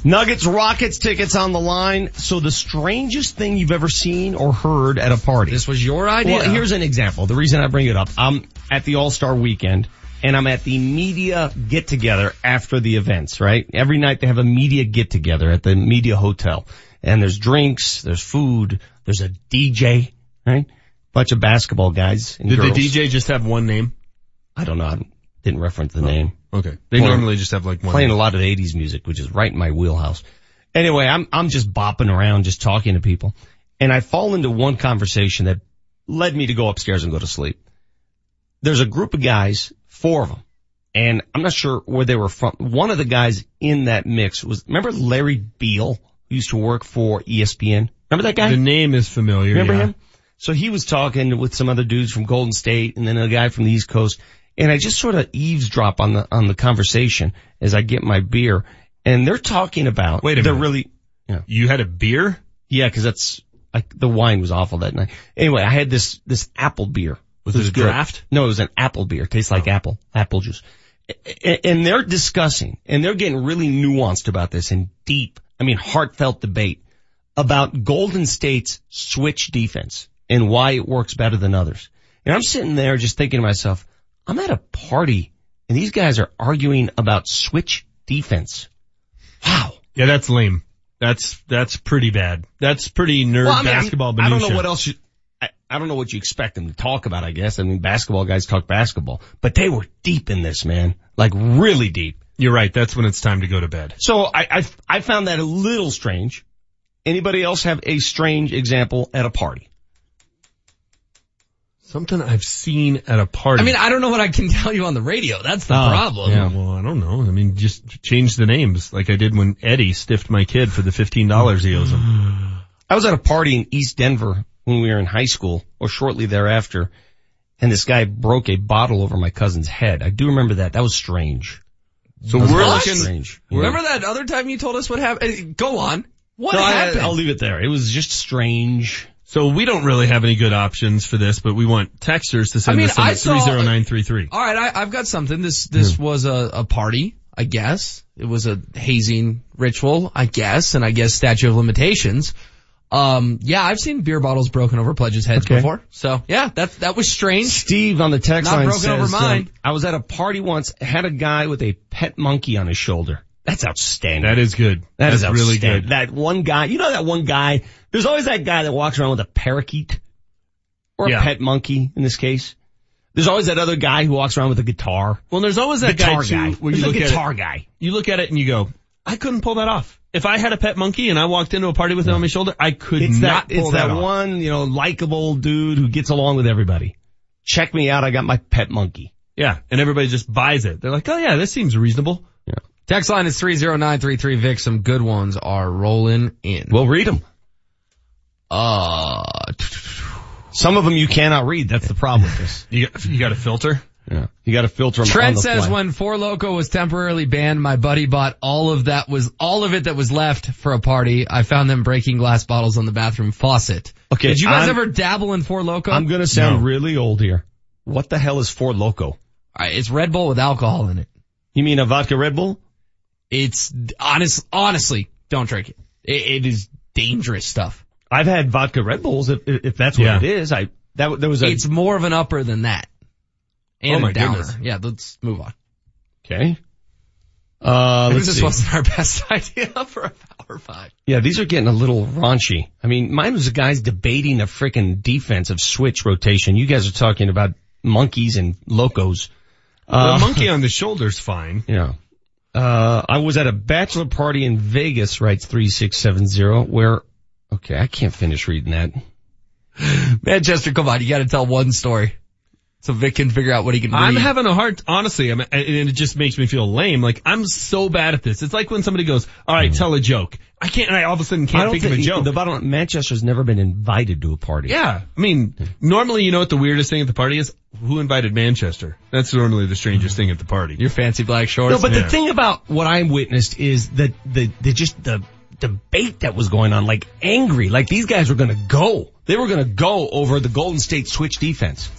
Nuggets Rockets tickets on the line. So the strangest thing you've ever seen or heard at a party. This was your idea. Well, here's an example. The reason I bring it up, I'm at the All-Star weekend and I'm at the media get together after the events, right? Every night they have a media get together at the media hotel and there's drinks, there's food, there's a DJ, right? Bunch of basketball guys and Did girls. the DJ just have one name? I don't know. I didn't reference the oh, name. Okay. They normally just have like one. playing name. a lot of 80s music, which is right in my wheelhouse. Anyway, I'm, I'm just bopping around, just talking to people. And I fall into one conversation that led me to go upstairs and go to sleep. There's a group of guys, four of them, and I'm not sure where they were from. One of the guys in that mix was, remember Larry Beil, who used to work for ESPN? Remember that guy? The name is familiar. Remember yeah. him? So he was talking with some other dudes from Golden State and then a guy from the East Coast. And I just sort of eavesdrop on the, on the conversation as I get my beer and they're talking about, Wait a they're minute. really, yeah. You had a beer? Yeah, cause that's, like, the wine was awful that night. Anyway, I had this, this apple beer. Was it a good. draft? Oh. No, it was an apple beer. Tastes like oh. apple, apple juice. And they're discussing and they're getting really nuanced about this and deep, I mean, heartfelt debate about Golden State's switch defense and why it works better than others. And I'm sitting there just thinking to myself, I'm at a party and these guys are arguing about switch defense. Wow. Yeah, that's lame. That's, that's pretty bad. That's pretty nerd Well, I mean, basketball I don't know what else you, I, I don't know what you expect them to talk about, I guess. I mean, basketball guys talk basketball, but they were deep in this, man. Like really deep. You're right. That's when it's time to go to bed. So I, I, I found that a little strange. Anybody else have a strange example at a party? Something I've seen at a party. I mean, I don't know what I can tell you on the radio. That's the Oh, problem. Yeah, well, I don't know. I mean, just change the names like I did when Eddie stiffed my kid for the $15 he owes him. I was at a party in East Denver when we were in high school or shortly thereafter and this guy broke a bottle over my cousin's head. I do remember that. That was strange. So That was we're looking- strange. Remember that other time you told us what happened? Go on. What No, I- happened? I'll leave it there. It was just strange. So we don't really have any good options for this, but we want texters to send I mean, us in at 30933. All right, I, I've got something. This this hmm. was a, a party, I guess. It was a hazing ritual, I guess, and I guess statute of limitations. Um, yeah, I've seen beer bottles broken over pledges' heads Okay. before. So yeah, that that was strange. Steve on the text Not line broken says, over mine. um, I was at a party once, had a guy with a pet monkey on his shoulder. That's outstanding. That is good. That is That's really outstanding. good. That one guy, you know that one guy, there's always that guy that walks around with a parakeet or a pet monkey in this case. There's always that other guy who walks around with a guitar. Well, there's always that guitar guy, too, guy. where There's you a look at guitar it- guy. You look at it and you go, I couldn't pull that off. If I had a pet monkey and I walked into a party with it on my shoulder, I could It's not that, pull it's that, that, one, you know, likable dude who gets along with everybody. Check me out. I got my pet monkey. Yeah, and everybody just buys it. They're like, oh yeah, this seems reasonable. Yeah. Text line is 30933 Vic. Some good ones are rolling in. We'll read them. Uh, Some of them you cannot read. That's the problem with this. You got, you got a filter? Yeah. You got to filter them. on Trent the says fly. when Four Loco was temporarily banned, my buddy bought all of that was all of it that was left for a party. I found them breaking glass bottles on the bathroom faucet. Okay, Did you guys I'm- ever dabble in Four Loco? I'm gonna sound really old here. What the hell is Four Loco? All right, it's Red Bull with alcohol in it. You mean a vodka Red Bull? It's honest, honestly, don't drink it. It, it is dangerous stuff. I've had vodka Red Bulls if, if that's what Yeah. it is. I, that, there was a, It's more of an upper than that. And Oh my a downer. goodness. Yeah, let's move on. okay. Uh, Maybe let's this see. wasn't our best idea for a power five. Yeah, these are getting a little raunchy. I mean, mine was the guys debating a freaking defensive switch rotation. You guys are talking about monkeys and locos. Uh, the monkey on the shoulder's fine. Yeah. Uh, I was at a bachelor party in Vegas, writes 3670, where, okay, I can't finish reading that. Manchester, come on, you gotta tell one story. So Vic can figure out what he can read. I'm having a hard, honestly, I'm, and it just makes me feel lame. Like I'm so bad at this. It's like when somebody goes, "All right, mm-hmm. tell a joke." I can't, and I all of a sudden can't don't think of a joke. The bottom line, Manchester's never been invited to a party. Yeah, I mean, hmm. normally you know what the weirdest thing at the party is? Who invited Manchester? That's normally the strangest hmm. thing at the party. Your fancy black shorts. No, but Yeah. the thing about what I witnessed is that the, the just the debate that was going on, like angry, like these guys were gonna go. They were gonna go over the Golden State switch defense.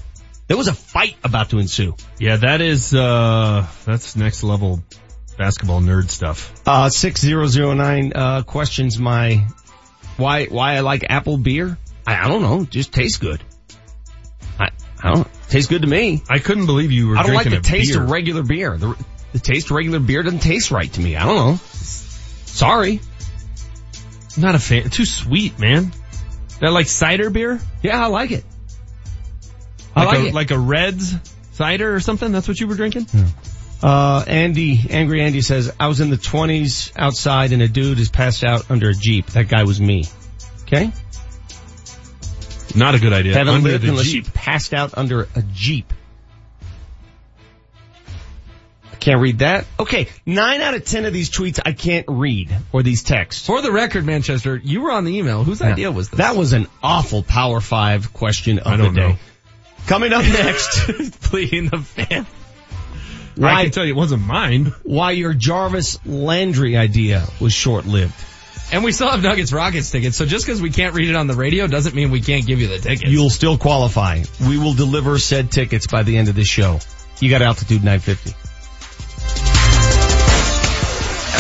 There was a fight about to ensue. Yeah, that is, uh, that's next level basketball nerd stuff. Uh, 6009, uh, questions my, why, why I like apple beer? I, I don't know, just tastes good. I, I don't, tastes good to me. I couldn't believe you were I don't like the taste beer. of regular beer. The, the taste of regular beer doesn't taste right to me. I don't know. Sorry. Not a fan. Too sweet, man. That like cider beer? Yeah, I like it. I Like, like a, it. like a Redd's cider or something? That's what you were drinking? Uh, Andy, Angry Andy says, I was in the 20s outside and a dude is passed out under a Jeep. That guy was me. Okay? Not a good idea. Haven't Under lived the unless Jeep. you passed out under a Jeep. I can't read that. Okay, nine out of ten of these tweets I can't read, or these texts. For the record, Manchester, you were on the email. Whose idea was this? That was an awful Power Five question of I the don't day. know. Coming up next, Pleading the fan. I can tell you it wasn't mine. why your Jarvis Landry idea was short-lived. And we still have Nuggets Rockets tickets, so just because we can't read it on the radio doesn't mean we can't give you the tickets. You'll still qualify. We will deliver said tickets by the end of this show. You got altitude 950.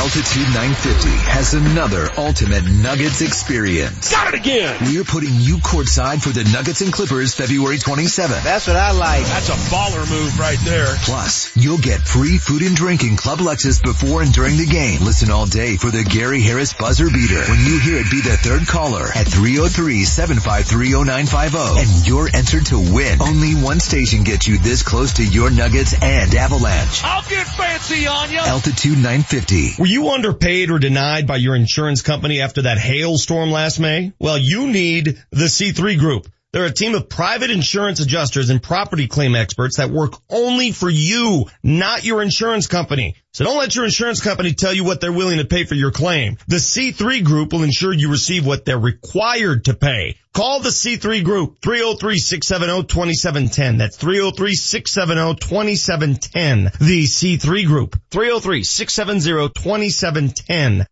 Altitude 950 has another ultimate Nuggets experience. Got it again. We're putting you courtside for the Nuggets and Clippers February 27th. That's what I like. That's a baller move right there. Plus, you'll get free food and drink in Club Lexus before and during the game. Listen all day for the Gary Harris buzzer beater. When you hear it, be the third caller at 303-753-0950 and you're entered to win. Only one station gets you this close to your Nuggets and Avalanche. I'll get fancy on you. Altitude 950. Were you underpaid or denied by your insurance company after that hailstorm last May? Well, you need the C3 Group. They're a team of private insurance adjusters and property claim experts that work only for you, not your insurance company. So don't let your insurance company tell you what they're willing to pay for your claim. The C3 Group will ensure you receive what they're required to pay. Call the C3 Group, 303-670-2710. That's 303-670-2710. The C3 Group, 303-670-2710.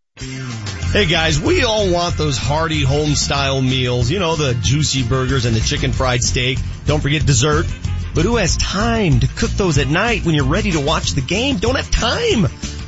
Hey guys, we all want those hearty home style meals. You know, the juicy burgers and the chicken fried steak. Don't forget dessert. But who has time to cook those at night when you're ready to watch the game? Don't have time.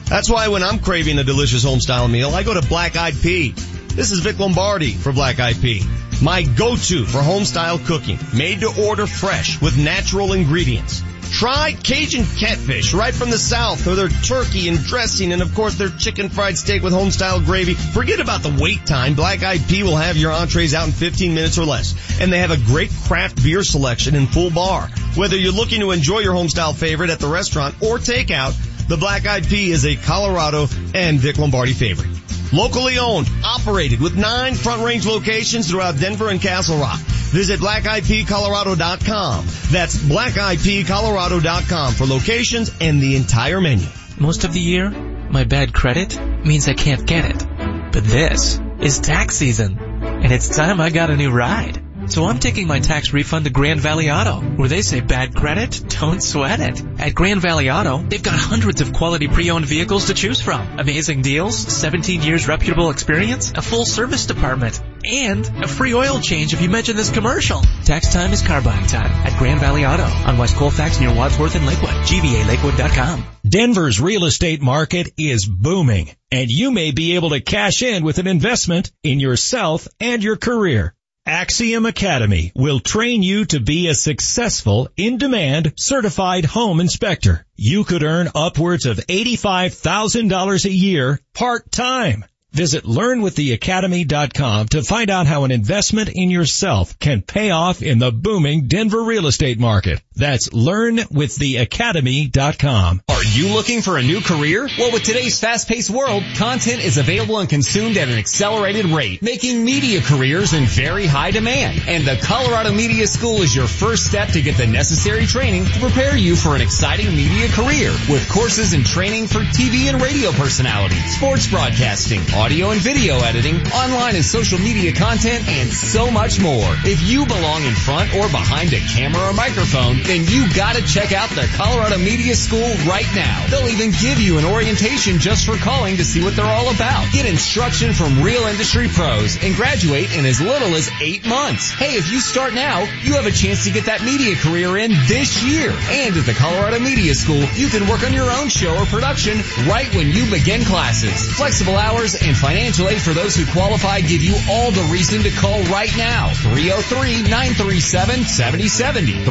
That's why when I'm craving a delicious home style meal, I go to Black Eyed Pea. This is Vic Lombardi for Black Eyed Pea. My go-to for home style cooking, made to order fresh with natural ingredients. Try Cajun catfish right from the south or their turkey and dressing and of course their chicken fried steak with home style gravy. Forget about the wait time. Black Eyed Pea will have your entrees out in 15 minutes or less. And they have a great craft beer selection and full bar. Whether you're looking to enjoy your home style favorite at the restaurant or takeout, the Black Eyed Pea is a Colorado and Vic Lombardi favorite. Locally owned, operated with nine front range locations throughout Denver and Castle Rock. Visit blackeyedpeacolorado.com. That's blackeyedpeacolorado.com for locations and the entire menu. Most of the year, my bad credit means I can't get it. But this is tax season, and it's time I got a new ride. So I'm taking my tax refund to Grand Valley Auto, where they say bad credit, don't sweat it. At Grand Valley Auto, they've got hundreds of quality pre-owned vehicles to choose from. Amazing deals, 17 years reputable experience, a full service department, and a free oil change if you mention this commercial. Tax time is car buying time at Grand Valley Auto on West Colfax near Wadsworth and Lakewood. GVALakewood.com. Denver's real estate market is booming, and you may be able to cash in with an investment in yourself and your career. Axiom Academy will train you to be a successful, in-demand, certified home inspector. You could earn upwards of $85,000 a year part-time. Visit learnwiththeacademy.com to find out how an investment in yourself can pay off in the booming Denver real estate market. That's learnwiththeacademy.com. Are you looking for a new career? Well, with today's fast-paced world, content is available and consumed at an accelerated rate, making media careers in very high demand. And the Colorado Media School is your first step to get the necessary training to prepare you for an exciting media career with courses and training for TV and radio personality, sports broadcasting, audio and video editing, online and social media content, and so much more. If you belong in front or behind a camera or microphone, then you gotta check out the Colorado Media School right now. They'll even give you an orientation just for calling to see what they're all about. Get instruction from real industry pros and graduate in as little as eight months. Hey, if you start now, you have a chance to get that media career in this year. And at the Colorado Media School, you can work on your own show or production right when you begin classes. Flexible hours and financial aid for those who qualify give you all the reason to call right now. 303-937-7070.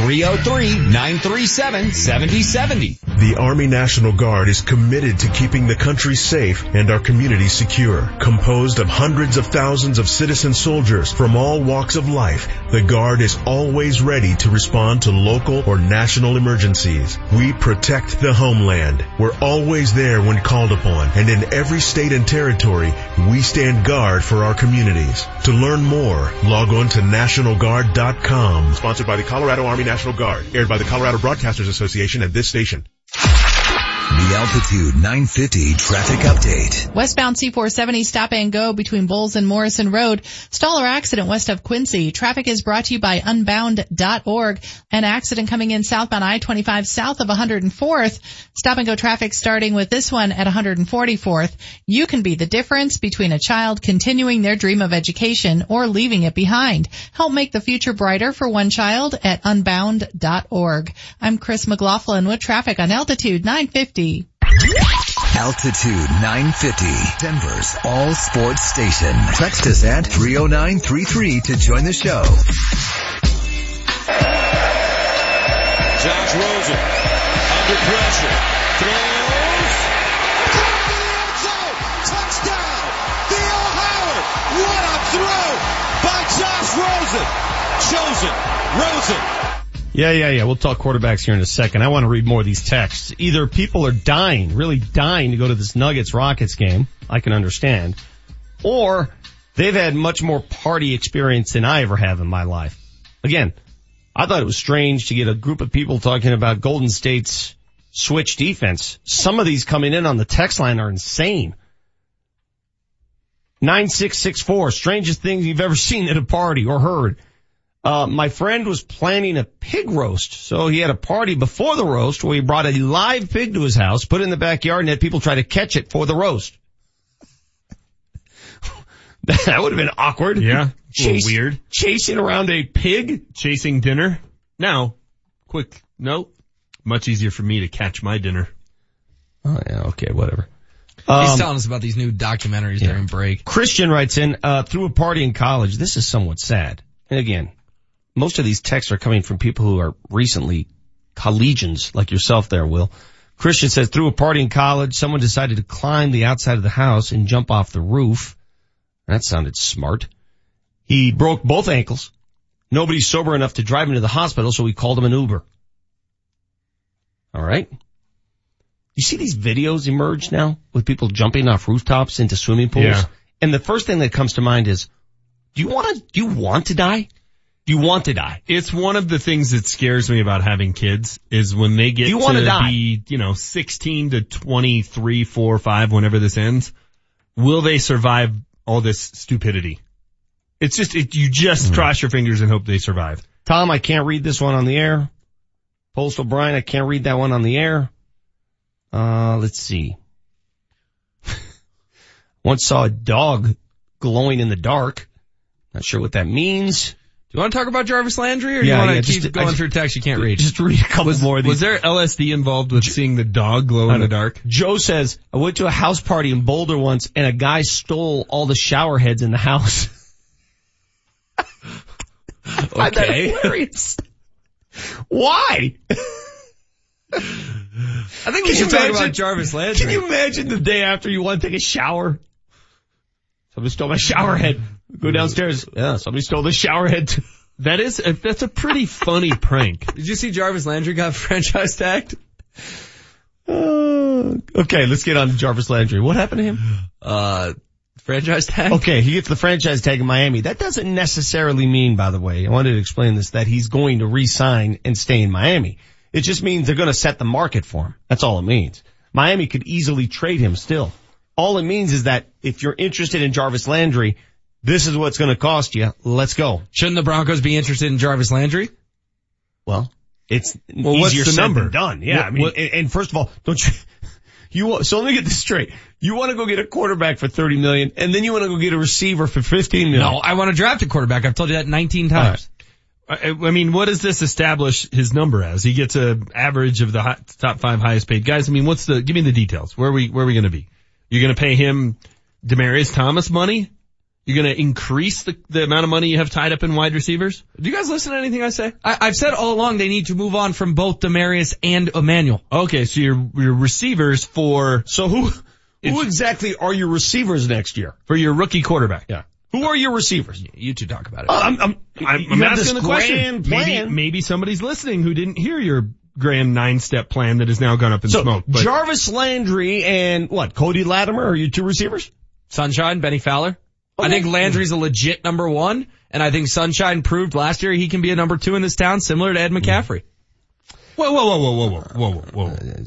303-937-7070. The Army National Guard is committed to keeping the country safe and our community secure. Composed of hundreds of thousands of citizen soldiers from all walks of life, the Guard is always ready to respond to local or national emergencies. We protect the homeland. We're always there when called upon, and in every state and territory, we stand guard for our communities. To learn more, log on to NationalGuard.com. Sponsored by the Colorado Army National Guard. Aired by the Colorado Broadcasters Association and this station. The Altitude 950 traffic update. Westbound C470 stop and go between Bowles and Morrison Road. Staller accident west of Quincy. Traffic is brought to you by unbound.org. An accident coming in southbound I-25 south of 104th. Stop and go traffic starting with this one at 144th. You can be the difference between a child continuing their dream of education or leaving it behind. Help make the future brighter for one child at unbound.org. I'm Chris McLaughlin with traffic on Altitude 950. Altitude 950, Denver's all sports station. Text us at 30933 to join the show. Josh Rosen under pressure. Throws. Touchdown. Theo Howard. What a throw by Josh Rosen. Chosen. Rosen. Yeah, yeah, yeah. We'll talk quarterbacks here in a second. I want to read more of these texts. Either people are dying, really dying to go to this Nuggets Rockets game. I can understand. Or they've had much more party experience than I ever have in my life. Again, I thought it was strange to get a group of people talking about Golden State's switch defense. Some of these coming in on the text line are insane. 9664, strangest things you've ever seen at a party or heard. Uh, my friend was planning a pig roast, so he had a party before the roast where he brought a live pig to his house, put it in the backyard, and had people try to catch it for the roast. that would have been awkward. Yeah. Chase, weird. Chasing around a pig? Chasing dinner. Now, quick note. Much easier for me to catch my dinner. Oh yeah, okay, whatever. He's Um, telling us about these new documentaries yeah. during break. Christian writes in, uh, through a party in college, this is somewhat sad. And again, most of these texts are coming from people who are recently collegians like yourself there, Will. Christian says, through a party in college, someone decided to climb the outside of the house and jump off the roof. That sounded smart. He broke both ankles. Nobody's sober enough to drive him to the hospital, so we called him an Uber. All right. You see these videos emerge now with people jumping off rooftops into swimming pools? Yeah. And the first thing that comes to mind is, do you want to, do you want to die? Do you want to die? It's one of the things that scares me about having kids is when they get You wanna to die. be, you know, 16 to 23, 4, 5, whenever this ends. Will they survive all this stupidity? It's just, it, you just cross your fingers and hope they survive. Tom, I can't read this one on the air. Postal Brian, I can't read that one on the air. Uh, let's see. Once saw a dog glowing in the dark. Not sure what that means. Do you want to talk about Jarvis Landry or do Yeah, you want to yeah, keep just- I going just- through text you can't read? Just read a couple Was, more of these. was there LSD involved with seeing the dog glow in the dark? Joe says, I went to a house party in Boulder once and a guy stole all the shower heads in the house. I find that Okay. Why? I think we Can should you talk imagine- about Jarvis Landry. Can you imagine the day after you want to take a shower? Somebody stole my shower head. Go downstairs. Yeah, somebody stole the shower head. too. That is, a, that's a pretty funny prank. Did you see Jarvis Landry got franchise tagged? Uh, okay, let's get on to Jarvis Landry. What happened to him? Uh, franchise tag? Okay, he gets the franchise tag in Miami. That doesn't necessarily mean, by the way, I wanted to explain this, that he's going to re-sign and stay in Miami. It just means they're going to set the market for him. That's all it means. Miami could easily trade him still. All it means is that if you're interested in Jarvis Landry, this is what's going to cost you. Let's go. Shouldn't the Broncos be interested in Jarvis Landry? Well, it's Well, what's easier the said number? than done. Yeah, What- I mean, what- and, and first of all, don't you, you want, so let me get this straight. You want to go get a quarterback for 30 million and then you want to go get a receiver for 15 million. No, I want to draft a quarterback. I've told you that 19 times. I, I mean, what does this establish his number as? He gets a average of the hot, top five highest paid guys. I mean, what's the, give me the details. Where are we, where are we going to be? You're going to pay him Demaryius Thomas money? You're going to increase the, the amount of money you have tied up in wide receivers? Do you guys listen to anything I say? I, I've said all along they need to move on from both Demaryius and Emmanuel. Okay, so your, your receivers for, So who, who exactly are your receivers next year? for your rookie quarterback. Yeah. Who are your receivers? You two talk about it. Oh, I'm, I'm, I'm, I'm have this asking the question. grand Maybe, plan. maybe somebody's listening who didn't hear your grand nine step plan that has now gone up in so smoke. But Jarvis Landry and what? Cody Latimer are your two receivers? Sunshine, Bennie Fowler. Okay. I think Landry's a legit number one, and I think Sunshine proved last year he can be a number two in this town, similar to Ed mm. McCaffrey. Whoa, whoa, whoa, whoa, whoa, whoa, whoa, whoa. Uh,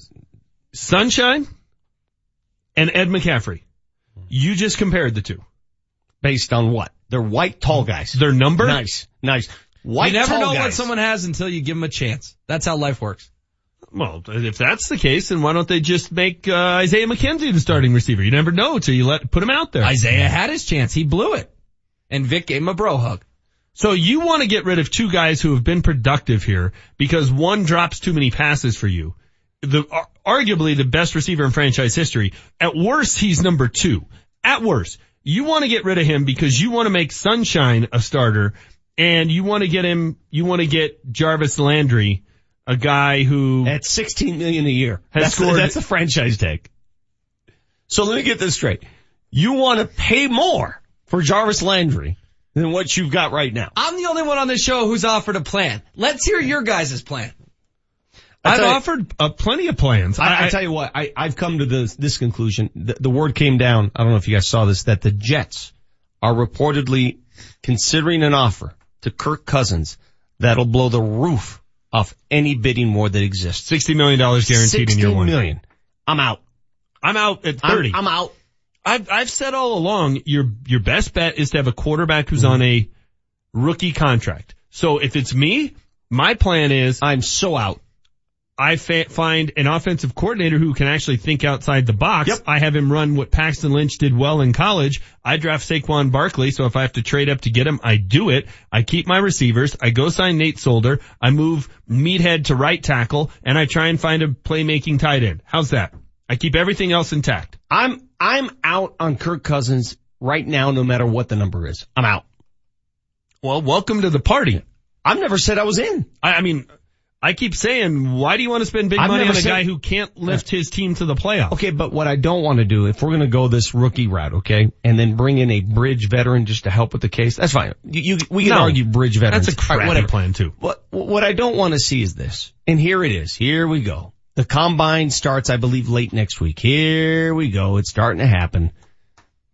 Sunshine and Ed McCaffrey. You just compared the two. Based on what? They're white tall guys. Their number? Nice, nice. White you never know guys. what someone has until you give them a chance. That's how life works. Well, if that's the case, then why don't they just make uh, Isaiah McKenzie the starting receiver? You never know till you let put him out there. Isaiah had his chance. He blew it. And Vic gave him a bro hug. So you want to get rid of two guys who have been productive here because one drops too many passes for you. The arguably the best receiver in franchise history. At worst, he's number two. At worst, you want to get rid of him because you want to make Sunshine a starter, and you want to get him. You want to get Jarvis Landry, a guy who At 16 million a year. Has that's, scored- the, that's the franchise tag. So let me get this straight. You want to pay more for Jarvis Landry than what you've got right now. I'm the only one on this show who's offered a plan. Let's hear your guys' plan. I I've tell you- offered uh, plenty of plans. I, I tell you what, I, I've come to this, this conclusion. The, the word came down, I don't know if you guys saw this, that the Jets are reportedly considering an offer to Kirk Cousins that'll blow the roof off any bidding war that exists. sixty million dollars guaranteed in year one. million. I'm out. I'm out at thirty. I'm, out. I've I've said all along your your best bet is to have a quarterback who's on a rookie contract. So if it's me, my plan is I'm so out. I fa- find an offensive coordinator who can actually think outside the box. Yep. I have him run what Paxton Lynch did well in college. I draft Saquon Barkley, so if I have to trade up to get him, I do it. I keep my receivers. I go sign Nate Solder. I move Meathead to right tackle, and I try and find a playmaking tight end. How's that? I keep everything else intact. I'm, I'm out on Kirk Cousins right now, no matter what the number is. I'm out. Well, welcome to the party. I've never said I was in. I, I mean, I keep saying, why do you want to spend big I've money on a said- guy who can't lift his team to the playoffs? Okay, but what I don't want to do, if we're going to go this rookie route, okay, and then bring in a bridge veteran just to help with the case, that's fine. You, you we can No. argue bridge veterans. That's a right, crappy whatever. plan too. What what I don't want to see is this, and here it is. Here we go. The combine starts, I believe, late next week. Here we go. It's starting to happen.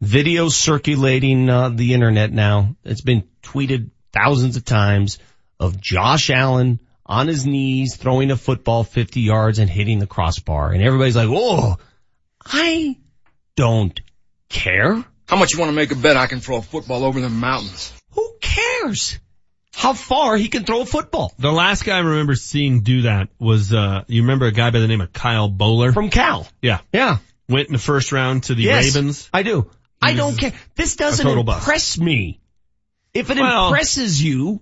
Video circulating uh, the internet now. It's been tweeted thousands of times of Josh Allen on his knees throwing a football 50 yards and hitting the crossbar, and everybody's like, "Whoa, I don't care." How much you want to make a bet I can throw a football over the mountains? Who cares? How far he can throw a football The last guy I remember seeing do that was, uh, you remember a guy by the name of Kyle Boller? from Cal. yeah. Yeah. Went in the first round to the Yes, Ravens. I do. I don't care. This doesn't total bust. impress me. If it Well- impresses you,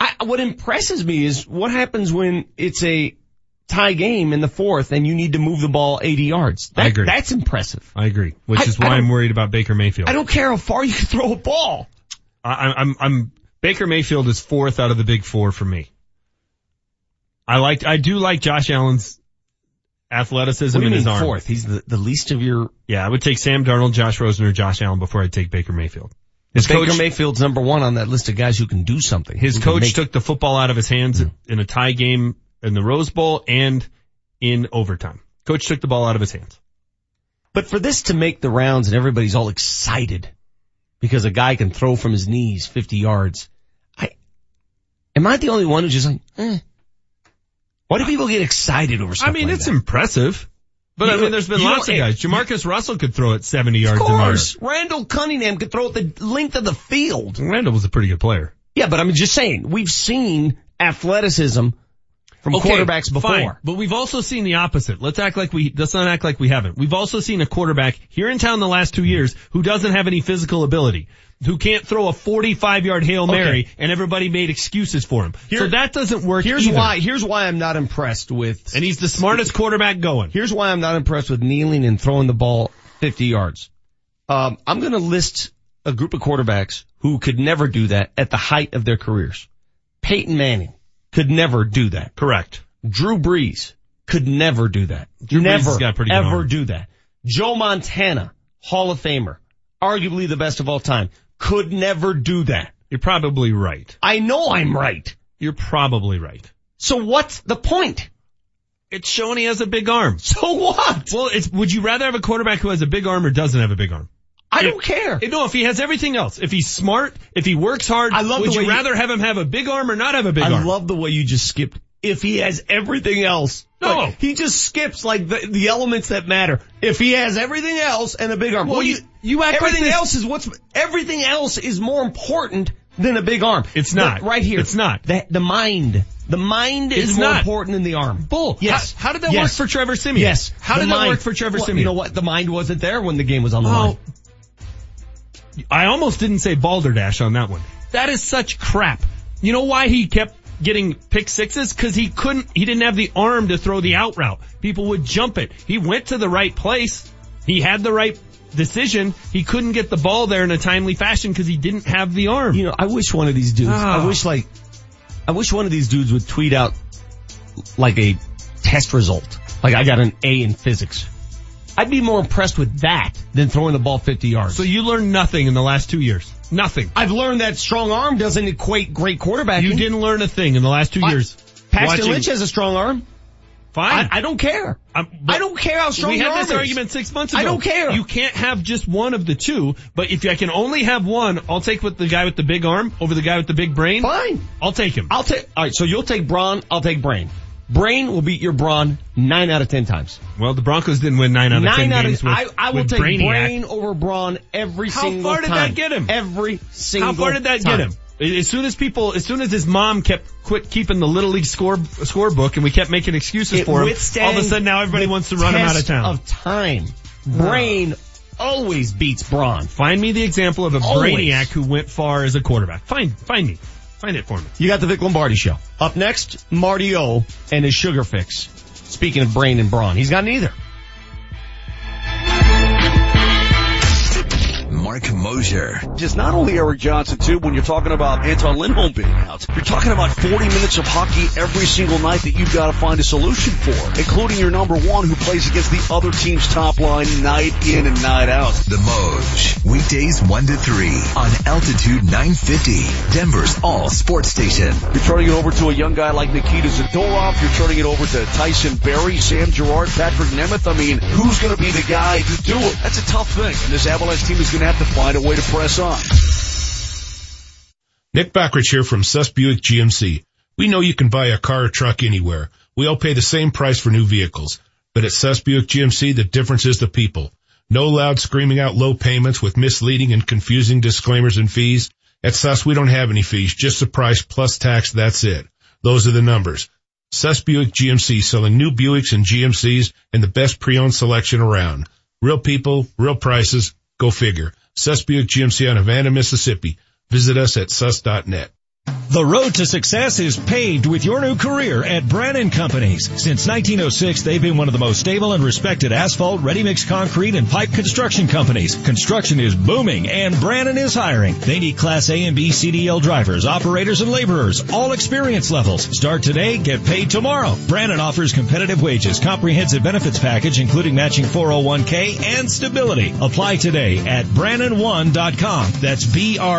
I, what impresses me is what happens when it's a tie game in the fourth and you need to move the ball 80 yards. That, I agree. That's impressive. I agree. Which I- is why I'm worried about Baker Mayfield. I don't care how far you can throw a ball. I, I'm, I'm, Baker Mayfield is fourth out of the big four for me. I like, I do like Josh Allen's athleticism you his arm. fourth? He's the, the least of your, Yeah, I would take Sam Darnold, Josh Rosen, or Josh Allen before I'd take Baker Mayfield. His Baker coach- Mayfield's number one on that list of guys who can do something. His coach took the football out of his hands in a tie game in the Rose Bowl and in overtime. Coach took the ball out of his hands. But for this to make the rounds and everybody's all excited because a guy can throw from his knees 50 yards, I, am I the only one who's just like, eh? Why do people get excited over stuff I mean, like it's that? impressive. But I mean, there's been lots of guys. Jamarcus Russell could throw it 70 yards Of course, Randall Cunningham could throw it the length of the field. Randall was a pretty good player. Yeah, but I'm just saying, we've seen athleticism from quarterbacks before. fine. But we've also seen the opposite. Let's act like we, let's not act like we haven't. We've also seen a quarterback here in town the last two years who doesn't have any physical ability. Who can't throw a 45 yard Hail Mary Okay. and everybody made excuses for him. Here- so that doesn't work Here's either. why, here's why I'm not impressed with, And he's the smartest quarterback going. here's why I'm not impressed with kneeling and throwing the ball 50 yards. Um, I'm gonna list a group of quarterbacks who could never do that at the height of their careers. Peyton Manning could never do that. Correct. Drew Brees could never do that. Drew Brees never, has got pretty good ever do that. Joe Montana, Hall of Famer, arguably the best of all time, could never do that. You're probably right. I know I'm right. You're probably right. So what's the point? It's showing he has a big arm. So what? Well, it's, would you rather have a quarterback who has a big arm or doesn't have a big arm? I don't care. No, if he has everything else, if he's smart, if he works hard, I love would the you way you- rather have him have a big arm or not have a big arm? I arm? love the way you just skipped. If he has everything else. No. Like, he just skips like the, the elements that matter. If he has everything else and a big arm. Well, you- you act everything this- else is what's, everything else is more important than a big arm. It's The- not. right here. It's not. The, the mind. The mind is It's more not. important than the arm. Bull. Yes. How, how did that Yes. work for Trevor Siemian? Yes. How The did that work for Trevor Well, Simeon? You know what? The mind wasn't there when the game was on the Oh, line. I almost didn't say balderdash on that one. That is such crap. You know why he kept getting pick sixes? Cause he couldn't, he didn't have the arm to throw the out route. People would jump it. He went to the right place. He had the right decision. He couldn't get the ball there in a timely fashion because he didn't have the arm. You know, I wish one of these dudes, Ah. I wish like, I wish one of these dudes would tweet out like a test result. Like I got an A in physics. I'd be more impressed with that than throwing the ball 50 yards. So you learned nothing in the last two years. Nothing. I've learned that strong arm doesn't equate great quarterbacking. You didn't learn a thing in the last two I- years. Paxton Watching- Lynch has a strong arm. Fine. I, I don't care. But I don't care how strong we your had this is. argument six months ago. I don't care. You can't have just one of the two, but if I can only have one, I'll take with the guy with the big arm over the guy with the big brain. Fine. I'll take him. I'll take, alright, so you'll take brawn, I'll take Brain. Brain will beat your brawn nine out of ten times. Well, the Broncos didn't win nine out of ten Nine out games of, with, I, I will take Brainiac. Brain over brawn every How single time. How far did that get him? Every single How far did that time. get him? As soon as people, as soon as his mom kept quit keeping the little league score scorebook, and we kept making excuses It for him, all of a sudden now everybody wants to run him out of town. Of time, Brain always beats brawn. Find me the example of a Always. brainiac who went far as a quarterback. Find, find me, find it for me. You got the Vic Lombardi show. Up next, Marty O and his sugar fix. Speaking of Brain and brawn, he's got neither. Marc Moser. Just not only Eric Johnson too, when you're talking about Anton Lindholm being out, you're talking about 40 minutes of hockey every single night that you've got to find a solution for, including your number one who plays against the other team's top line night in and night out. The Moj. Weekdays 1 to 3 on Altitude 950. Denver's all sports station. You're turning it over to a young guy like Nikita Zadorov. You're turning it over to Tyson Barrie, Sam Girard, Patrick Nemeth. I mean, who's going to be the guy to do it? That's a tough thing. And this Avalanche team is going to have to find a way to press on. Nick Backrich here from Suss Buick GMC. We know you can buy a car or truck anywhere. We all pay the same price for new vehicles. But at Suss Buick GMC, the difference is the people. No loud screaming out low payments with misleading and confusing disclaimers and fees. At Suss, we don't have any fees, just the price plus tax, that's it. Those are the numbers. Suss Buick GMC selling new Buicks and GMCs and the best pre-owned selection around. Real people, real prices, go figure. Suss Buick GMC on Havana, Mississippi. Visit us at sus.net. The road to success is paved with your new career at Brannan Companies. Since 1906, they've been one of the most stable and respected asphalt, ready-mix concrete, and pipe construction companies. Construction is booming and Brannan is hiring. They need Class A and B CDL drivers, operators, and laborers, all experience levels. Start today, get paid tomorrow. Brannan offers competitive wages, comprehensive benefits package, including matching 401k and stability. Apply today at Brannan1.com. That's B-R-A-N-N-A-N,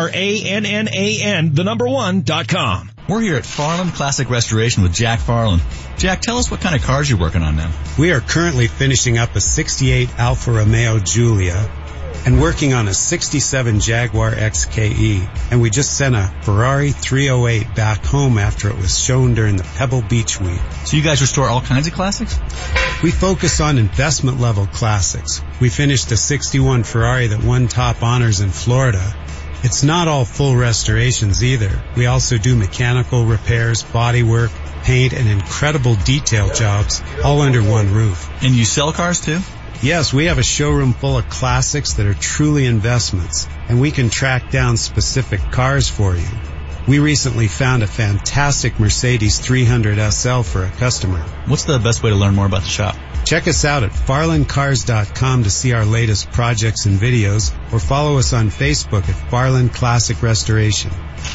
the number one dot. We're here at Farland Classic Restoration with Jack Farland. Jack, tell us what kind of cars you're working on now. We are currently finishing up a 68 Alfa Romeo Giulia and working on a 67 Jaguar XKE. And we just sent a Ferrari 308 back home after it was shown during the Pebble Beach week. So you guys restore all kinds of classics? We focus on investment level classics. We finished a 61 Ferrari that won top honors in Florida. It's not all full restorations either. We also do mechanical repairs, body work, paint, and incredible detail jobs all under one roof. And you sell cars too? Yes, we have a showroom full of classics that are truly investments, and we can track down specific cars for you. We recently found a fantastic Mercedes 300 SL for a customer. What's the best way to learn more about the shop? Check us out at farlandcars.com to see our latest projects and videos, or follow us on Facebook at Farland Classic Restoration.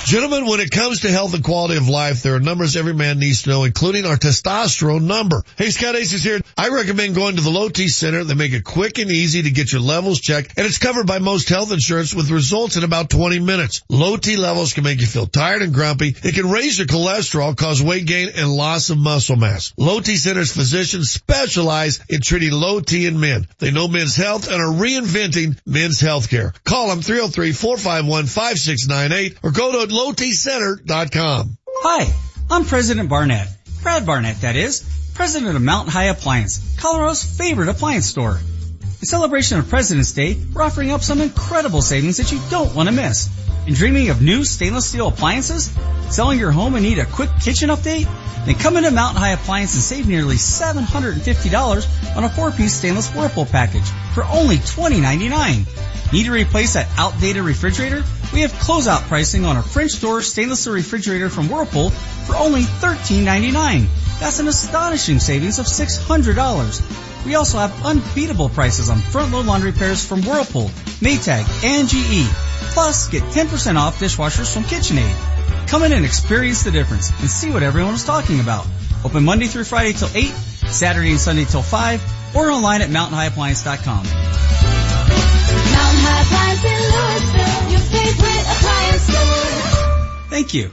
Gentlemen, when it comes to health and quality of life, there are numbers every man needs to know, including our testosterone number. Hey, Scott Ace is here. I recommend going to the Low T Center. They make it quick and easy to get your levels checked, and it's covered by most health insurance with results in about 20 minutes. Low T levels can make you feel tired and grumpy. It can raise your cholesterol, cause weight gain, and loss of muscle mass. Low T Center's physicians specialize in treating low T in men. They know men's health and are reinventing men's health care. Call them 303-451-5698 or go to lowtcenter.com. Hi, I'm President Barnett. Brad Barnett, that is. President of Mountain High Appliance, Colorado's favorite appliance store. In celebration of President's Day, we're offering up some incredible savings that you don't want to miss. In dreaming of new stainless steel appliances? Selling your home and need a quick kitchen update? Then come into Mountain High Appliance and save nearly $750 on a four-piece stainless Whirlpool package for only $20.99. Need to replace that outdated refrigerator? We have closeout pricing on a French door stainless steel refrigerator from Whirlpool for only $13.99. That's an astonishing savings of $600. We also have unbeatable prices on front load laundry pairs from Whirlpool, Maytag, and GE. Plus, get 10% off dishwashers from KitchenAid. Come in and experience the difference and see what everyone is talking about. Open Monday through Friday till 8, Saturday and Sunday till 5, or online at mountainhighappliance.com. Mountain High Appliance in Louisville, your favorite appliance store. Thank you.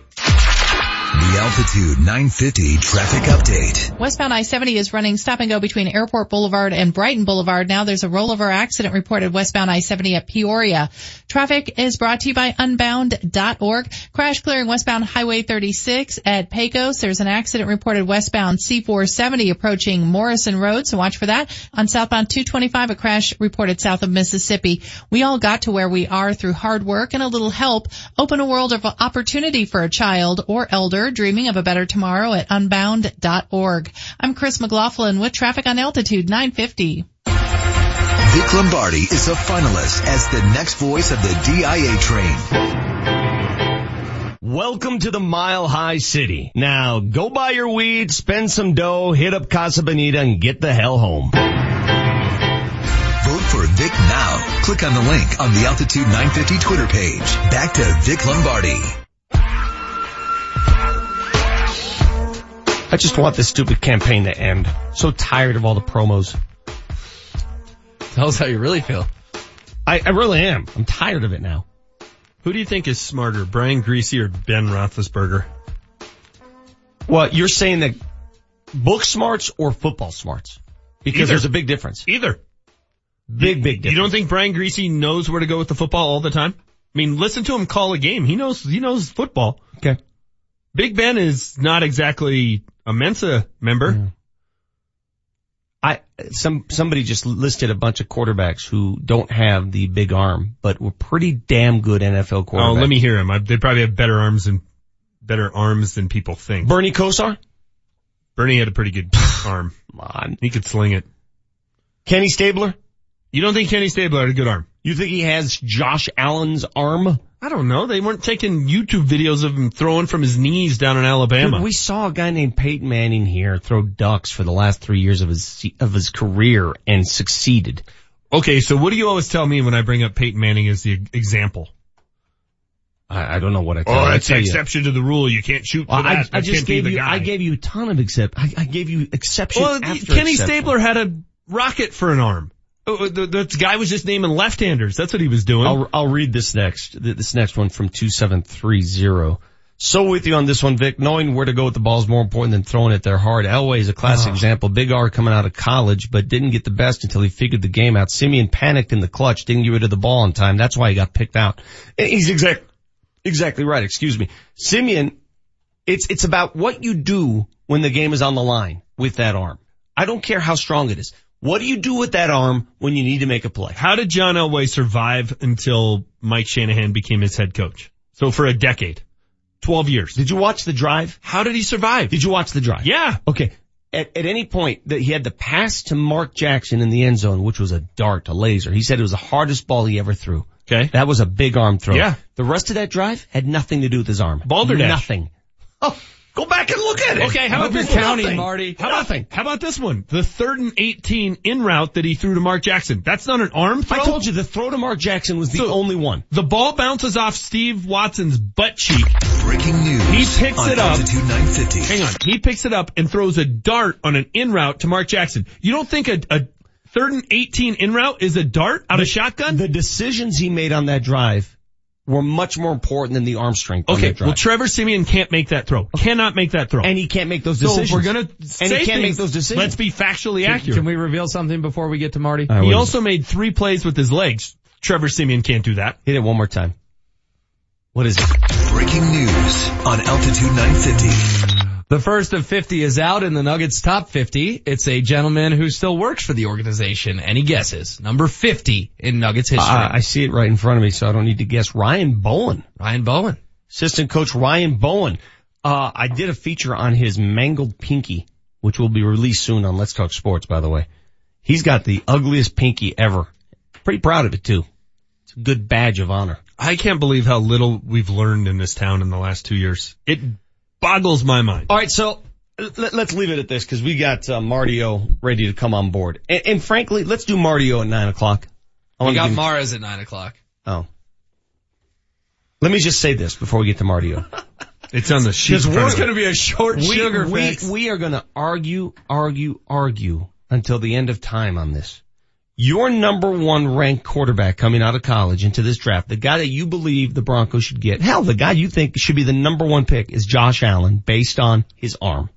Altitude 950 traffic update. Westbound I-70 is running stop and go between Airport Boulevard and Brighton Boulevard. Now there's a rollover accident reported westbound I-70 at Peoria. Traffic is brought to you by unbound.org. Crash clearing westbound Highway 36 at Pecos. There's an accident reported westbound C470 approaching Morrison Road, so watch for that. On southbound 225, a crash reported south of Mississippi. We all got to where we are through hard work and a little help. Open a world of opportunity for a child or elder dreaming of a better tomorrow at unbound.org. I'm Chris McLaughlin with traffic on altitude 950. Vic Lombardi is a finalist as the next voice of the DIA train. Welcome to the Mile High City. Now, go buy your weed, spend some dough, hit up Casa Bonita, and get the hell home. Vote for Vic now. Click on the link on the Altitude 950 Twitter page. Back to Vic Lombardi. I just want this stupid campaign to end. So tired of all the promos. Tell us how you really feel. I, I really am. I'm tired of it now. Who do you think is smarter, Brian Griese or Ben Roethlisberger? Well, you're saying that book smarts or football smarts? Because Either. there's a big difference. Either. Big, big difference. You don't think Brian Griese knows where to go with the football all the time? I mean, listen to him call a game. He knows, he knows football. Okay. Big Ben is not exactly a Mensa member. I some somebody just listed a bunch of quarterbacks who don't have the big arm, but were pretty damn good NFL quarterbacks. Oh, let me hear him. I, they probably have better arms than better arms than people think. Bernie Kosar, Bernie had a pretty good arm. Come on. He could sling it. Kenny Stabler. You don't think Kenny Stabler had a good arm? You think he has Josh Allen's arm? I don't know. They weren't taking YouTube videos of him throwing from his knees down in Alabama. Dude, we saw a guy named Peyton Manning here throw ducks for the last three years of his of his career and succeeded. Okay, so what do you always tell me when I bring up Peyton Manning as the example? I, I don't know what I tell Oh, you. I that's the tell you. exception to the rule. You can't shoot for Well, I, that. I just gave you, guy. I gave you a ton of accept. I, I gave you exception Well, Kenny exception. Stabler had a rocket for an arm. Oh, oh, The, the guy was just naming left-handers. That's what he was doing. I'll, I'll read this next, this next one from 2730. So with you on this one, Vic. Knowing where to go with the ball is more important than throwing it there hard. Elway is a classic Oh. example. Big R coming out of college, but didn't get the best until he figured the game out. Siemian panicked in the clutch, didn't get rid of the ball in time. That's why he got picked out. Eh, he's exact, exactly right. Excuse me. Siemian, it's, it's about what you do when the game is on the line with that arm. I don't care how strong it is. What do you do with that arm when you need to make a play? How did John Elway survive until Mike Shanahan became his head coach? So for a decade. 12 years. Did you watch the drive? How did he survive? Did you watch the drive? Yeah. Okay. At, at any point that he had the pass to Mark Jackson in the end zone, which was a dart, a laser. He said it was the hardest ball he ever threw. Okay. That was a big arm throw. Yeah. The rest of that drive had nothing to do with his arm. Balderdash. Nothing. Oh, go back and look at it. Okay, how about this one? counting, Nothing. Marty. How about, how about this one? The third and 18 in route that he threw to Mark Jackson. That's not an arm throw. I told you the throw to Mark Jackson was the So- only one. The ball bounces off Steve Watson's butt cheek. Breaking news. He picks on it up. Altitude 950. Hang on. He picks it up and throws a dart on an in route to Mark Jackson. You don't think a, a third and 18 in route is a dart out of shotgun? The decisions he made on that drive were much more important than the arm strength on Okay, drive. well Trevor Siemian can't make that throw. Cannot make that throw. and he can't make those decisions. if we're gonna and say he can't make those decisions. let's be factually Can, accurate. can we reveal something before we get to Marty? All right, he what is also made three plays with his legs. Trevor Siemian can't do that. Hit it one more time. What is it? Breaking news on Altitude 950. The first of 50 is out in the Nuggets top 50. It's a gentleman who still works for the organization. Any guesses? Number 50 in Nuggets history. Uh, I see it right in front of me, so I don't need to guess. Ryan Bowen. Ryan Bowen. Assistant coach Ryan Bowen. Uh, I did a feature on his mangled pinky, which will be released soon on Let's Talk Sports, by the way. He's got the ugliest pinky ever. Pretty proud of it too. It's a good badge of honor. I can't believe how little we've learned in this town in the last two years. It boggles my mind. All right, so let, us leave it at this because we got uh, Marty O ready to come on board. And, and frankly, let's do Marty O at nine o'clock. I We got give- Mars at 9 o'clock. Oh. Let me just say this before we get to Marty O. It's on the sheet. Because in we're going to be a short we, sugar we, fix. we are going to argue, argue, argue until the end of time on this. Your number one ranked quarterback coming out of college into this draft, the guy that you believe the Broncos should get, hell, the guy you think should be the number one pick is Josh Allen based on his arm.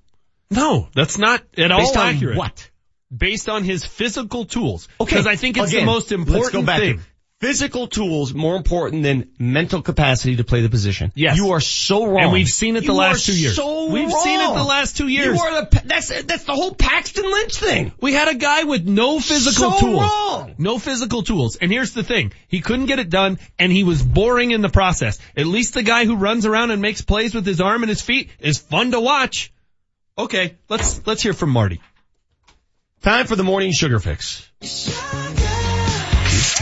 No, that's not at all Based on accurate. what? Based on his physical tools. Okay. Because I think it's again, the most important let's go back thing. To physical tools more important than mental capacity to play the position. Yes. You are so wrong. And we've seen it the You last are two years. So We've wrong. seen it the last two years. You are the, that's, that's the whole Paxton Lynch thing. We had a guy with no physical So tools. wrong. No physical tools. And here's the thing. He couldn't get it done and he was boring in the process. At least the guy who runs around and makes plays with his arm and his feet is fun to watch. Okay, let's, let's hear from Marty. Time for the morning sugar fix. It's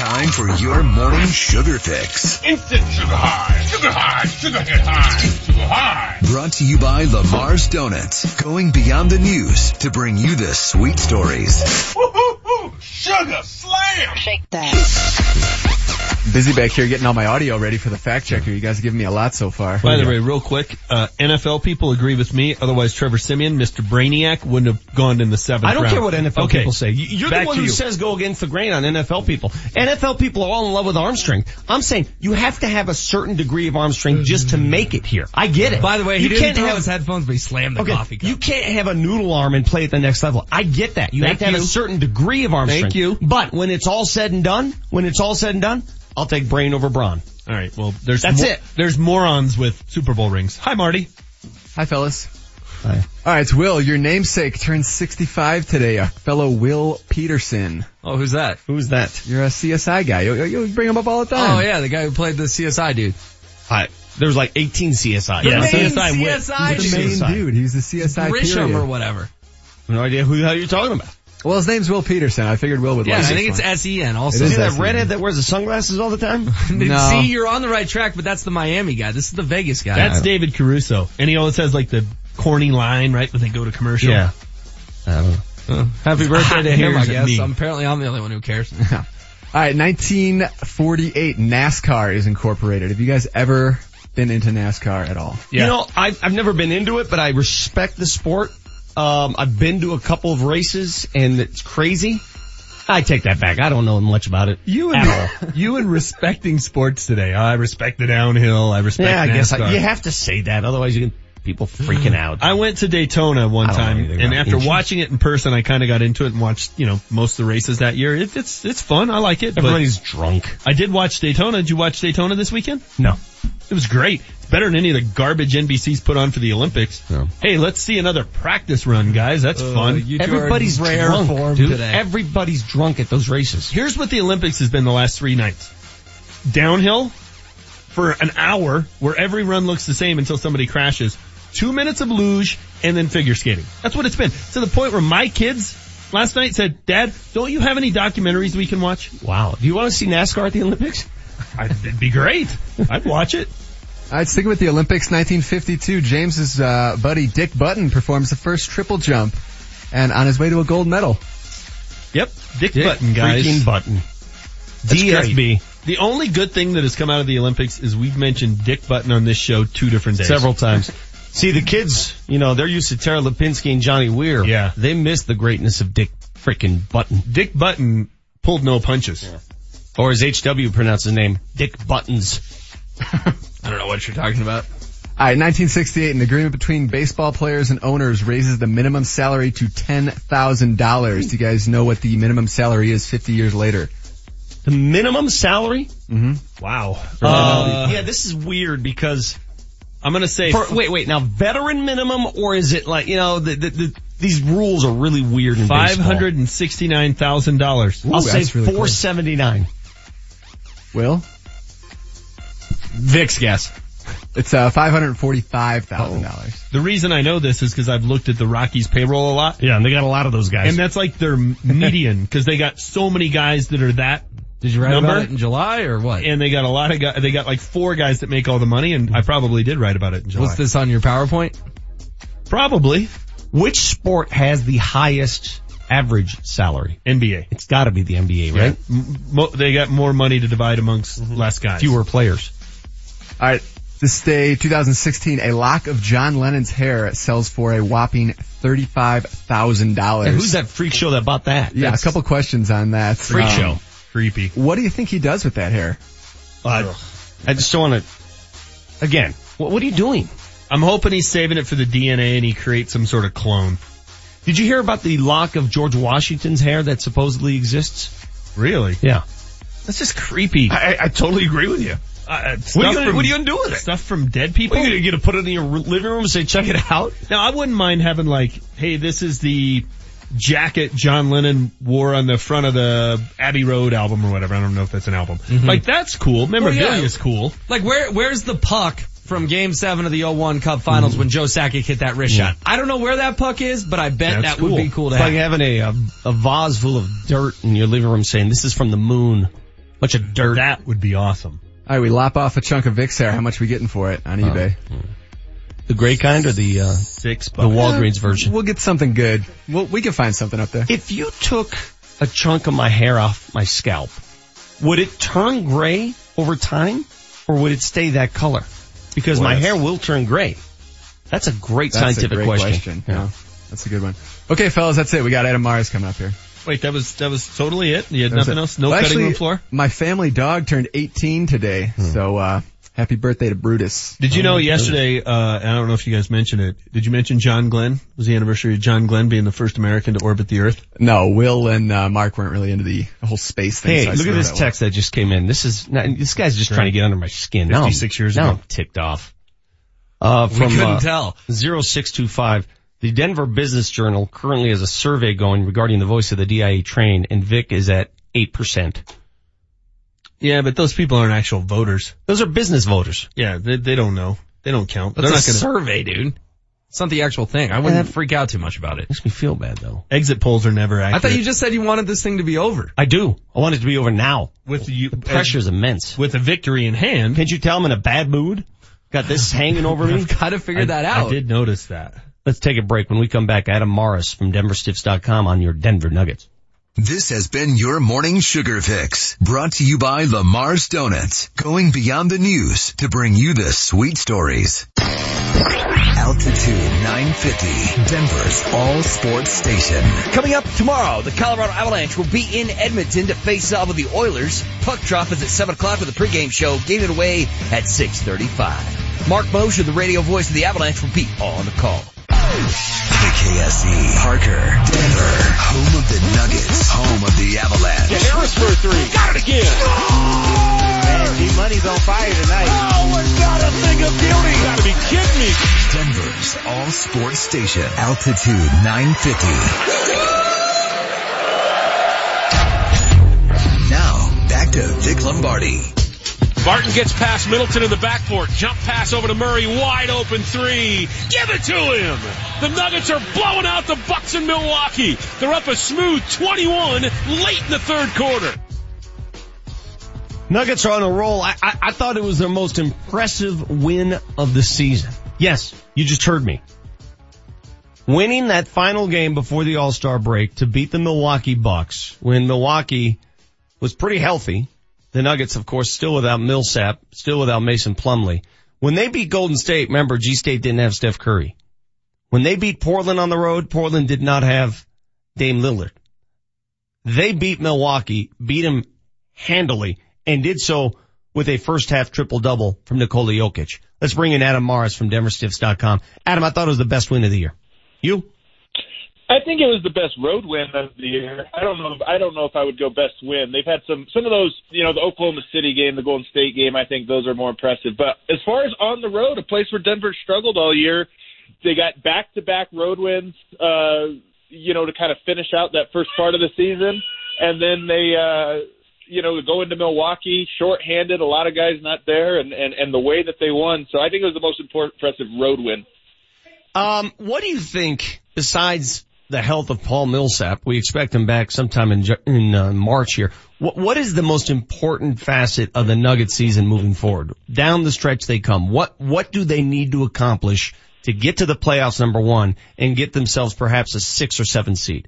time for your morning sugar fix. Instant sugar high, sugar high, sugar hit high, sugar high. Brought to you by Lamar's Donuts. Going beyond the news to bring you the sweet stories. Woo-hoo-hoo, sugar slam. Shake that. Busy back here getting all my audio ready for the fact checker. You guys give me a lot so far. By the way, real quick, uh, NFL people agree with me. Otherwise, Trevor Siemian, Mr. Brainiac, wouldn't have gone in the seventh I don't round. care what NFL okay. people say. You- You're Back the one who you. says go against the grain on NFL people. NFL people are all in love with arm strength. I'm saying you have to have a certain degree of arm strength just to make it here. I get it. By the way, he you didn't can't throw have, his headphones, but he slammed the okay, coffee cup. you can't have a noodle arm and play at the next level. I get that. You Thank have to have a certain degree of arm Thank strength. Thank you. But when it's all said and done, when it's all said and done, I'll take brain over brawn. All right. Well, there's That's mo- it. There's morons with Super Bowl rings. Hi, Marty. Hi, fellas. Hi. All right, it's Will. Your namesake turns 65 today. A fellow Will Petersen. oh, who's that? Who's that? You're a CSI guy. You, you you bring him up all the time. Oh yeah, the guy who played the CSI dude. Hi. There's like 18 CSI. Yeah, main CSI win. CSI He's the main CSI. dude. He's the CSI Grissom period. or whatever. No idea who the hell you're talking about. Well, his name's Will Petersen. I figured Will would Yeah, like I think it's one. S-E-N also. It is See that S.E.N.. redhead that wears the sunglasses all the time? No. See, you're on the right track, but that's the Miami guy. This is the Vegas guy. That's David Caruso. And he always has like the corny line, right, when they go to commercial. Yeah. I don't know. Happy birthday to him, I guess. me. Um, apparently I'm the only one who cares. All right, 1948 NASCAR is incorporated. Have you guys ever been into NASCAR at all? Yeah. You know, I've, I've never been into it, but I respect the sport. Um, I've been to a couple of races and it's crazy. I take that back. I don't know much about it. You and you and respecting sports today. I respect the downhill. I respect Yeah, I guess I, you have to say that. Otherwise you can, people freaking out. I went to Daytona one I don't know time, and after engines. watching it in person, I kind of got into it and watched, you know, most of the races that year. It, it's it's fun. I like it. but Everybody's drunk. I did watch Daytona. Did you watch Daytona this weekend? No. It was great. It's better than any of the garbage NBC's put on for the Olympics. Hey, let's see another practice run, guys. That's fun. Everybody's drunk, dude. Everybody's drunk at those races. Here's what the Olympics has been the last three nights. Downhill for an hour where every run looks the same until somebody crashes. Two minutes of luge and then figure skating. That's what it's been. To the point where my kids last night said, Dad, don't you have any documentaries we can watch? Wow. Do you want to see NASCAR at the Olympics? I, it'd be great. I'd watch it. All right, sticking with the Olympics, 1952, James's uh, buddy Dick Button performs the first triple jump, and on his way to a gold medal. Yep. Dick, Dick Button, guys. freaking Button. That's DSB. great. The only good thing that has come out of the Olympics is we've mentioned Dick Button on this show two different days. Several times. See, the kids, you know, they're used to Tara Lipinski and Johnny Weir. Yeah. They miss the greatness of Dick freaking Button. Dick Button pulled no punches. Or as HW pronounced his name, Dick Buttons. I don't know what you're talking about. All right, 1968, an agreement between baseball players and owners raises the minimum salary to $10,000. Do you guys know what the minimum salary is 50 years later? The minimum salary? Mm-hmm. Wow. Uh, yeah, this is weird because I'm gonna say for, wait, wait. Now, veteran minimum, or is it like you know the, the, the these rules are really weird in five baseball. hundred and sixty nine thousand dollars. I'll say four seventy nine. Will? Vic's guess. It's uh, $545,000. The reason I know this is because I've looked at the Rockies payroll a lot. Yeah, and they got a lot of those guys. And that's like their median because they got so many guys that are that Did you write number. about it in July or what? and they got a lot of guys, they got like four guys that make all the money and I probably did write about it in July. What's this on your PowerPoint? Probably. Which sport has the highest average salary? NBA. It's got to be the NBA, right? M- mo- they got more money to divide amongst less guys. Fewer players. All right. This day, 2016, a lock of John Lennon's hair sells for a whopping $35,000. Hey, who's that freak show that bought that? Yeah, That's a couple questions on that. freak Um, show. Creepy. What do you think he does with that hair? Uh, I just don't want to. Again, what, what are you doing? I'm hoping he's saving it for the DNA and he creates some sort of clone. Did you hear about the lock of George Washington's hair that supposedly exists? Really? Yeah. That's just creepy. I, I totally agree with you. Uh, uh, What are, you gonna, from- what are you gonna do with it? Stuff from dead people? What, are you gonna put it in your living room and say, check it out? Now I wouldn't mind having like, hey, this is the jacket John Lennon wore on the front of the Abbey Road album or whatever. I don't know if that's an album. Mm-hmm. Like that's cool. Memorabilia Well, yeah. is cool. Like where, where's the puck from game seven of the 01 Cup finals mm-hmm. when Joe Sakic hit that wrist shot? I don't know where that puck is, but I bet That's that would be cool to It's have. like having a, a a vase full of dirt in your living room saying, this is from the moon. Bunch of dirt. That would be awesome. All right, we lop off a chunk of Vic's hair. How much we getting for it on eBay? The gray kind or the, uh, Six the Walgreens version? We'll get something good. We'll, we can find something up there. If you took a chunk of my hair off my scalp, would it turn gray over time or would it stay that color? Because Boy, my that's- hair will turn gray. That's a great That's scientific a great question. Yeah. That's a good one. Okay, fellas, that's it. We got Adam Mares coming up here. Wait, that was that was totally it. You had That nothing else. No Well, cutting actually, room floor. My family dog turned 18 today, so uh happy birthday to Brutus. Did you know yesterday? Uh, I don't know if you guys mentioned it. Did you mention John Glenn? Was the anniversary of John Glenn being the first American to orbit the Earth? No, Will and uh, Mark weren't really into the whole space thing. Hey, so look at this that text that just came in. This is not, this guy's just trying to get under my skin. Now I'm- 56 years now ago. I'm ticked off. Uh, We from couldn't uh, tell. 0625. The Denver Business Journal currently has a survey going regarding the voice of the DIA train, and Vic is at 8%. Yeah, but those people aren't actual voters. Those are business voters. Yeah, they, they don't know. They don't count. That's They're a gonna. survey, dude. It's not the actual thing. I wouldn't freak out too much about it. Makes me feel bad though. Exit polls are never accurate. I thought you just said you wanted this thing to be over. I do. I want it to be over now. with you, The pressure's immense. with a victory in hand. Can't you tell I'm in a bad mood? Got this hanging over me? I've got to figure I, that out. I did notice that. Let's take a break. When we come back, Adam Mares from DenverStiffs.com on your Denver Nuggets. This has been your morning sugar fix brought to you by Lamar's Donuts, going beyond the news to bring you the sweet stories. Altitude 950, Denver's all sports station. Coming up tomorrow, the Colorado Avalanche will be in Edmonton to face off with the Oilers. Puck drop is at 7 o'clock with the pregame show. Game it away at 6.35. Marc Moser, the radio voice of the Avalanche, will be on the call. The KSE, Parker, Denver, home of the Nuggets, home of the Avalanche. Harris for three. Got it again. Man, G Money's on fire tonight. Oh, it's not a thing of beauty. You gotta be kidding me. Denver's all sports station, Altitude 950. Now, back to Vic Lombardi. Barton gets past Middleton in the backcourt. Jump pass over to Murray. Wide open three. Give it to him. The Nuggets are blowing out the Bucks in Milwaukee. They're up a smooth 21 late in the third quarter. Nuggets are on a roll. I, I, I thought it was their most impressive win of the season. Yes, you just heard me. Winning that final game before the All-Star break to beat the Milwaukee Bucks when Milwaukee was pretty healthy. The Nuggets, of course, still without Millsap, still without Mason Plumlee. When they beat Golden State, remember G State didn't have Steph Curry. When they beat Portland on the road, Portland did not have Dame Lillard. They beat Milwaukee, beat him handily, and did so with a first half triple double from Nikola Jokic. Let's bring in Adam Mares from DenverStiffs.com. Adam, I thought it was the best win of the year. You? I think it was the best road win of the year. I don't know. If, I don't know if I would go best win. They've had some some of those. You know, the Oklahoma City game, the Golden State game. I think those are more impressive. But as far as on the road, a place where Denver struggled all year, they got back to back road wins. Uh, you know, to kind of finish out that first part of the season, and then they. uh you know, go into Milwaukee shorthanded, a lot of guys not there, and, and, and the way that they won. So I think it was the most impressive road win. Um, what do you think, besides the health of Paul Millsap, we expect him back sometime in, in uh, March here. What, what is the most important facet of the Nugget season moving forward? Down the stretch they come. What, what do they need to accomplish to get to the playoffs number one and get themselves perhaps a six or seven seed?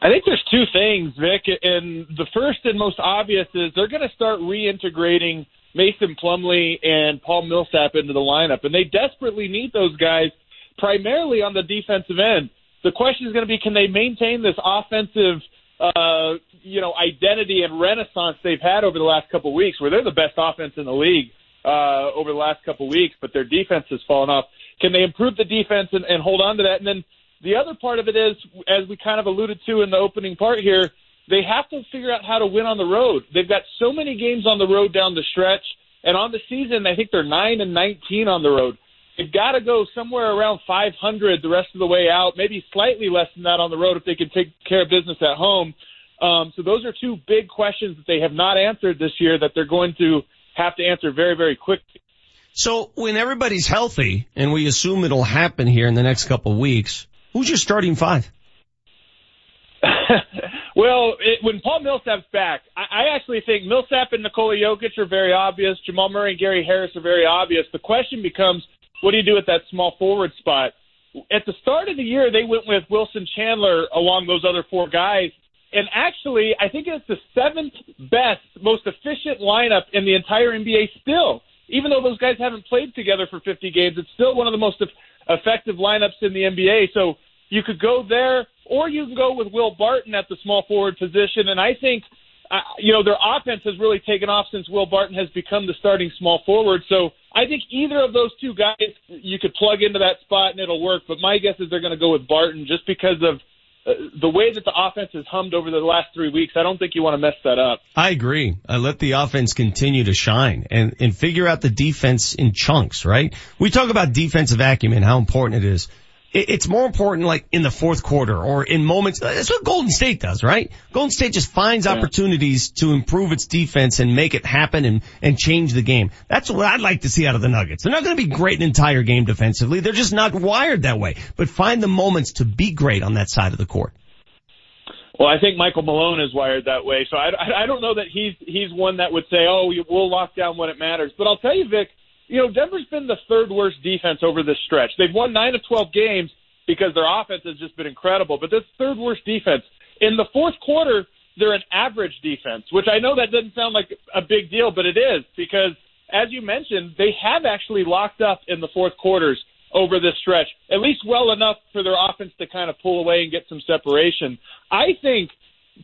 I think there's two things, Vic, and the first and most obvious is they're going to start reintegrating Mason Plumlee and Paul Millsap into the lineup, and they desperately need those guys primarily on the defensive end. The question is going to be, can they maintain this offensive, uh, you know, identity and renaissance they've had over the last couple of weeks, where they're the best offense in the league uh, over the last couple of weeks, but their defense has fallen off. Can they improve the defense and, and hold on to that? And then the other part of it is, as we kind of alluded to in the opening part here, they have to figure out how to win on the road. They've got so many games on the road down the stretch, and on the season, I think they're nine and nineteen on the road. They've got to go somewhere around 500 the rest of the way out, maybe slightly less than that on the road if they can take care of business at home. Um, so those are two big questions that they have not answered this year that they're going to have to answer very, very quickly. So when everybody's healthy, and we assume it'll happen here in the next couple of weeks, who's your starting five? Well, it, when Paul Millsap's back, I, I actually think Millsap and Nikola Jokic are very obvious. Jamal Murray and Gary Harris are very obvious. The question becomes, what do you do at that small forward spot? At the start of the year, they went with Wilson Chandler along those other four guys. And actually, I think it's the seventh best, most efficient lineup in the entire NBA still. Even though those guys haven't played together for 50 games, it's still one of the most effective lineups in the NBA. So you could go there, or you can go with Will Barton at the small forward position. And I think, uh, you know, their offense has really taken off since Will Barton has become the starting small forward. So I think either of those two guys you could plug into that spot and it'll work. But my guess is they're going to go with Barton just because of uh, the way that the offense has hummed over the last three weeks. I don't think you want to mess that up. I agree. I let the offense continue to shine and, and figure out the defense in chunks, right? We talk about defensive acumen, how important it is. It- It's more important like in the fourth quarter or in moments. That's what Golden State does, right? Golden State just finds opportunities to improve its defense and make it happen and, and change the game. That's what I'd like to see out of the Nuggets. They're not going to be great an entire game defensively. They're just not wired that way. But find the moments to be great on that side of the court. Well, I think Michael Malone is wired that way, so I, I, I don't know that he's he's one that would say, "Oh, we'll lock down when it matters." But I'll tell you, Vic, you know, Denver's been the third worst defense over this stretch. They've won nine of twelve games because their offense has just been incredible. But this third worst defense in the fourth quarter, they're an average defense, which I know that doesn't sound like a big deal, but it is because, as you mentioned, they have actually locked up in the fourth quarters over this stretch, at least well enough for their offense to kind of pull away and get some separation. I think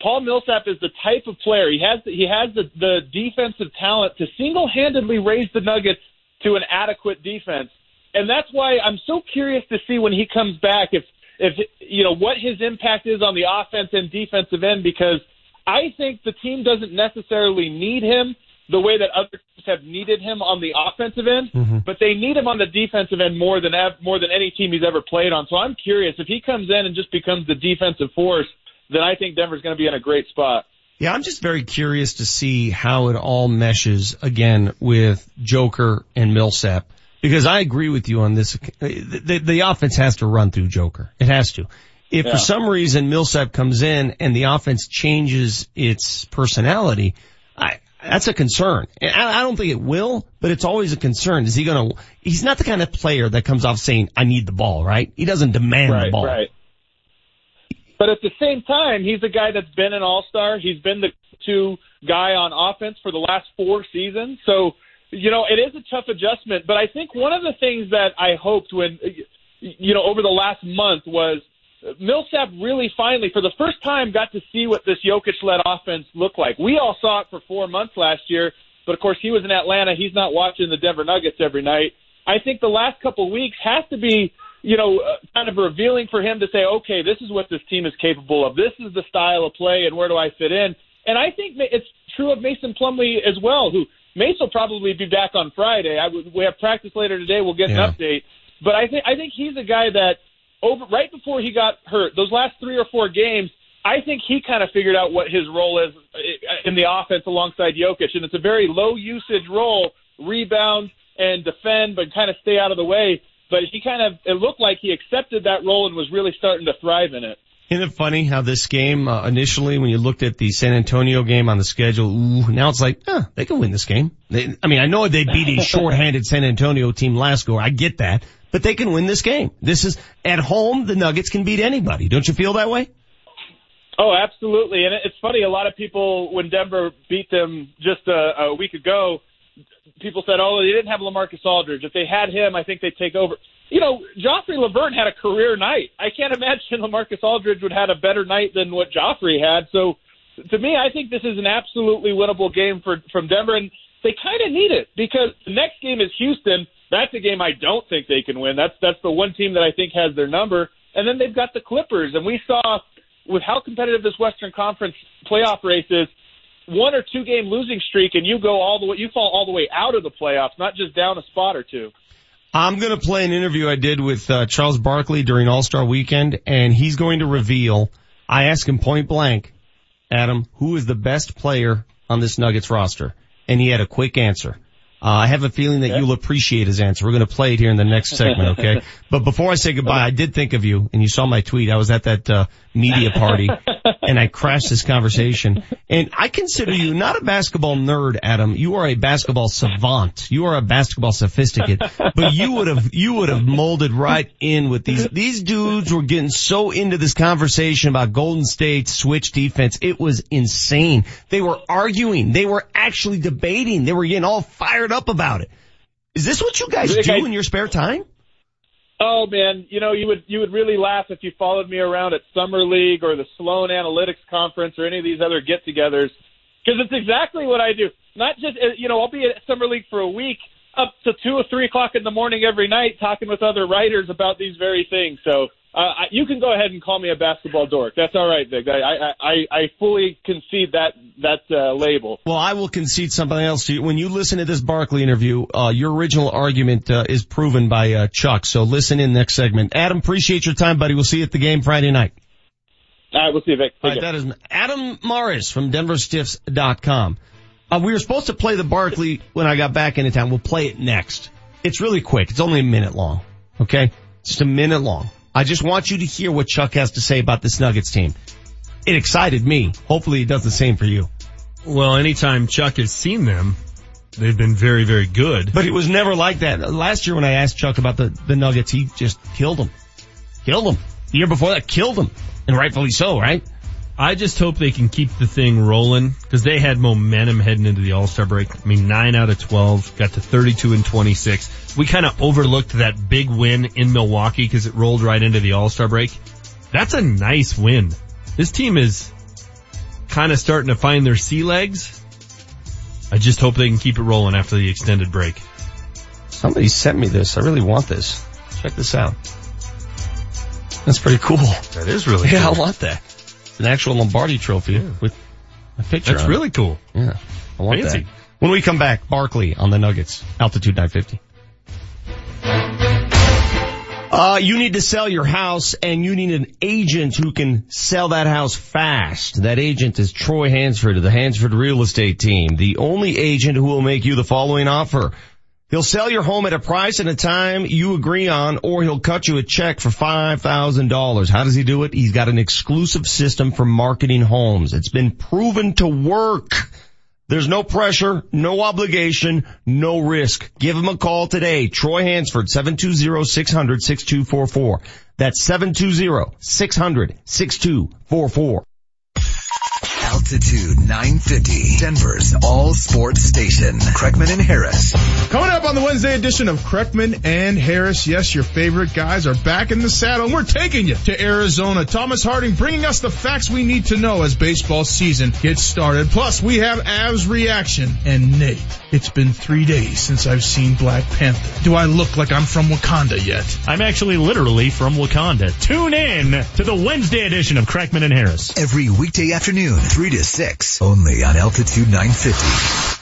Paul Millsap is the type of player. He has the, he has the, the defensive talent to single-handedly raise the Nuggets to an adequate defense, and that's why I'm so curious to see when he comes back if if you know what his impact is on the offense and defensive end because I think the team doesn't necessarily need him the way that other teams have needed him on the offensive end, mm-hmm. but they need him on the defensive end more than more than any team he's ever played on. So I'm curious if he comes in and just becomes the defensive force, then I think Denver's going to be in a great spot. Yeah, I'm just very curious to see how it all meshes again with Joker and Millsap because I agree with you on this. The, the, the offense has to run through Joker. It has to. If Yeah. for some reason Millsap comes in and the offense changes its personality, I, that's a concern. And I, I don't think it will, but it's always a concern. Is he going to, he's not the kind of player that comes off saying, I need the ball, right? He doesn't demand the ball. right. But at the same time, he's a guy that's been an all-star. He's been the two guy on offense for the last four seasons. So, you know, it is a tough adjustment. But I think one of the things that I hoped when, you know, over the last month was Millsap really finally, for the first time, got to see what this Jokic-led offense looked like. We all saw it for four months last year, but of course he was in Atlanta. He's not watching the Denver Nuggets every night. I think the last couple of weeks has to be, you know, uh, kind of revealing for him to say, okay, this is what this team is capable of. This is the style of play, and where do I fit in? And I think it's true of Mason Plumlee as well, who Mason will probably be back on Friday. I we have practice later today. We'll get Yeah. an update. But I think I think he's a guy that over right before he got hurt, those last three or four games, I think he kind of figured out what his role is uh, in the offense alongside Jokic, and it's a very low usage role, rebound and defend, but kind of stay out of the way. But he kind of it looked like he accepted that role and was really starting to thrive in it. Isn't it funny how this game, uh, initially when you looked at the San Antonio game on the schedule, ooh, now it's like, huh, they can win this game. They, I mean, I know they beat a shorthanded San Antonio team last go. I get that, but they can win this game. This is, at home, the Nuggets can beat anybody. Don't you feel that way? Oh, absolutely. And it's funny, a lot of people, when Denver beat them just a, a week ago, people said, oh, they didn't have LaMarcus Aldridge. If they had him, I think they'd take over. You know, Joffrey Lauvergne had a career night. I can't imagine LaMarcus Aldridge would have had a better night than what Joffrey had. So to me, I think this is an absolutely winnable game for from Denver, and they kind of need it because the next game is Houston. That's a game I don't think they can win. That's that's the one team that I think has their number. And then they've got the Clippers, and we saw with how competitive this Western Conference playoff race is. One or two game losing streak, and you go all the way. You fall all the way out of the playoffs, not just down a spot or two. I'm going to play an interview I did with uh, Charles Barkley during All-Star Weekend, and he's going to reveal. I asked him point blank, Adam, who is the best player on this Nuggets roster, and he had a quick answer. Uh, I have a feeling that you'll appreciate his answer. We're going to play it here in the next segment, okay? but before I say goodbye, I did think of you, and you saw my tweet. I was at that uh, media party, and I crashed this conversation. And I consider you not a basketball nerd, Adam. You are a basketball savant. You are a basketball sophisticate. But you would have you would have molded right in with these. These dudes were getting so into this conversation about Golden State switch defense. It was insane. They were arguing. They were actually debating. They were getting all fired up about it. Is this what you guys Rick, do I- in your spare time? Oh man, you know you would you would really laugh if you followed me around at Summer League or the Sloan Analytics Conference or any of these other get-togethers because it's exactly what I do. Not just uh, you know I'll be at Summer League for a week up to two or three o'clock in the morning every night talking with other writers about these very things. So Uh, you can go ahead and call me a basketball dork. That's all right, Vic. I I I, I fully concede that that uh, label. Well, I will concede something else to you. When you listen to this Barkley interview, uh, your original argument uh, is proven by uh, Chuck. So listen in next segment. Adam, appreciate your time, buddy. We'll see you at the game Friday night. All right, we'll see you, Vic. All right, that is Adam Mares from DenverStiffs.com. Uh, we were supposed to play the Barkley when I got back into town. We'll play it next. It's really quick. It's only a minute long. Okay? Just a minute long. I just want you to hear what Chuck has to say about this Nuggets team. It excited me. Hopefully it does the same for you. Well, anytime Chuck has seen them, they've been very, very good. But it was never like that. Last year when I asked Chuck about the, the Nuggets, he just killed them. Killed them. The year before that, killed them. And rightfully so, right? I just hope they can keep the thing rolling because they had momentum heading into the All-Star break. I mean, 9 out of 12, got to 32 and 26. We kind of overlooked that big win in Milwaukee because it rolled right into the All-Star break. That's a nice win. This team is kind of starting to find their sea legs. I just hope they can keep it rolling after the extended break. Somebody sent me this. I really want this. Check this out. That's pretty cool. That is really Yeah, cool. I want that. An actual Lombardi trophy with a picture. That's on it. really cool. Yeah. I want Fancy. that. When we come back, Barkley on the Nuggets, altitude 950. Uh, you need to sell your house and you need an agent who can sell that house fast. That agent is Troy Hansford of the Hansford Real Estate Team, the only agent who will make you the following offer. He'll sell your home at a price and a time you agree on, or he'll cut you a check for $5,000. How does he do it? He's got an exclusive system for marketing homes. It's been proven to work. There's no pressure, no obligation, no risk. Give him a call today. Troy Hansford, 720-600-6244. That's 720-600-6244. Altitude 950, Denver's all sports station. Kreckman and Harris. Coming up on the Wednesday edition of Kreckman and Harris, yes, your favorite guys are back in the saddle and we're taking you to Arizona. Thomas Harding bringing us the facts we need to know as baseball season gets started. Plus we have Avs reaction and Nate. It's been three days since I've seen Black Panther. Do I look like I'm from Wakanda yet? I'm actually literally from Wakanda. Tune in to the Wednesday edition of Kreckman and Harris. Every weekday afternoon, 3 to 6, only on Altitude 950.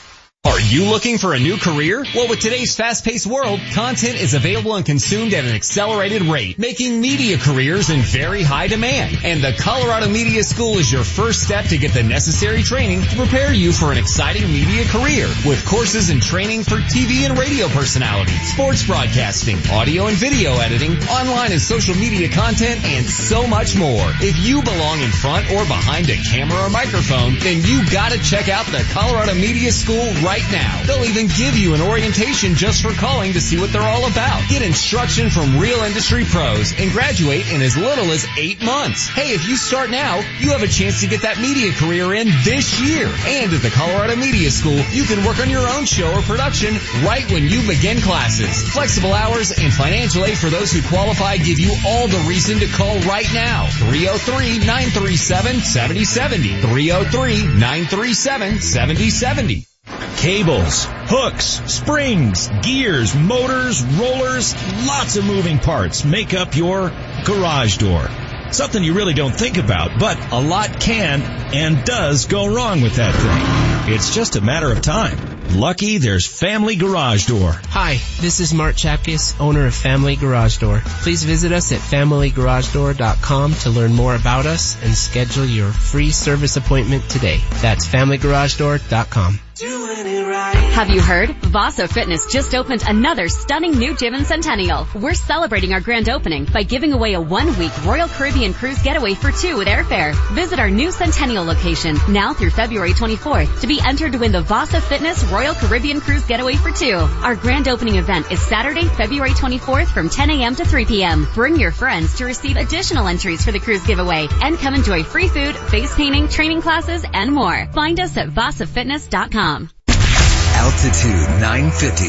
Are you looking for a new career? Well, with today's fast-paced world, content is available and consumed at an accelerated rate, making media careers in very high demand. And the Colorado Media School is your first step to get the necessary training to prepare you for an exciting media career with courses and training for TV and radio personalities, sports broadcasting, audio and video editing, online and social media content, and so much more. If you belong in front or behind a camera or microphone, then you gotta check out the Colorado Media School right now. They'll even give you an orientation just for calling to see what they're all about. Get instruction from real industry pros and graduate in as little as eight months. Hey, if you start now, you have a chance to get that media career in this year. And at the Colorado Media School, you can work on your own show or production right when you begin classes. Flexible hours and financial aid for those who qualify give you all the reason to call right now. 303-937-7070. 303-937-7070. Cables, hooks, springs, gears, motors, rollers, lots of moving parts make up your garage door. Something you really don't think about, but a lot can and does go wrong with that thing. It's just a matter of time. Lucky there's Family Garage Door. Hi, this is Mark Chapkus, owner of Family Garage Door. Please visit us at FamilyGarageDoor.com to learn more about us and schedule your free service appointment today. That's FamilyGarageDoor.com. Have you heard? Vasa Fitness just opened another stunning new gym in Centennial. We're celebrating our grand opening by giving away a one-week Royal Caribbean cruise getaway for two with airfare. Visit our new Centennial location now through February 24th to be entered to win the Vasa Fitness Royal Caribbean cruise getaway for two. Our grand opening event is Saturday, February 24th from 10 a.m. to 3 p.m. Bring your friends to receive additional entries for the cruise giveaway and come enjoy free food, face painting, training classes, and more. Find us at vasafitness.com. Altitude 950,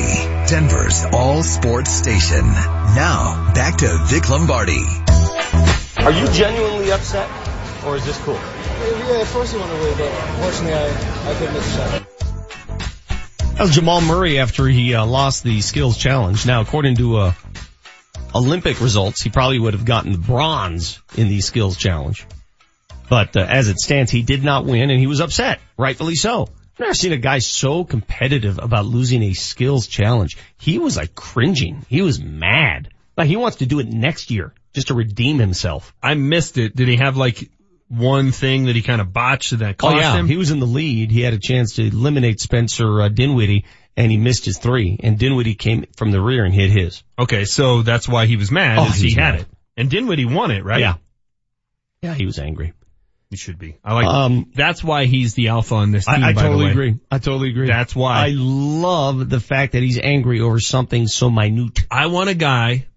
Denver's all sports station. Now, back to Vic Lombardi. Are you genuinely upset? Or is this cool? Yeah, at first you want to win, but unfortunately I, I couldn't miss the shot. That was Jamal Murray after he uh, lost the skills challenge. Now, according to uh, Olympic results, he probably would have gotten the bronze in the skills challenge. But uh, as it stands, he did not win and he was upset, rightfully so. I've never seen a guy so competitive about losing a skills challenge. He was like cringing. He was mad. Like he wants to do it next year just to redeem himself. I missed it. Did he have like one thing that he kind of botched that cost oh yeah, him? he was in the lead. He had a chance to eliminate Spencer uh, Dinwiddie and he missed his three and Dinwiddie came from the rear and hit his. Okay, so that's why he was mad. Oh, is he he, had mad. it, and Dinwiddie won it, right? Yeah. Yeah, he was angry. He should be. I like. Um, that's why he's the alpha on this team. I, I totally agree. I totally agree. That's why. I love the fact that he's angry over something so minute. I want a guy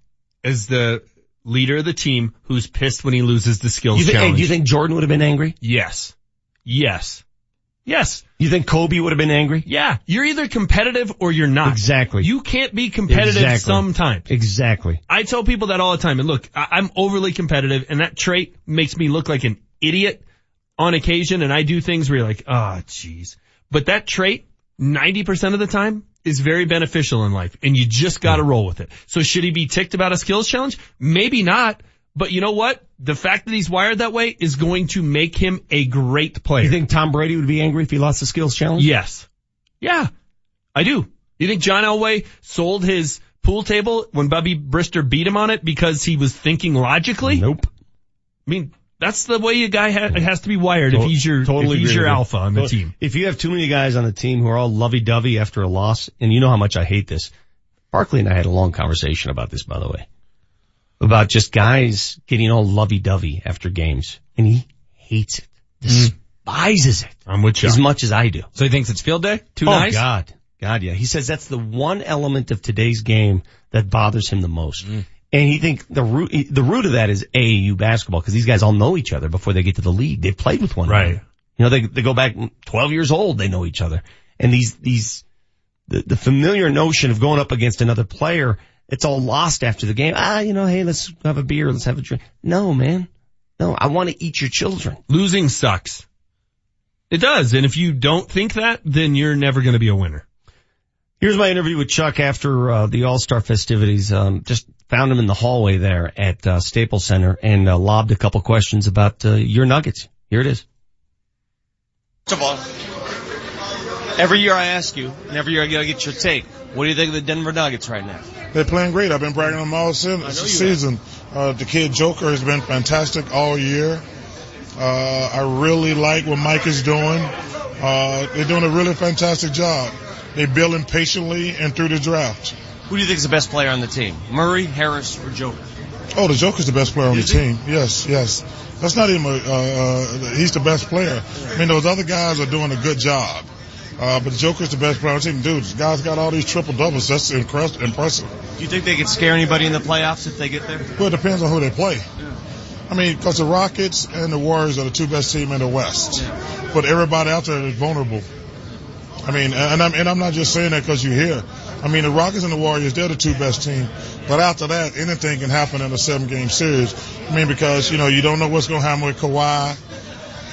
as the leader of the team who's pissed when he loses the skills You think, hey, challenge. do you think Jordan would have been angry? Yes. Yes. Yes. You think Kobe would have been angry? Yeah. You're either competitive or you're not. Exactly. You can't be competitive Exactly. sometimes. Exactly. I tell people that all the time. And look, I- I'm overly competitive and that trait makes me look like an idiot on occasion. And I do things where you're like, oh, jeez. But that trait, 90% of the time, is very beneficial in life and you just gotta roll with it. So should he be ticked about a skills challenge? Maybe not. But you know what? The fact that he's wired that way is going to make him a great player. You think Tom Brady would be angry if he lost the skills challenge? Yes. Yeah. I do. You think John Elway sold his pool table when Bubby Brister beat him on it because he was thinking logically? Nope. I mean, that's the way a guy ha- has to be wired if he's your, totally if he's your with you. alpha on the team. If you have too many guys on the team who are all lovey-dovey after a loss, and you know how much I hate this. Barkley and I had a long conversation about this, by the way. About just guys getting all lovey-dovey after games. And he hates it. Despises it. I'm with you. As much as I do. So he thinks it's field day? Too oh nice? God. God, yeah. He says that's the one element of today's game that bothers him the most. Mm. And he think the root, the root of that is AAU basketball because these guys all know each other before they get to the league. They've played with one Right. another. You know, they, they go back 12 years old, they know each other. And these, these, the, the familiar notion of going up against another player, it's all lost after the game. Ah, you know, hey, let's have a beer, let's have a drink. No, man. No, I want to eat your children. Losing sucks. It does. And if you don't think that, then you're never going to be a winner. Here's my interview with Chuck after uh, the All-Star festivities. Um, just found him in the hallway there at uh, Staples Center and uh, lobbed a couple questions about uh, your Nuggets. Here it is. First of all, every year I ask you, and every year I get your take. What do you think of the Denver Nuggets right now? They're playing great. I've been bragging on them all se- season. Uh, the kid Joker has been fantastic all year. Uh, I really like what Mike is doing. Uh, they're doing a really fantastic job. They're building patiently and through the draft. Who do you think is the best player on the team? Murray, Harris, or Joker? Oh, the Joker's the best player on the team. Yes, yes. That's not even. A, uh, uh, he's the best player. I mean, those other guys are doing a good job. Uh, but the Joker's the best player on the team. Dude, this guy's got all these triple doubles. That's impress- impressive. Do you think they could scare anybody in the playoffs if they get there? Well, it depends on who they play. I mean, because the Rockets and the Warriors are the two best team in the West, but everybody out there is vulnerable. I mean, and I'm and I'm not just saying that because you're here. I mean, the Rockets and the Warriors, they're the two best teams. But after that, anything can happen in a seven game series. I mean, because, you know, you don't know what's going to happen with Kawhi.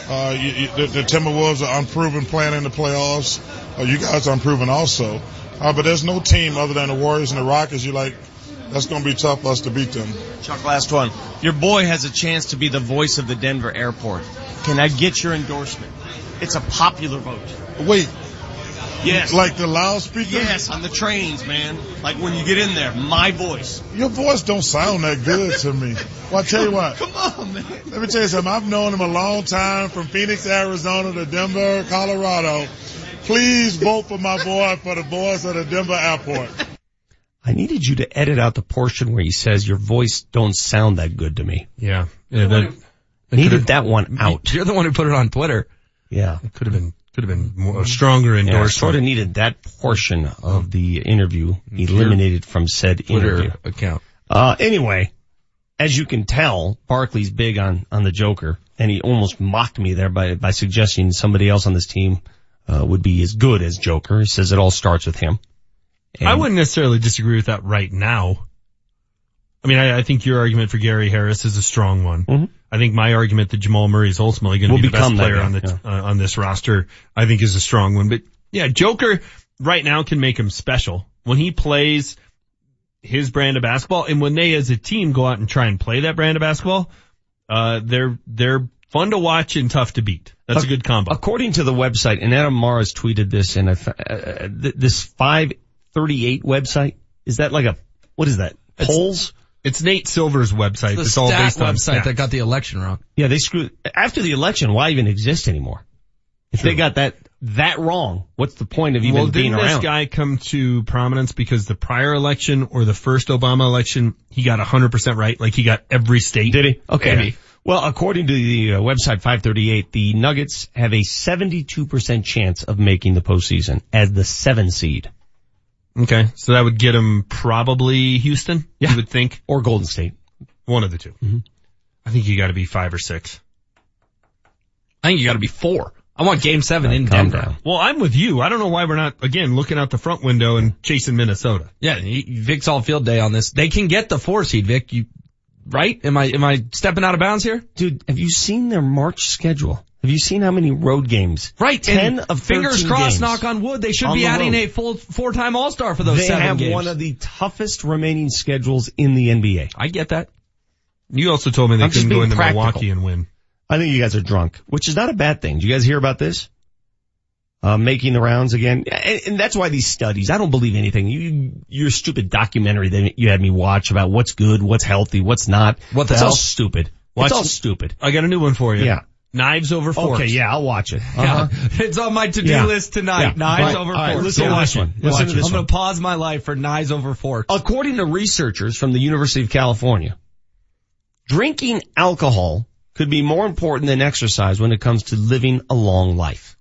Uh, you, you, the, the Timberwolves are unproven playing in the playoffs. Uh, you guys are unproven also. Uh, but there's no team other than the Warriors and the Rockets. You're like, that's going to be tough for us to beat them. Chuck, last one. Your boy has a chance to be the voice of the Denver airport. Can I get your endorsement? It's a popular vote. Wait. Yes. Like the loudspeaker? Yes, on the trains, man. Like when you get in there, my voice. Your voice don't sound that good to me. Well, I tell you what. Come on, man. Let me tell you something. I've known him a long time from Phoenix, Arizona to Denver, Colorado. Please vote for my boy for the voice at the Denver airport. I needed you to edit out the portion where he says your voice don't sound that good to me. Yeah. Yeah. That, Needed that one out. You're the one who put it on Twitter. Yeah. It could have been, could have been more, a stronger Yeah, endorsement. sort of needed that portion of the interview eliminated from said Twitter interview. account. Uh, anyway, as you can tell, Barkley's big on, on the Joker, and he almost mocked me there by, by suggesting somebody else on this team, uh, would be as good as Joker. He says it all starts with him. I wouldn't necessarily disagree with that right now. I mean, I, I think your argument for Gary Harris is a strong one. I think my argument that Jamal Murray is ultimately going to Will be the best player guy, on the uh, on this roster, I think is a strong one. But yeah, Joker right now can make him special when he plays. his brand of basketball. And when they as a team go out and try and play that brand of basketball, uh, they're, they're fun to watch and tough to beat. That's a good combo. According to the website, and Adam Mares tweeted this, and uh, th- this 538 website, is that like a, what is that? Polls? It's Nate Silver's website. The It's all stat based on website stats. that got the election wrong. Yeah, they screwed, after the election, why even exist anymore? If they got that, that wrong, what's the point of even well, being didn't this guy come to prominence because the prior election or the first Obama election, he got 100% right? Like he got every state? Did he? Okay. Maybe. Well, according to the uh, website 538, the Nuggets have a 72% chance of making the postseason as the seven seed. Okay. So that would get him probably Houston? Yeah. You would think? Or Golden State. One of the 2 Mm-hmm. I think you gotta be five or six. I think you got to be four. I want Game Seven in Calm Denver. down. Well, I'm with you. I don't know why we're not, again, looking out the front window and chasing Minnesota. Yeah, Vic's all field day on this. They can get the four seed, Vic. You right? Am I am I stepping out of bounds here? Dude, have you seen their March schedule? Have you seen how many road games? Right. 10 and of fingers 13 crossed. games. Knock on wood. They should On be the adding road. a full four time All Star for those They seven have games. one of the toughest remaining schedules in the NBA. I get that. You also told me they I'm couldn't go into practical. Milwaukee and win. I think you guys are drunk, which is not a bad thing. Do you guys hear about this? Uh, making the rounds again. And, and that's why these studies, I don't believe anything. You, your stupid documentary that you had me watch about what's good, what's healthy, what's not. What the it's hell? all stupid. Watch- it's all stupid. I got a new one for you. Yeah. Knives over forks. Okay, yeah, I'll watch it. Uh-huh. it's on my to do Yeah. list tonight. Yeah. Knives Right. over All right, forks. listen to Yeah. this one. Listen to this I'm going to pause my life for knives over forks. According to researchers from the University of California, drinking alcohol could be more important than exercise when it comes to living a long life.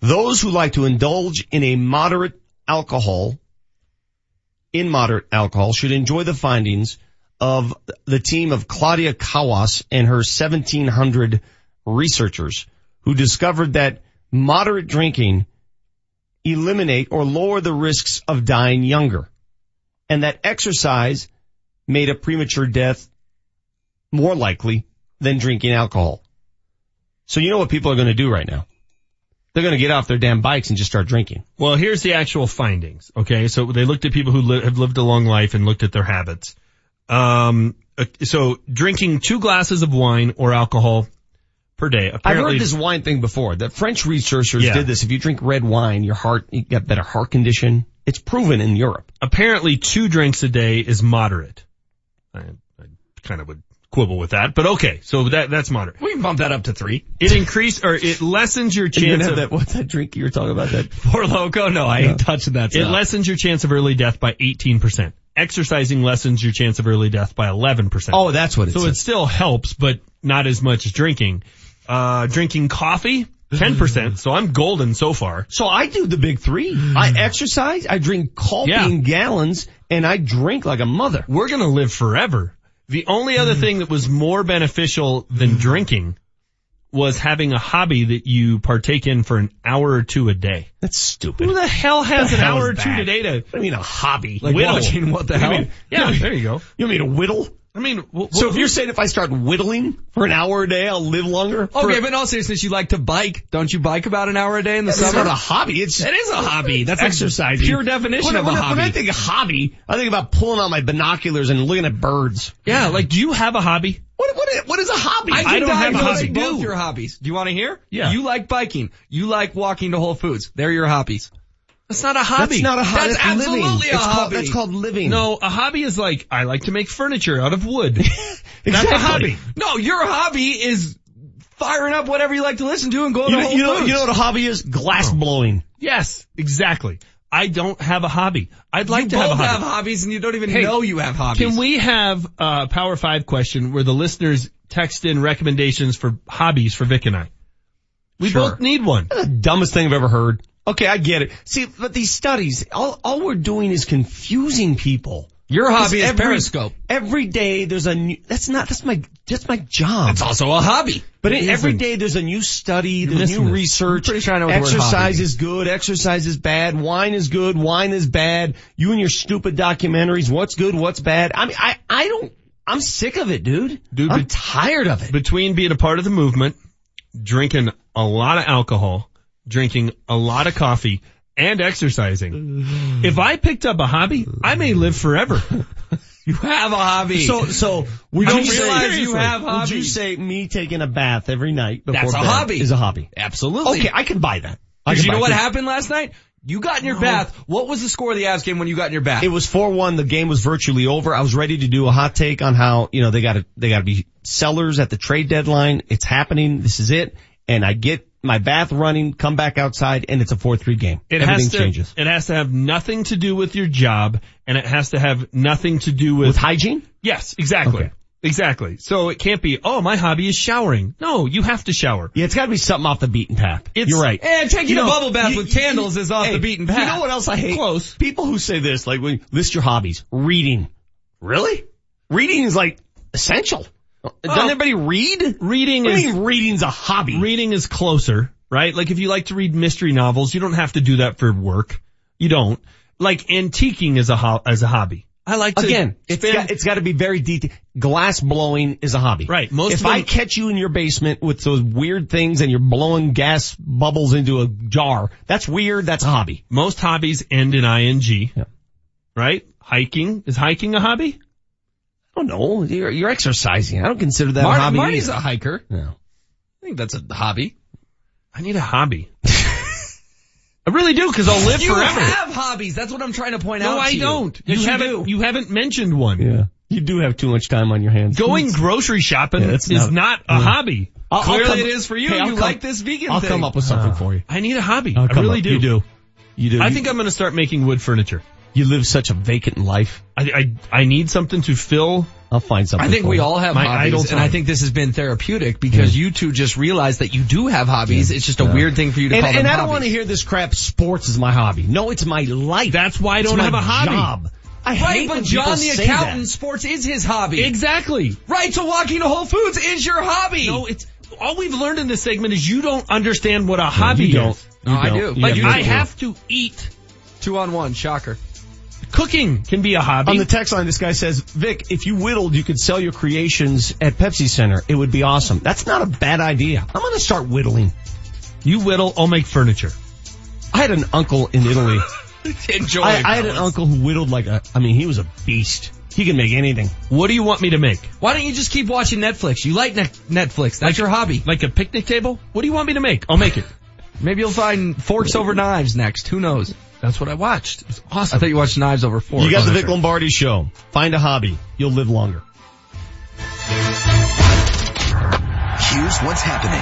Those who like to indulge in a moderate alcohol, in moderate alcohol, should enjoy the findings of the team of Claudia Kawas and her 1700 researchers who discovered that moderate drinking eliminate or lower the risks of dying younger and that exercise made a premature death more likely than drinking alcohol. So you know what people are going to do right now? They're going to get off their damn bikes and just start drinking. Well, here's the actual findings. Okay, so they looked at people who li- have lived a long life and looked at their habits. Um, uh, so drinking two glasses of wine or alcohol per day. I've heard this wine thing before. The French researchers Yeah. did this. If you drink red wine, your heart, you get better heart condition. It's proven in Europe. apparently two drinks a day is moderate. I, I kind of would quibble with that, but okay. So that that's moderate. We can bump that up to three. It increase or it lessens your chance of that, what's that drink you were talking about? That Four Loko? No, I ain't touching that stuff. it lessens your chance of early death by 18%. Exercising lessens your chance of early death by 11%. Oh, that's what it So says. it still helps, but not as much as drinking. Uh, drinking coffee, 10%. So I'm golden so far. So I do the big three. Mm. I exercise, I drink coffee Yeah. in gallons, and I drink like a mother. We're gonna live forever. The only other mm. thing that was more beneficial than mm. drinking was having a hobby that you partake in for an hour or two a day. That's stupid. Who the hell has The an hell hour or is two that? today to I mean, a hobby. Like whittle. watching what the You hell? mean- Yeah, there you go. You mean a whittle? I mean, w- So if you're saying if I start whittling for an hour a day, I'll live longer? For- Okay, but in all seriousness, you like to bike. Don't you bike about an hour a day in the summer? not a hobby. It's It is a hobby. That's exercise. Pure definition when, of a hobby. When I think of hobby, I think about pulling out my binoculars and looking at birds. yeah, like do you have a hobby? What, what, is- what is a hobby? I, I don't have a hobby. both Do. your hobbies. Do you want to hear? Yeah. You like biking. You like walking to Whole Foods. They're your hobbies. That's not a hobby. That's not a hobby. That's, absolutely living. a It's hobby. Called, that's called living. No, a hobby is like I like to make furniture out of wood. That's a hobby. No, your hobby is firing up whatever you like to listen to and going You to know, Whole you, know, Foods. you know what a hobby is? Glass oh. blowing. Yes, exactly. I don't have a hobby. I'd like you to have a hobby. have hobbies and you don't even Hey, know you have hobbies. Can we have a Power 5 question where the listeners text in recommendations for hobbies for Vic and I? We Sure. both need one. the dumbest thing I've ever heard. Okay, I get it. See, but these studies, all, all we're doing is confusing people. Your hobby is Every- Periscope. Every day there's a new, that's not, that's my, that's my job. It's also a hobby. But It every isn't. day there's a new study, there's new research. I'm pretty sure I know what the word exercise is good, exercise is bad, wine is good, wine is bad. You and your stupid documentaries, what's good, what's bad. I mean, I, I don't, I'm sick of it, dude. Dude, I'm but- tired of it. Between being a part of the movement, drinking a lot of alcohol, drinking a lot of coffee, and exercising. If I picked up a hobby, I may live forever. You have a hobby. So, so We would don't you say- realize you have Would you say me taking a bath every night before That's a bed hobby. is a hobby? Absolutely. Okay, I can buy that. Because you know what that. happened last night? You got in your bath. What was the score of the Avs game when you got in your bath? It was 4-1. The game was virtually over. I was ready to do a hot take on how, you know, they gotta, they gotta be sellers at the trade deadline. It's happening. This is it. And I get my bath running, come back outside, and it's a 4-3 game. It Everything has to, changes. It has to have nothing to do with your job, and it has to have nothing to do with, With hygiene? Yes, exactly. Okay. Exactly. So it can't be, oh, my hobby is showering. No, you have to shower. Yeah, it's gotta be something off the beaten path. It's- You're right. And taking You a bubble bath you- with candles is off Hey, the beaten path. You know what else I hate? Close. People who say this, like when list your hobbies. Reading. Really? Reading is like essential. Doesn't everybody read? Reading is, mean reading's a hobby? reading is closer, right? Like if you like to read mystery novels, you don't have to do that for work. You don't. Like antiquing is a ho- as a hobby. I like to Again, it's spend- got, it's got to be very detailed. Glass blowing is a hobby. Right, most if them- I catch you in your basement with those weird things and you're blowing gas bubbles into a jar, that's weird. That's a hobby. most hobbies end in ing. Yeah. Right? Hiking is hiking a hobby? Oh, I don't know. You're, you're exercising. I don't consider that Mar- a hobby. Marty's a hiker. No. I think that's a hobby. I need a hobby. I really do because I'll live forever. You have hobbies. That's what I'm trying to point out no, I you. don't. Yes, you you haven't. do. You haven't mentioned one. Yeah. You do have too much time on your hands. Going grocery shopping Yeah, is not- not, a hobby. I'll- I'll Clearly come- it is for you. Hey, you come- like this vegan thing. I'll thing. come up with something uh, for you. I need a hobby. I'll I come really up. do. You do. You do. I You- think I'm going to start making wood furniture. You live such a vacant life. I, I I need something to fill. I'll find something. I think for we you. all have My hobbies, and I think this has been therapeutic because you two just realized that you do have hobbies. It's just a weird thing for you to And, call them and I don't want to hear this crap. Sports is my hobby. No, it's my life. That's why I don't my have a hobby. Job. I Right, hate but when John the accountant, that. sports is his hobby. Exactly. Right, so walking to Whole Foods is your hobby. No, it's all we've learned in this segment is you don't understand what a hobby you don't. is. No, You I don't. do. Like have I have to eat. Two on one, shocker. Cooking can be a hobby. On the text line, this guy says, Vic, if you whittled, you could sell your creations at Pepsi Center. It would be awesome. That's not a bad idea. I'm going to start whittling. you whittle, I'll make furniture. I had an uncle in Italy. Enjoy. I, I had an uncle who whittled like a, I mean, he was a beast. He can make anything. What do you want me to make? Why don't you just keep watching Netflix? You like ne- Netflix. That's your hobby. Like a picnic table? What do you want me to make? I'll make it. Maybe you'll find forks over knives next. Who knows? That's what I watched. It was I thought you watched knives over forks. You got the Oh, Vic that's Lombardi show. Find a hobby. You'll live longer. Here's what's happening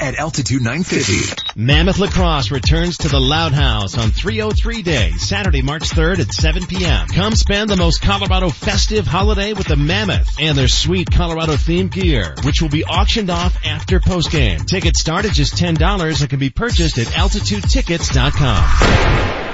at Altitude 950. Mammoth Lacrosse returns to the Loud House on 303 Day, Saturday, March 3rd at 7 p.m. Come spend the most Colorado festive holiday with the Mammoth and their sweet Colorado themed gear, which will be auctioned off after postgame. Tickets start at just $10 and can be purchased at altitudetickets.com.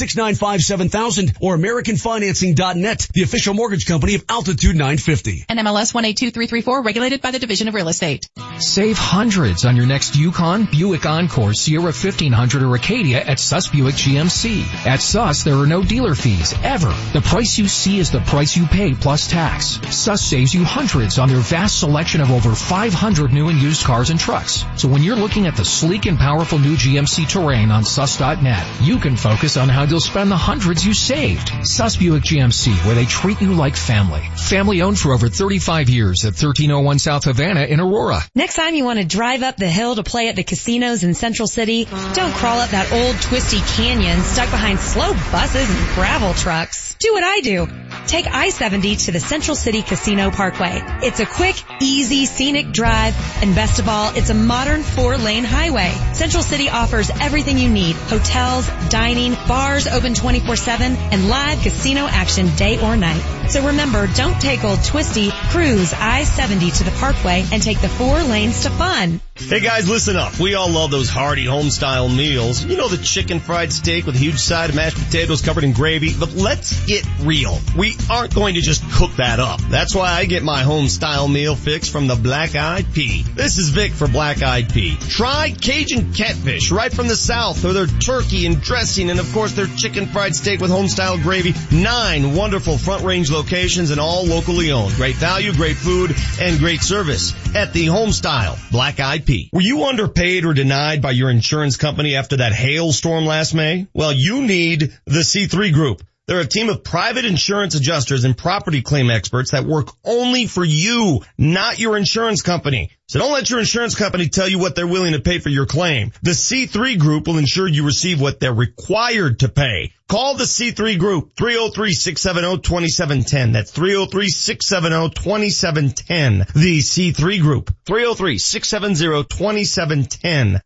303-695-7000, or AmericanFinancing.net, the official mortgage company of Altitude 950. NMLS 182334, regulated by the Division of Real Estate. Save hundreds on your next Yukon, Buick Encore, Sierra 1500, or Acadia at Suss Buick GMC. At Suss, there are no dealer fees, ever. The price you see is the price you pay plus tax. Suss saves you hundreds on their vast selection of over 500 new and used cars and trucks. So when you're looking at the sleek and powerful new GMC Terrain on suss.net, you can focus on how you'll spend the hundreds you saved. Suss Buick GMC, where they treat you like family. Family owned for over 35 years at 1301 South Havana in Aurora. Next time you want to drive up the hill to play at the casinos in Central City, don't crawl up that old twisty canyon stuck behind slow buses and gravel trucks. Do what I do. take I-70 to the Central City Casino Parkway. It's a quick, easy, scenic drive, and best of all, it's a modern four-lane highway. Central City offers everything you need. Hotels, dining, bars open 24-7, and live casino action day or night. So remember, don't take old twisty, cruise I-70 to the Parkway and take the four lanes to fun. Hey guys, listen up. We all love those hearty home style meals. You know the chicken fried steak with a huge side of mashed potatoes covered in gravy. But let's get real. We aren't going to just cook that up. That's why I get my home style meal fix from the Black Eyed Pea. This is Vic for Black Eyed Pea. Try Cajun catfish right from the south or their turkey and dressing and of course their chicken fried steak with home style gravy. Nine wonderful front range locations and all locally owned. Great value, great food, and great service at the home style Black Eyed Pea. Were you underpaid or denied by your insurance company after that hailstorm last May? Well, you need the C3 Group. They're a team of private insurance adjusters and property claim experts that work only for you, not your insurance company. So don't let your insurance company tell you what they're willing to pay for your claim. The C3 group will ensure you receive what they're required to pay. Call the C3 group, 303-670-2710. That's 303-670-2710. The C3 group, 303-670-2710.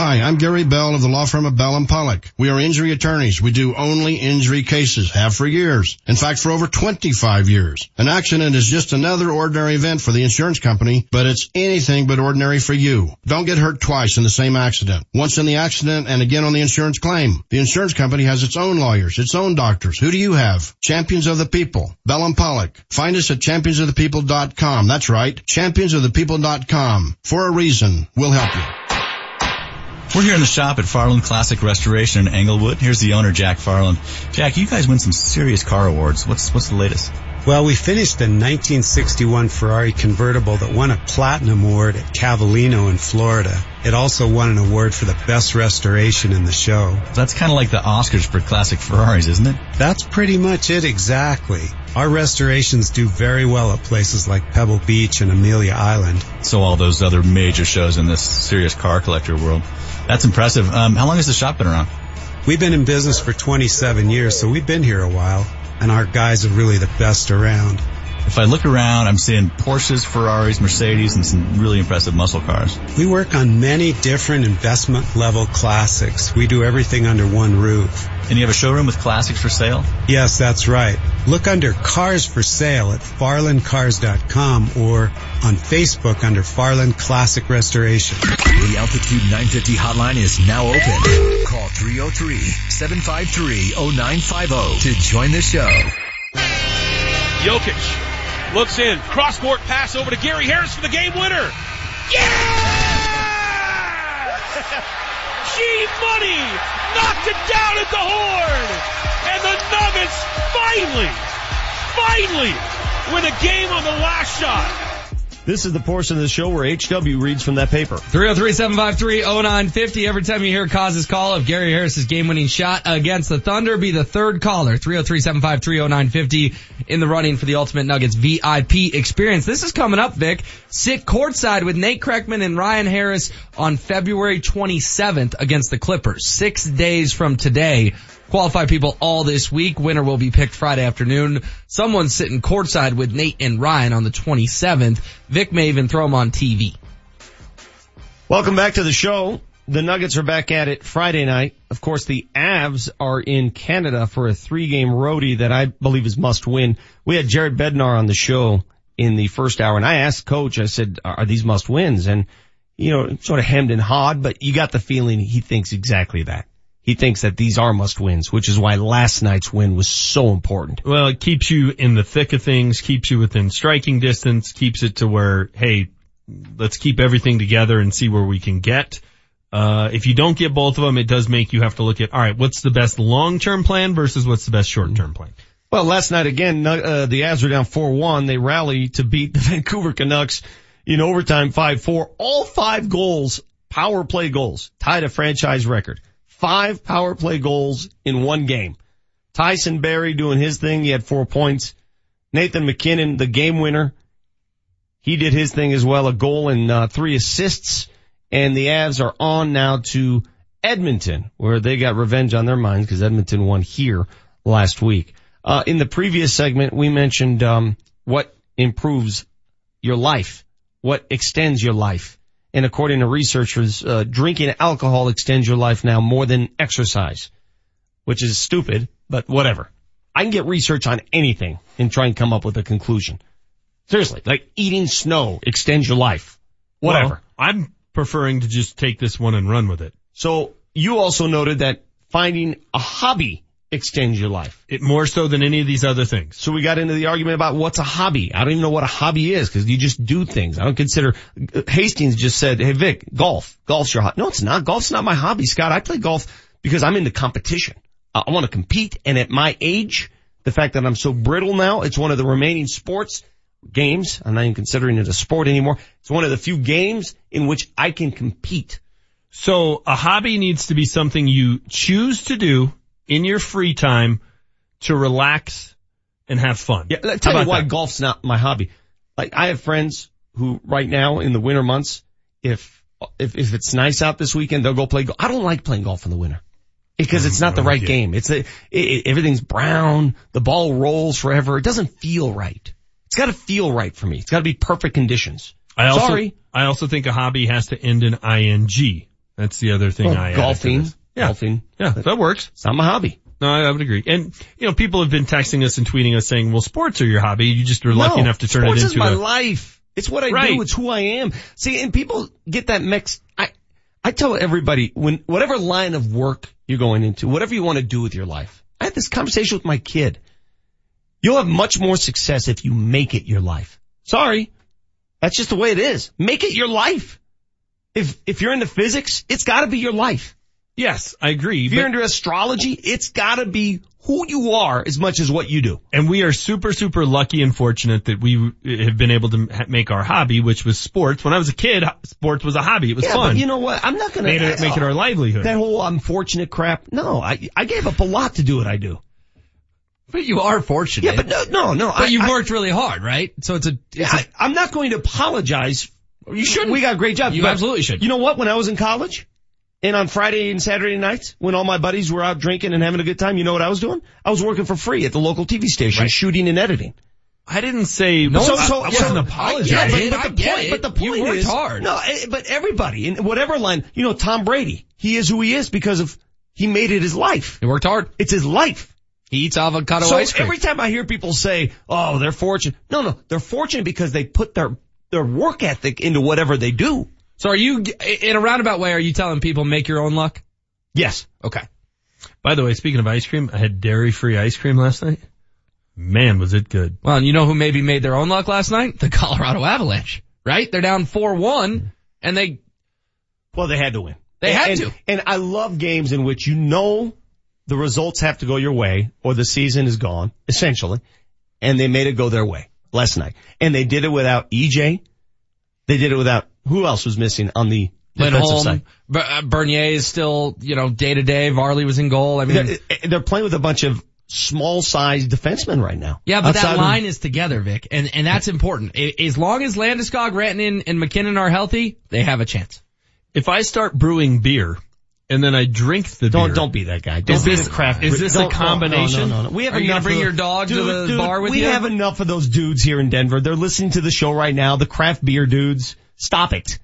Hi, I'm Gary Bell of the law firm of Bell and Pollock. We are injury attorneys. We do only injury cases, have for years. In fact, for over 25 years. An accident is just another ordinary event for the insurance company, but it's anything but ordinary for you. Don't get hurt twice in the same accident. Once in the accident and again on the insurance claim. The insurance company has its own lawyers, its own doctors. Who do you have? Champions of the People. Bell and Pollock. Find us at championsofthepeople.com. That's right. Championsofthepeople.com. For a reason. We'll help you. We're here in the shop at Farland Classic Restoration in Englewood. Here's the owner, Jack Farland. Jack, you guys win some serious car awards. What's what's the latest? Well, we finished a 1961 Ferrari convertible that won a platinum award at Cavallino in Florida. It also won an award for the best restoration in the show. That's kind of like the Oscars for classic Ferraris, isn't it? That's pretty much it exactly. Our restorations do very well at places like Pebble Beach and Amelia Island. So all those other major shows in this serious car collector world. That's impressive. Um, how long has the shop been around? We've been in business for 27 years, so we've been here a while, and our guys are really the best around. If I look around, I'm seeing Porsches, Ferraris, Mercedes, and some really impressive muscle cars. We work on many different investment level classics. We do everything under one roof. And you have a showroom with classics for sale? Yes, that's right. Look under Cars for Sale at farlandcars.com or on Facebook under Farland Classic Restoration. The Altitude 950 hotline is now open. Call 303-753-0950 to join the show. Jokic looks in, cross court pass over to Gary Harris for the game winner. Yeah! G Money knocked it down at the horn, and the Nuggets finally, finally win a game on the last shot. This is the portion of the show where HW reads from that paper. 303-753-0950. Every time you hear Cause's call of Gary Harris's game-winning shot against the Thunder, be the third caller. 303-753-0950 in the running for the Ultimate Nuggets VIP experience. This is coming up, Vic. Sit courtside with Nate Kreckman and Ryan Harris on February 27th against the Clippers. Six days from today. Qualified people all this week. Winner will be picked Friday afternoon. Someone's sitting courtside with Nate and Ryan on the 27th. Vic may even throw them on TV. Welcome back to the show. The Nuggets are back at it Friday night. Of course, the Avs are in Canada for a three game roadie that I believe is must win. We had Jared Bednar on the show in the first hour and I asked coach, I said, are these must wins? And, you know, sort of hemmed and hawed, but you got the feeling he thinks exactly that he thinks that these are must wins, which is why last night's win was so important. Well, it keeps you in the thick of things, keeps you within striking distance, keeps it to where, hey, let's keep everything together and see where we can get. Uh, if you don't get both of them, it does make you have to look at, all right, what's the best long-term plan versus what's the best short-term plan? Well, last night again, uh, the Avs are down 4-1. They rally to beat the Vancouver Canucks in overtime 5-4. All five goals, power play goals, tied a franchise record five power play goals in one game. Tyson Barrie doing his thing. He had four points. Nathan MacKinnon, the game winner. He did his thing as well. A goal and uh, three assists. And the Avs are on now to Edmonton, where they got revenge on their minds because Edmonton won here last week. Uh, in the previous segment, we mentioned, um, what improves your life, what extends your life. And according to researchers, uh, drinking alcohol extends your life now more than exercise, which is stupid, but whatever. I can get research on anything and try and come up with a conclusion. Seriously, like eating snow extends your life. Whatever. Well, I'm preferring to just take this one and run with it. So you also noted that finding a hobby extends your life. It more so than any of these other things. So we got into the argument about what's a hobby. I don't even know what a hobby is because you just do things. I don't consider, uh, Hastings just said, hey Vic, golf. Golf's your hobby. No, it's not. Golf's not my hobby, Scott. I play golf because I'm into competition. I want to compete and at my age, the fact that I'm so brittle now, it's one of the remaining sports games. I'm not even considering it a sport anymore. It's one of the few games in which I can compete. So a hobby needs to be something you choose to do in your free time to relax and have fun. Yeah, let's tell you why that? golf's not my hobby. Like I have friends who right now in the winter months, if, if, if it's nice out this weekend, they'll go play golf. I don't like playing golf in the winter because it's not the mm, right game. It's a, it, it, everything's brown. The ball rolls forever. It doesn't feel right. It's got to feel right for me. It's got to be perfect conditions. I also, Sorry. I also think a hobby has to end in ing. That's the other thing well, I golfing. Yeah. Golfing. Yeah, that works. It's not my hobby. No, I, I would agree. And you know, people have been texting us and tweeting us saying, "Well, sports are your hobby. You just are lucky no, enough to turn it into." Sports is my a, life. It's what I right. do. It's who I am. See, and people get that mixed. I I tell everybody when whatever line of work you're going into, whatever you want to do with your life. I had this conversation with my kid. You'll have much more success if you make it your life. Sorry. That's just the way it is. Make it your life. If, if you're into physics, it's gotta be your life. Yes, I agree. If you're into astrology, it's gotta be who you are as much as what you do. And we are super, super lucky and fortunate that we have been able to make our hobby, which was sports. When I was a kid, sports was a hobby. It was yeah, fun. But you know what? I'm not gonna make it, make it our livelihood. That whole unfortunate crap. No, I, I gave up a lot to do what I do. But you are fortunate. Yeah, but no, no, no. But I, you've I, worked really hard, right? So it's a, it's yeah, a I, am not going to apologize. You shouldn't. We got a great job. You absolutely should. You know what? When I was in college and on Friday and Saturday nights, when all my buddies were out drinking and having a good time, you know what I was doing? I was working for free at the local TV station, Right. shooting and editing. I didn't say, No, So- I, so- I wasn't so- apologizing. Yeah, but, I but the point, it. but the point you worked is, hard. no, eh, but everybody in whatever line, you know, Tom Brady, he is who he is because of he made it his life. He worked hard. It's his life. He eats avocado so ice cream. every time I hear people say, "Oh, they're fortunate," no, no, they're fortunate because they put their their work ethic into whatever they do. So are you, in a roundabout way, are you telling people make your own luck? Yes. Okay. By the way, speaking of ice cream, I had dairy-free ice cream last night. Man, was it good. Well, and you know who maybe made their own luck last night? The Colorado Avalanche, right? They're down 4-1 and they, Well, they had to win. They had and, to. And I love games in which you know the results have to go your way or the season is gone, essentially. And they made it go their way last night. And they did it without EJ. They did it without, who else was missing on the defensive Lindholm, side? Uh, Bernier is still, you know, day to day. Varley was in goal. I mean, They're, they're playing with a bunch of small sized defensemen right now. yeah, but Outside that of- line is together, Vic, and, and that's important. As long as Landeskog, Rantanen, and MacKinnon are healthy, they have a chance. If I start brewing beer and then I drink the Don't beer. don't be that guy. Don't Is be this- craft. is this a combination? No, no, no, no. We have Are you gonna bring of- your dog to the dude, bar with we you? have enough of those dudes here in Denver. They're listening to the show right now. The craft beer dudes. Stop it.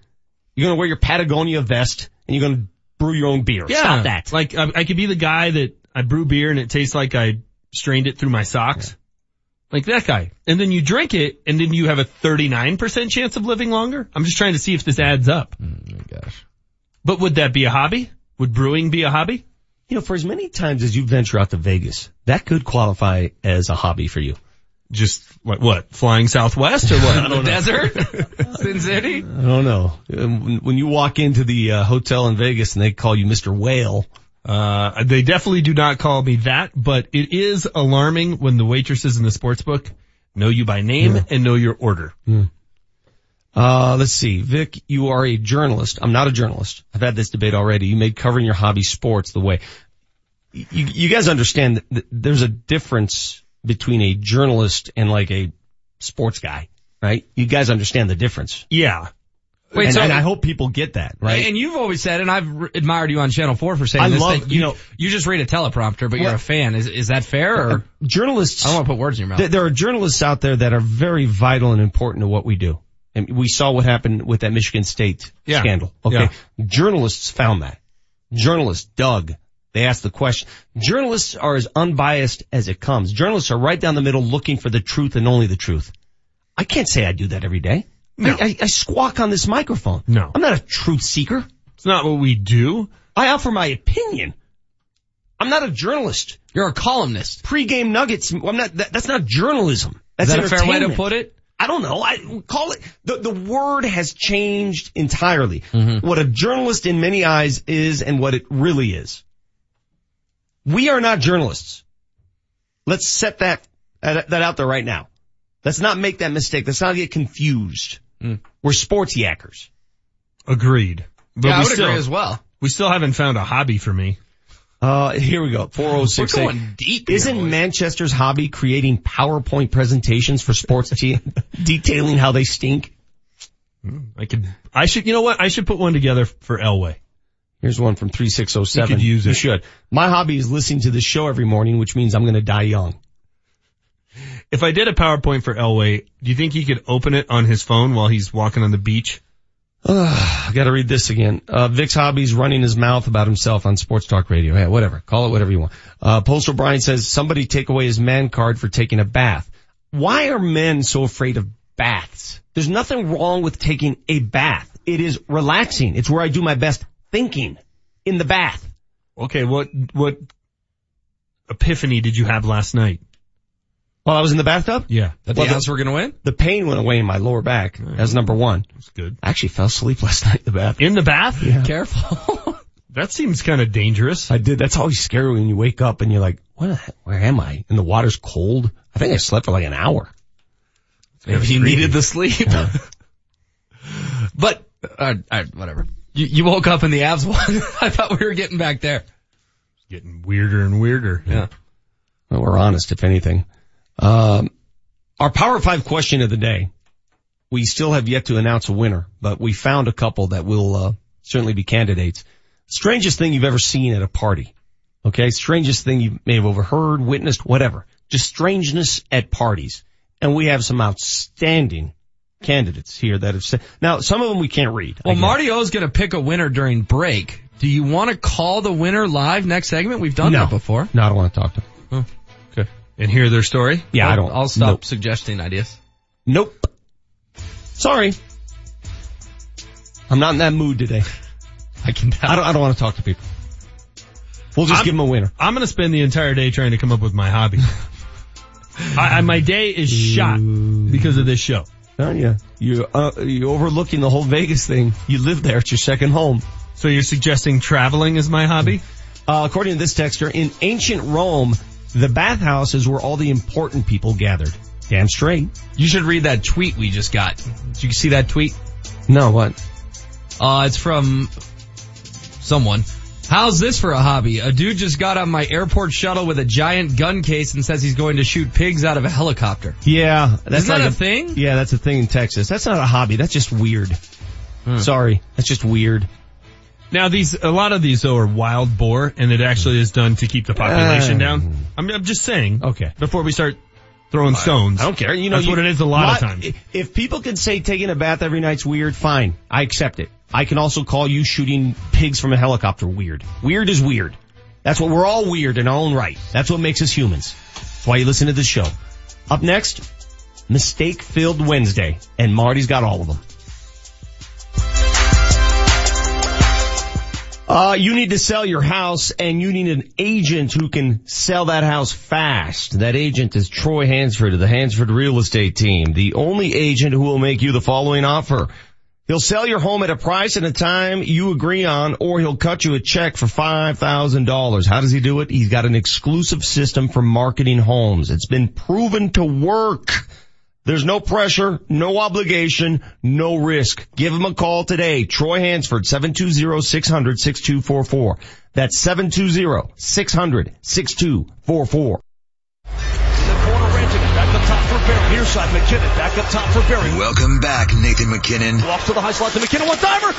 You're gonna wear your Patagonia vest and you're gonna brew your own beer. Yeah. Stop that. Like, I, I could be the guy that I brew beer and it tastes like I strained it through my socks. Like that guy. And then you drink it and then you have a 39% chance of living longer. I'm just trying to see if this adds up. Mm, gosh. But would that be a hobby? Would brewing be a hobby? You know, for as many times as you venture out to Vegas, that could qualify as a hobby for you. Just what, what flying southwest or what? the desert? Sin City? I don't know. Um, When you walk into the uh, hotel in Vegas and they call you Mr. Whale, Uh, they definitely do not call me that, but it is alarming when the waitresses in the sports book know you by name and know your order. Uh, let's see. Vic, you are a journalist. I'm not a journalist. I've had this debate already. You made covering your hobby sports the way. You, you guys understand that there's a difference between a journalist and like a sports guy, right? You guys understand the difference. Yeah. Wait, and, so- and I hope people get that, right? And you've always said, and I've re- admired you on Channel 4 for saying I this, love- that you you, know- you just read a teleprompter, but you're a fan. Is, is that fair or? Uh, journalists. I don't want to put words in your mouth. Th- There are journalists out there that are very vital and important to what we do. And we saw what happened with that Michigan State Yeah. scandal. Okay. Journalists found that. Journalists dug. They ask the question. Journalists are as unbiased as it comes. Journalists are right down the middle looking for the truth and only the truth. I can't say I do that every day. I, I, I squawk on this microphone. No. I'm not a truth seeker. It's not what we do. I offer my opinion. I'm not a journalist. You're a columnist. Pre-game nuggets. I'm not. That, that's not journalism. That's Is that a fair way to entertainment. put it? I don't know. I call it the the word has changed entirely. Mm-hmm. What a journalist in many eyes is and what it really is. We are not journalists. Let's set that that that out there right now. Let's not make that mistake. Let's not get confused. Mm. We're sports yackers. Agreed. But yeah, I we would still, agree as well. We still haven't found a hobby for me. Uh, here we go. 406. We're going deep here, Isn't boys. Manchester's hobby creating PowerPoint presentations for sports te- detailing how they stink? I could, I should, you know what? I should put one together for Elway. Here's one from 3607. You could use You should. My hobby is listening to this show every morning, which means I'm going to die young. If I did a PowerPoint for Elway, do you think he could open it on his phone while he's walking on the beach? I got to read this again. Uh, Vic's hobby's running his mouth about himself on Sports Talk Radio. Yeah, whatever. Call it whatever you want. Uh, Postal Brian says somebody take away his man card for taking a bath. Why are men so afraid of baths? There's nothing wrong with taking a bath. It is relaxing. It's where I do my best thinking in the bath. Okay, what, what epiphany did you have last night? While I was in the bathtub? Yeah. That Well, the the- were going to win? The pain went away in my lower back. That's number one. That's good. I actually fell asleep last night in the bath. In the bath? Yeah. Careful. That seems kind of dangerous. I did. That's always scary when you wake up and you're like, what, the heck- where am I? And the water's cold. I think I slept for like an hour. Maybe you needed the sleep. but, uh, uh, whatever. You, you woke up in the Avs one. I thought we were getting back there. It's Getting weirder and weirder. Yeah. Well, we're honest, if anything. Um, our Power Five question of the day. We still have yet to announce a winner, but we found a couple that will uh, certainly be candidates. Strangest thing you've ever seen at a party. Okay, strangest thing you may have overheard, witnessed, whatever. Just strangeness at parties. And we have some outstanding candidates here that have said, now some of them we can't read. Well, get it. Marty O's going to pick a winner during break. Do you want to call the winner live next segment? We've done No. that before. No, I don't want to talk to them. Oh, okay. And hear their story? Yeah, I I'll- don't. I'll stop Nope. suggesting ideas. Nope. Sorry. I'm not in that mood today. I can tell. I don't, I don't want to talk to people. We'll just I'm- give them a winner. I'm gonna spend the entire day trying to come up with my hobby. I, I, my day is shot because of this show. Aren't you? You, uh, you're overlooking the whole Vegas thing. You live there. It's your second home. So you're suggesting traveling is my hobby? Uh, according to this texter, in ancient Rome, the bathhouse is where all the important people gathered. Damn straight. You should read that tweet we just got. Did you see that tweet? No, what? Uh, it's from someone. How's this for a hobby? A dude just got on my airport shuttle with a giant gun case and says he's going to shoot pigs out of a helicopter. Yeah, that's Isn't that like a thing? Yeah, that's a thing in Texas. That's not a hobby. That's just weird. Hmm. Sorry, that's just weird. Now these, a lot of these though are wild boar and it actually is done to keep the population Uh, down. I'm, I'm just saying. Okay. Before we start throwing stones. I don't care. You know, That's you- what it is a lot, of times. If people can say taking a bath every night's weird, fine. I accept it. I can also call you shooting pigs from a helicopter weird. Weird is weird. That's what we're all weird in our own right. That's what makes us humans. That's why you listen to this show. Up next, mistake filled Wednesday, and Marty's got all of them. Uh, you need to sell your house and you need an agent who can sell that house fast. That agent is Troy Hansford of the Hansford Real Estate Team, the only agent who will make you the following offer. He'll sell your home at a price and a time you agree on, or he'll cut you a check for $5,000. How does he do it? He's got an exclusive system for marketing homes. It's been proven to work. There's no pressure, no obligation, no risk. Give him a call today. Troy Hansford, 720-600-6244. That's 720-600-6244. Near side. MacKinnon back up top for Barrie. Welcome back, Nathan MacKinnon. Off to the high slot to MacKinnon. One diver.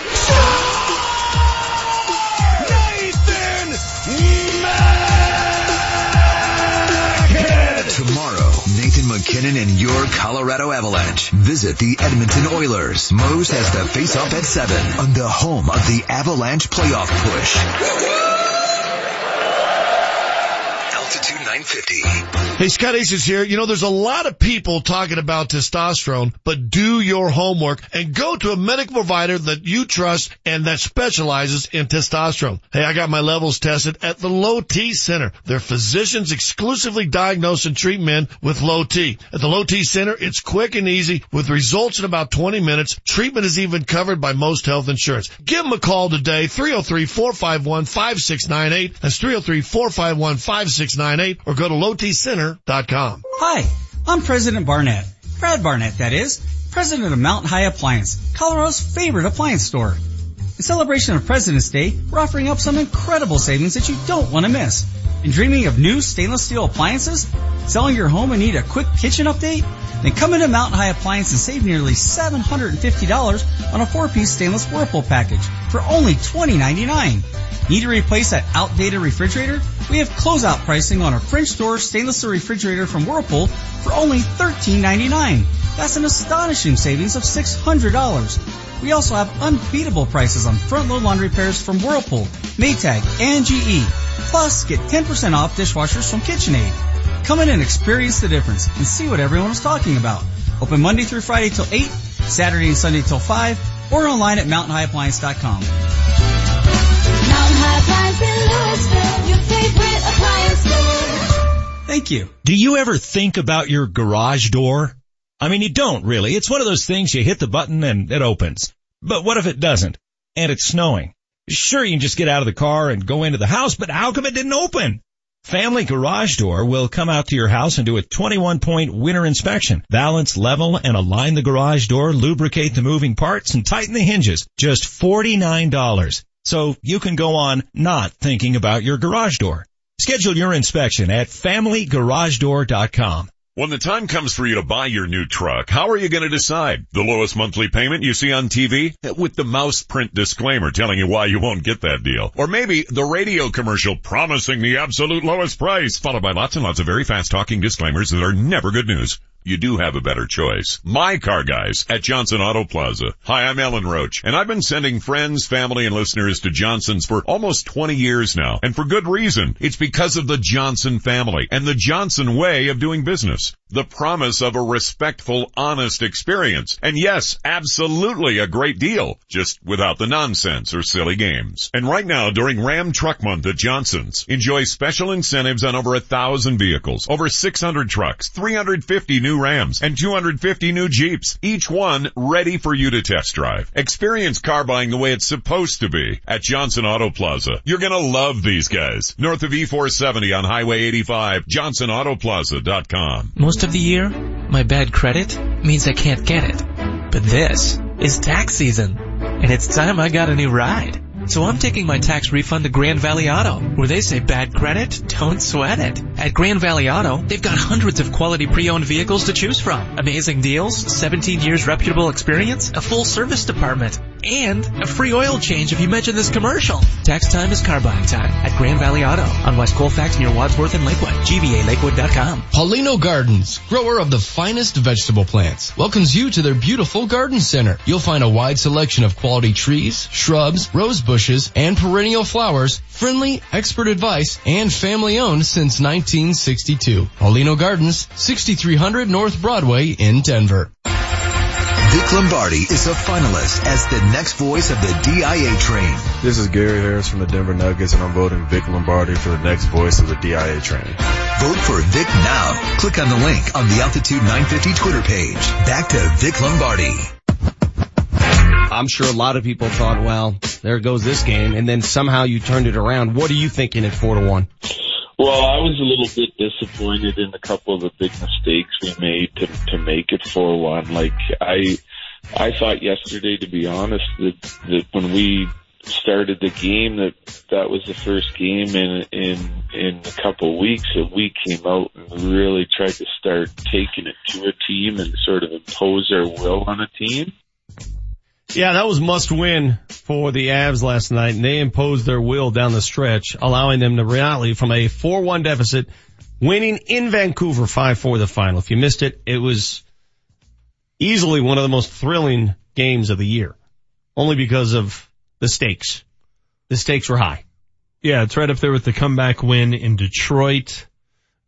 Nathan MacKinnon! tomorrow, Nathan MacKinnon and your Colorado Avalanche visit the Edmonton Oilers. Moe's has the face-off at 7 on the home of the Avalanche playoff push. 950. Hey, Scott Ace is here. You know, there's a lot of people talking about testosterone, but do your homework and go to a medical provider that you trust and that specializes in testosterone. Hey, I got my levels tested at the Low T Center. Their physicians exclusively diagnose and treat men with low T. At the Low T Center, it's quick and easy with results in about 20 minutes. Treatment is even covered by most health insurance. Give them a call today, 303-451-5698. That's 303-451-5698 or go to lowtcenter.com. Hi, I'm President Barnett. Brad Barnett, that is. President of Mountain High Appliance, Colorado's favorite appliance store. In celebration of President's Day, we're offering up some incredible savings that you don't want to miss. And dreaming of new stainless steel appliances? Selling your home and need a quick kitchen update? Then come into Mountain High Appliance and save nearly $750 on a four-piece stainless Whirlpool package for only $20.99. Need to replace that outdated refrigerator? We have closeout pricing on a French door stainless steel refrigerator from Whirlpool for only $13.99. That's an astonishing savings of $600. We also have unbeatable prices on front load laundry pairs from Whirlpool, Maytag, and GE. Plus, get 10% off dishwashers from KitchenAid. Come in and experience the difference and see what everyone is talking about. Open Monday through Friday till 8, Saturday and Sunday till 5, or online at mountainhighappliance.com. Mountain High Appliance in Louisville, your favorite appliance store. Thank you. Do you ever think about your garage door? I mean, you don't really. It's one of those things you hit the button and it opens. But what if it doesn't? And it's snowing. Sure, you can just get out of the car and go into the house, but how come it didn't open? Family Garage Door will come out to your house and do a 21 point winter inspection. Balance, level, and align the garage door, lubricate the moving parts, and tighten the hinges. Just $49. So you can go on not thinking about your garage door. Schedule your inspection at familygaragedoor.com. When the time comes for you to buy your new truck, how are you going to decide? The lowest monthly payment you see on TV? With the mouse print disclaimer telling you why you won't get that deal. Or maybe the radio commercial promising the absolute lowest price, followed by lots and lots of very fast talking disclaimers that are never good news. You do have a better choice. My car guys at Johnson Auto Plaza. Hi, I'm Ellen Roach, and I've been sending friends, family, and listeners to Johnson's for almost 20 years now. And for good reason. It's because of the Johnson family and the Johnson way of doing business. The promise of a respectful, honest experience. And yes, absolutely a great deal, just without the nonsense or silly games. And right now, during Ram Truck Month at Johnson's, enjoy special incentives on over a thousand vehicles, over 600 trucks, 350 new Rams, and 250 new Jeeps, each one ready for you to test drive. Experience car buying the way it's supposed to be at Johnson Auto Plaza. You're gonna love these guys. North of E470 on Highway 85, johnsonautoplaza.com. Most of the year, my bad credit means I can't get it. But this is tax season, and it's time I got a new ride. So I'm taking my tax refund to Grand Valley Auto, where they say bad credit, don't sweat it. At Grand Valley Auto, they've got hundreds of quality pre-owned vehicles to choose from. Amazing deals, 17 years reputable experience, a full service department, and a free oil change if you mention this commercial. Tax time is car buying time at Grand Valley Auto on West Colfax near Wadsworth and Lakewood. GVALakewood.com. Paulino Gardens, grower of the finest vegetable plants, welcomes you to their beautiful garden center. You'll find a wide selection of quality trees, shrubs, rose bushes, and perennial flowers, friendly, expert advice, and family owned since 1962. Paulino Gardens, 6300 North Broadway in Denver. Vic Lombardi is a finalist as the next voice of the DIA train. This is Gary Harris from the Denver Nuggets and I'm voting Vic Lombardi for the next voice of the DIA train. Vote for Vic now. Click on the link on the Altitude 950 Twitter page. Back to Vic Lombardi. I'm sure a lot of people thought, well, there goes this game, and then somehow you turned it around. What are you thinking at four to one? Well, I was a little bit disappointed in a couple of the big mistakes we made to to make it four one. Like I, I thought yesterday, to be honest, that that when we started the game that that was the first game in in in a couple of weeks that we came out and really tried to start taking it to a team and sort of impose our will on a team. Yeah, that was must win for the Avs last night and they imposed their will down the stretch, allowing them to rally from a 4-1 deficit, winning in Vancouver 5-4 the final. If you missed it, it was easily one of the most thrilling games of the year. Only because of the stakes. The stakes were high. Yeah, it's right up there with the comeback win in Detroit.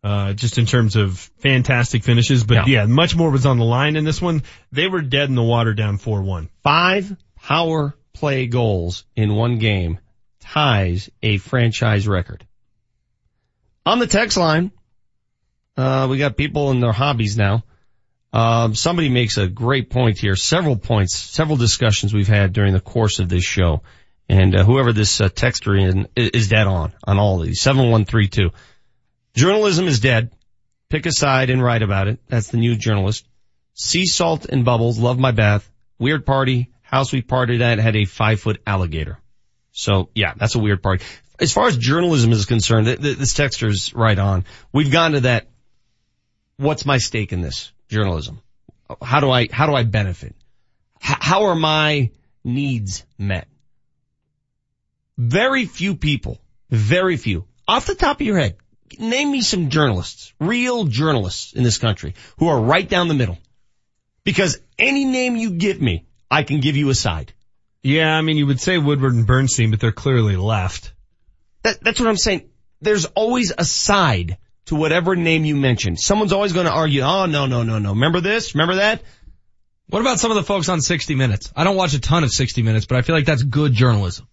Uh, just in terms of fantastic finishes, but yeah. much more was on the line in this one. They were dead in the water down 4-1. Five power play goals in one game ties a franchise record. On the text line, uh, we got people in their hobbies now. Um, somebody makes a great point here. Several points, several discussions we've had during the course of this show. And uh, whoever this uh, texter in is dead on, on all of these. 7132. Journalism is dead. Pick a side and write about it. That's the new journalist. Sea salt and bubbles. Love my bath. Weird party. House we partied at had a five foot alligator. So yeah, that's a weird party. As far as journalism is concerned, th- th- this texter's right on. We've gone to that. What's my stake in this journalism? How do I, how do I benefit? How are my needs met? Very few people, very few, off the top of your head, name me some journalists, real journalists in this country who are right down the middle. Because any name you give me, I can give you a side. Yeah, I mean, you would say Woodward and Bernstein, but they're clearly left. That, that's what I'm saying. There's always a side to whatever name you mention. Someone's always going to argue, oh, no, no, no, no. Remember this? Remember that? What about some of the folks on 60 Minutes? I don't watch a ton of 60 Minutes, but I feel like that's good journalism.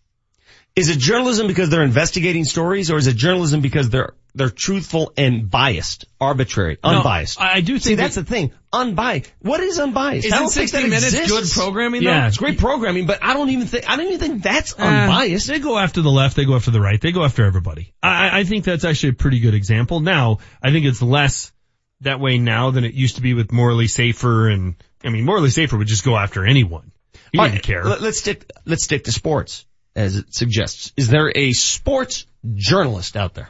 Is it journalism because they're investigating stories or is it journalism because they're, they're truthful and biased, arbitrary, No, unbiased? I do See, think that's the thing. Unbiased. What is unbiased? Isn't I don't think 60 that Minutes exists. good programming, though? Yeah, it's great programming, but I don't even think, I don't even think that's Uh, unbiased. They go after the left, they go after the right, they go after everybody. I, I- think that's actually a pretty good example. Now, I think it's less that way now than it used to be with Morley Safer and, I mean, Morley Safer would just go after anyone. He didn't right, care. Let, us stick, let's stick to sports as it suggests. Is there a sports journalist out there?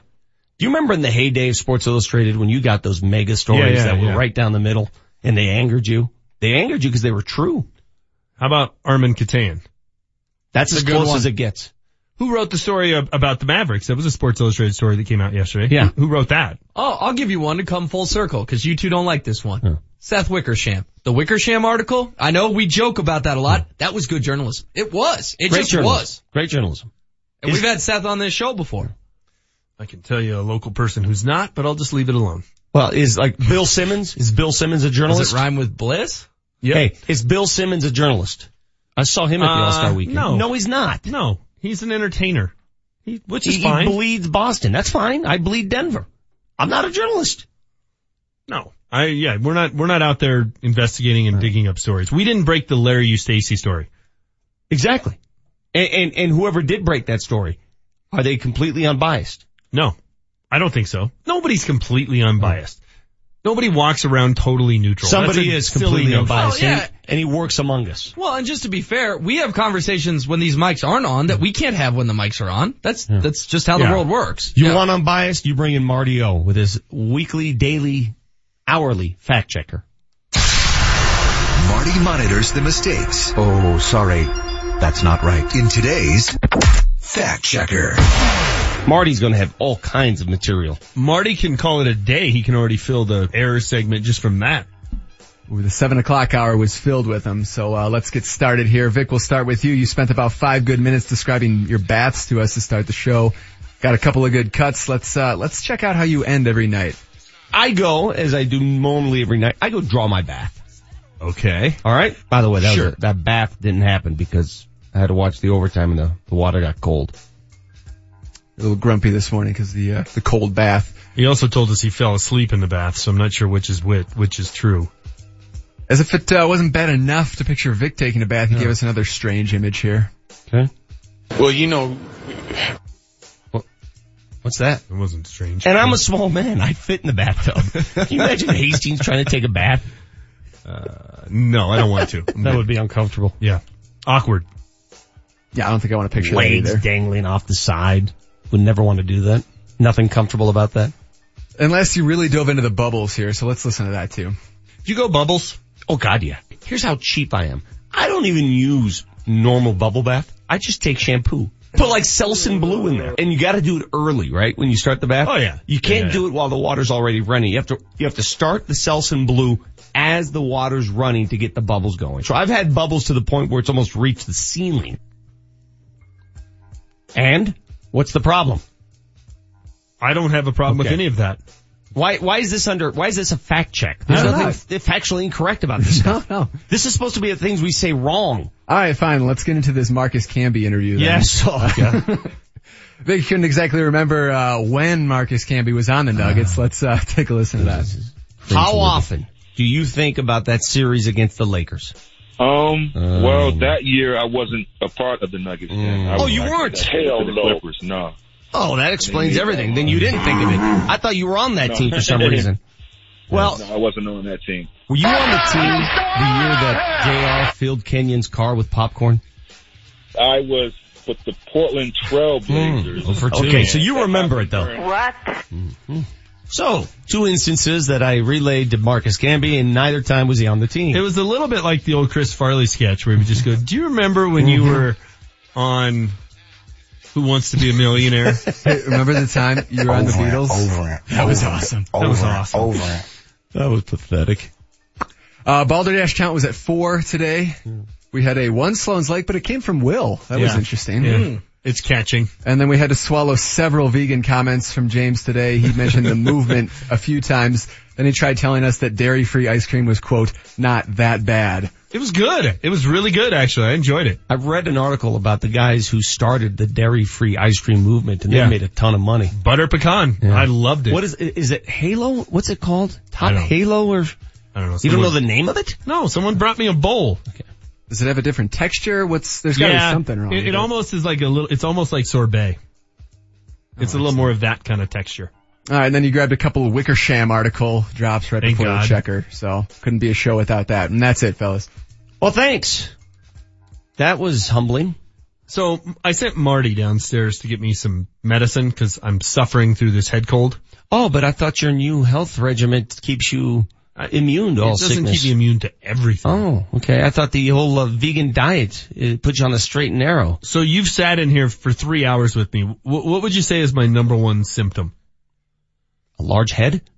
Do you remember in the heyday of Sports Illustrated when you got those mega stories Yeah, yeah, that were yeah. right down the middle and they angered you? They angered you because they were true. How about Armen Keteyian? That's That's as close one. as it gets. Who wrote the story ab- about the Mavericks? That was a Sports Illustrated story that came out yesterday. Yeah. Who, who wrote that? Oh, I'll give you one to come full circle because you two don't like this one. Seth Wickersham. The Wickersham article, I know we joke about that a lot. That was good journalism. It was. It Great just journalism. was. Great journalism. And we've had Seth on this show before. I can tell you a local person who's not, but I'll just leave it alone. Well, is like Bill Simmons, is Bill Simmons a journalist? Does it rhyme with bliss? Hey, is Bill Simmons a journalist? I saw him at the Uh, All-Star weekend. no. No, he's not. No, he's an entertainer. He, which is he, fine. he bleeds Boston. That's fine. I bleed Denver. I'm not a journalist. No. I, yeah, we're not, we're not out there investigating and digging up stories. We didn't break the Larry Eustacy story. Exactly. And, and, and whoever did break that story, are they completely unbiased? No, I don't think so. Nobody's completely unbiased. Nobody walks around totally neutral. Somebody is completely unbiased. Well, and, yeah. he, and he works among us. Well, and just to be fair, we have conversations when these mics aren't on that we can't have when the mics are on. That's, that's just how Yeah. the world works. You Yeah. want unbiased, you bring in Marty O with his weekly, daily, hourly fact checker. Marty monitors the mistakes Oh, sorry. That's not right. in today's Fact Checker. Marty's gonna have all kinds of material. Marty can call it a day. He can already fill the error segment just from that. Ooh, the seven o'clock hour was filled with them. So uh, let's get started here. Vic, we'll start with you. You spent about five good minutes describing your baths to us to start the show. Got a couple of good cuts. Let's uh, let's check out how you end every night. I go, as I do normally every night, I go draw my bath. Okay. Alright? By the way, that, Sure. was a, that bath didn't happen because I had to watch the overtime and the, the water got cold. A little grumpy this morning because the uh, the cold bath. He also told us he fell asleep in the bath, so I'm not sure which is which, which is true. As if it uh, wasn't bad enough to picture Vic taking a bath, he gave us another strange image here. Okay. Well, you know, What's that? It wasn't strange. And I'm a small man. I fit in the bathtub. Can you imagine Hastings trying to take a bath? Uh, no, I don't want to. That would be uncomfortable. Yeah. Awkward. Yeah, I don't think I want to picture that Legs either. dangling off the side. Would never want to do that. Nothing comfortable about that. Unless you really dove into the bubbles here, so let's listen to that too. You go bubbles? Oh god, yeah. Here's how cheap I am. I don't even use normal bubble bath. I just take shampoo. Put like Selsun Blue in there. And you gotta do it early, right? When you start the bath. Oh, yeah. You can't Yeah. do it while the water's already running. You have to, you have to start the Selsun Blue as the water's running to get the bubbles going. So I've had bubbles to the point where it's almost reached the ceiling. And? What's the problem? I don't have a problem with any of that. Why, why is this under, why is this a fact check? There's nothing factually incorrect about this No, stuff. no. This is supposed to be the things we say wrong. All right, fine. Let's get into this Marcus Camby interview. Then. Yes. Oh. Vic couldn't exactly remember uh, when Marcus Camby was on the Nuggets. Let's uh, take a listen to that. How often do you think about that series against the Lakers? Um, well, that year I wasn't a part of the Nuggets. Then. I Oh, you weren't? Hell the no. Clippers, no. Oh, that explains everything. Then you didn't think of it. I thought you were on that No. team for some reason. Well, no, I wasn't on that team. were you on the team the year that JR filled Kenyon's car with popcorn? I was with the Portland Trailblazers. Hmm. Okay, so you remember it though. What? So, two instances that I relayed to Marcus Camby and neither time was he on the team. It was a little bit like the old Chris Farley sketch where we just go, do you remember when you mm-hmm. were on Who Wants to Be a Millionaire? Hey, remember the time you were on the Over it, Beatles? over it, That was over it, awesome. That was awesome. That was pathetic. Uh, Balderdash count was at four today. Hmm. We had a one Sloan's Lake, but it came from Will. That was interesting. Yeah. Hmm. It's catching. And then we had to swallow several vegan comments from James today. He mentioned the movement a few times. Then he tried telling us that dairy-free ice cream was, quote, not that bad. It was good. It was really good actually. I enjoyed it. I've read an article about the guys who started the dairy-free ice cream movement and Yeah. they made a ton of money. Butter pecan. I loved it. What is is it? Halo? What's it called? Top Halo or? I don't know. You don't know the name of it? No, someone brought me a bowl. Does it have a different texture? What's, there's gotta be something wrong. It, it almost is like a little, it's almost like sorbet. It's a oh, little more of that kind of texture. All right, and then you grabbed a couple of Wickersham article drops right Thank before God. the checker, so couldn't be a show without that. And that's it, fellas. Well, thanks. That was humbling. So I sent Marty downstairs to get me some medicine because I'm suffering through this head cold. Oh, but I thought your new health regiment keeps you immune to it all doesn't sickness. keep me immune to everything. Oh, okay. I thought the whole uh, vegan diet it puts you on the straight and narrow. So you've sat in here for three hours with me. W- what would you say is my number one symptom? A large head?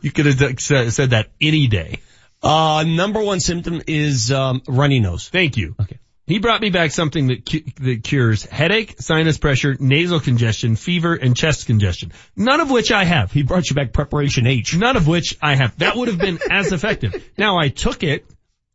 You could have said said that any day. Uh, number one symptom is um, runny nose. Thank you. Okay. He brought me back something that cu- that cures headache, sinus pressure, nasal congestion, fever, and chest congestion. None of which I have. He brought you back preparation H. None of which I have. That would have been as effective. Now I took it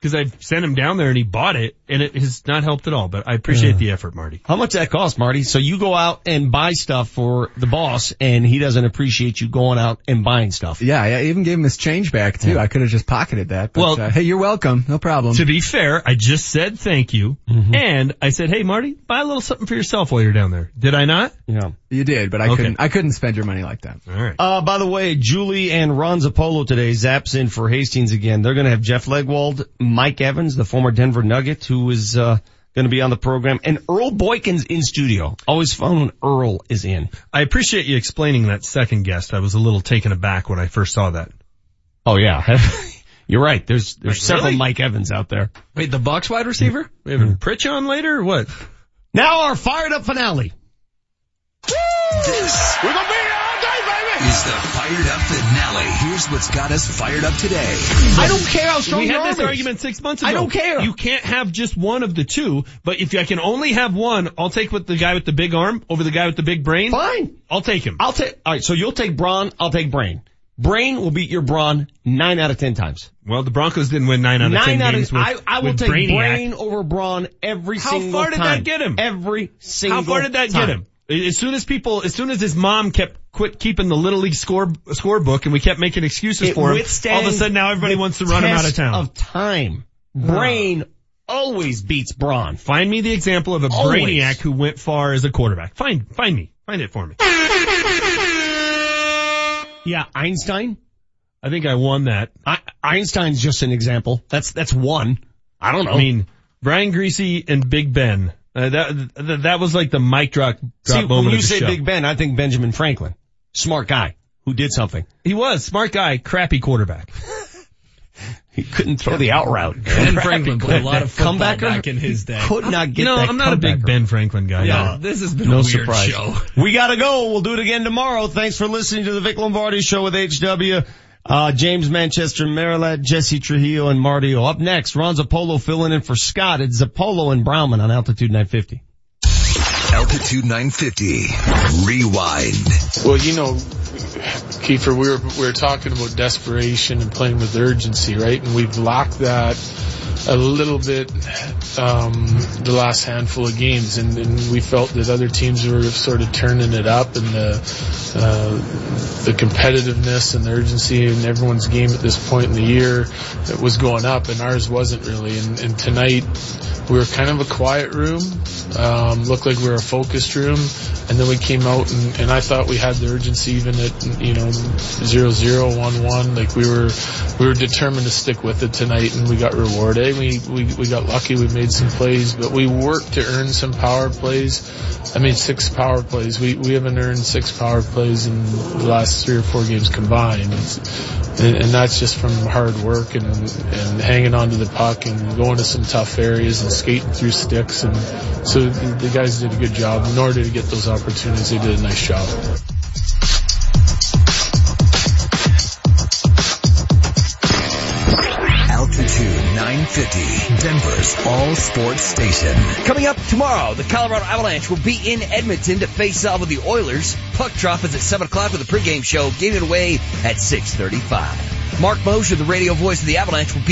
because I sent him down there and he bought it and it has not helped at all, but I appreciate the effort, Marty. How much that cost, Marty? So you go out and buy stuff for the boss and he doesn't appreciate you going out and buying stuff. Yeah, I even gave him his change back too. I could have just pocketed that. But, Well- uh, hey, you're welcome. No problem. To be fair, I just said thank you and I said, hey Marty, buy a little something for yourself while you're down there. Did I not? Yeah. You did, but I Okay. couldn't. I couldn't spend your money like that. All right. Uh, by the way, Julie and Ron Zappolo today zaps in for Hastings again. They're going to have Jeff Legwold, Mike Evans, the former Denver Nugget, who is uh, going to be on the program, and Earl Boykins in studio. Always fun when Earl is in. I appreciate you explaining that second guest. I was a little taken aback when I first saw that. Oh yeah, you're right. There's there's Wait, several really? Mike Evans out there. Wait, the Bucks wide receiver? We having Pritch on later or what? Now our fired up finale. This We're gonna be is the fired up finale. Here's what's got us fired up today. I don't care how strong we had this is. argument six months ago. I don't care. You can't have just one of the two, but if I can only have one, I'll take with the guy with the big arm over the guy with the big brain. Fine. I'll take him. I'll take. All right. So you'll take brawn. I'll take Brain. Brain will beat your brawn nine out of ten times. Well, the Broncos didn't win nine out of ten Nine out games of. with, I, I will with take Brainiac. Brain over brawn every How single time. How far did that get him? Every single. How far did that time. get him? As soon as people, as soon as his mom kept quit keeping the little league score scorebook, and we kept making excuses It for him, all of a sudden now everybody wants to run him out of town. Of time. Brain always beats brawn. Find me the example of a Always. brainiac who went far as a quarterback. Find, find me, find it for me. Yeah, Einstein. I think I won that. I, Einstein's just an example. That's that's one. I don't know. I mean, Brian Griese and Big Ben. Uh, that, that that was like the mic drop, drop See, moment when you of the say show. Big Ben, I think Benjamin Franklin. Smart guy who did something. He was smart guy, crappy quarterback. He couldn't throw the out route. Ben Franklin played a lot of football Comebacker? back in his day. Could not get You know, that I'm not a big. Ben Franklin guy. Yeah, No. this has been No a weird surprise. show. We gotta go. We'll do it again tomorrow. Thanks for listening to the Vic Lombardi Show with HW. Uh, James Manchester, Maryland, Jesse Trujillo, and Marty. Up next, Ron Zappolo filling in for Scott. It's Zappolo and Brauman on Altitude 950. Altitude 950. Rewind. Well, you know, Kiefer, we were we were talking about desperation and playing with urgency, right? And we've lacked that a little bit um, the last handful of games, and, and we felt that other teams were sort of turning it up, and the uh, the competitiveness and the urgency in everyone's game at this point in the year it was going up, and ours wasn't really. And, and tonight we were kind of a quiet room, um, looked like we were a focused room, and then we came out and, and I thought we had the urgency even at you know zero zero one one. Like we were we were determined to stick with it tonight, and we got rewarded. We we we got lucky. We made some plays, but we worked to earn some power plays. I mean, six power plays. We we haven't earned six power plays in the last three or four games combined. And, and that's just from hard work and and hanging on to the puck and going to some tough areas and skating through sticks. And so the, the guys did a good job. In order to get those opportunities, they did a nice job. Altitude 950. Denver's all sports station. Coming up tomorrow, the Colorado Avalanche will be in Edmonton to face off with the Oilers. Puck drop is at 7 o'clock with the pregame show. Game it away at 6.35. Marc Moser, the radio voice of the Avalanche, will be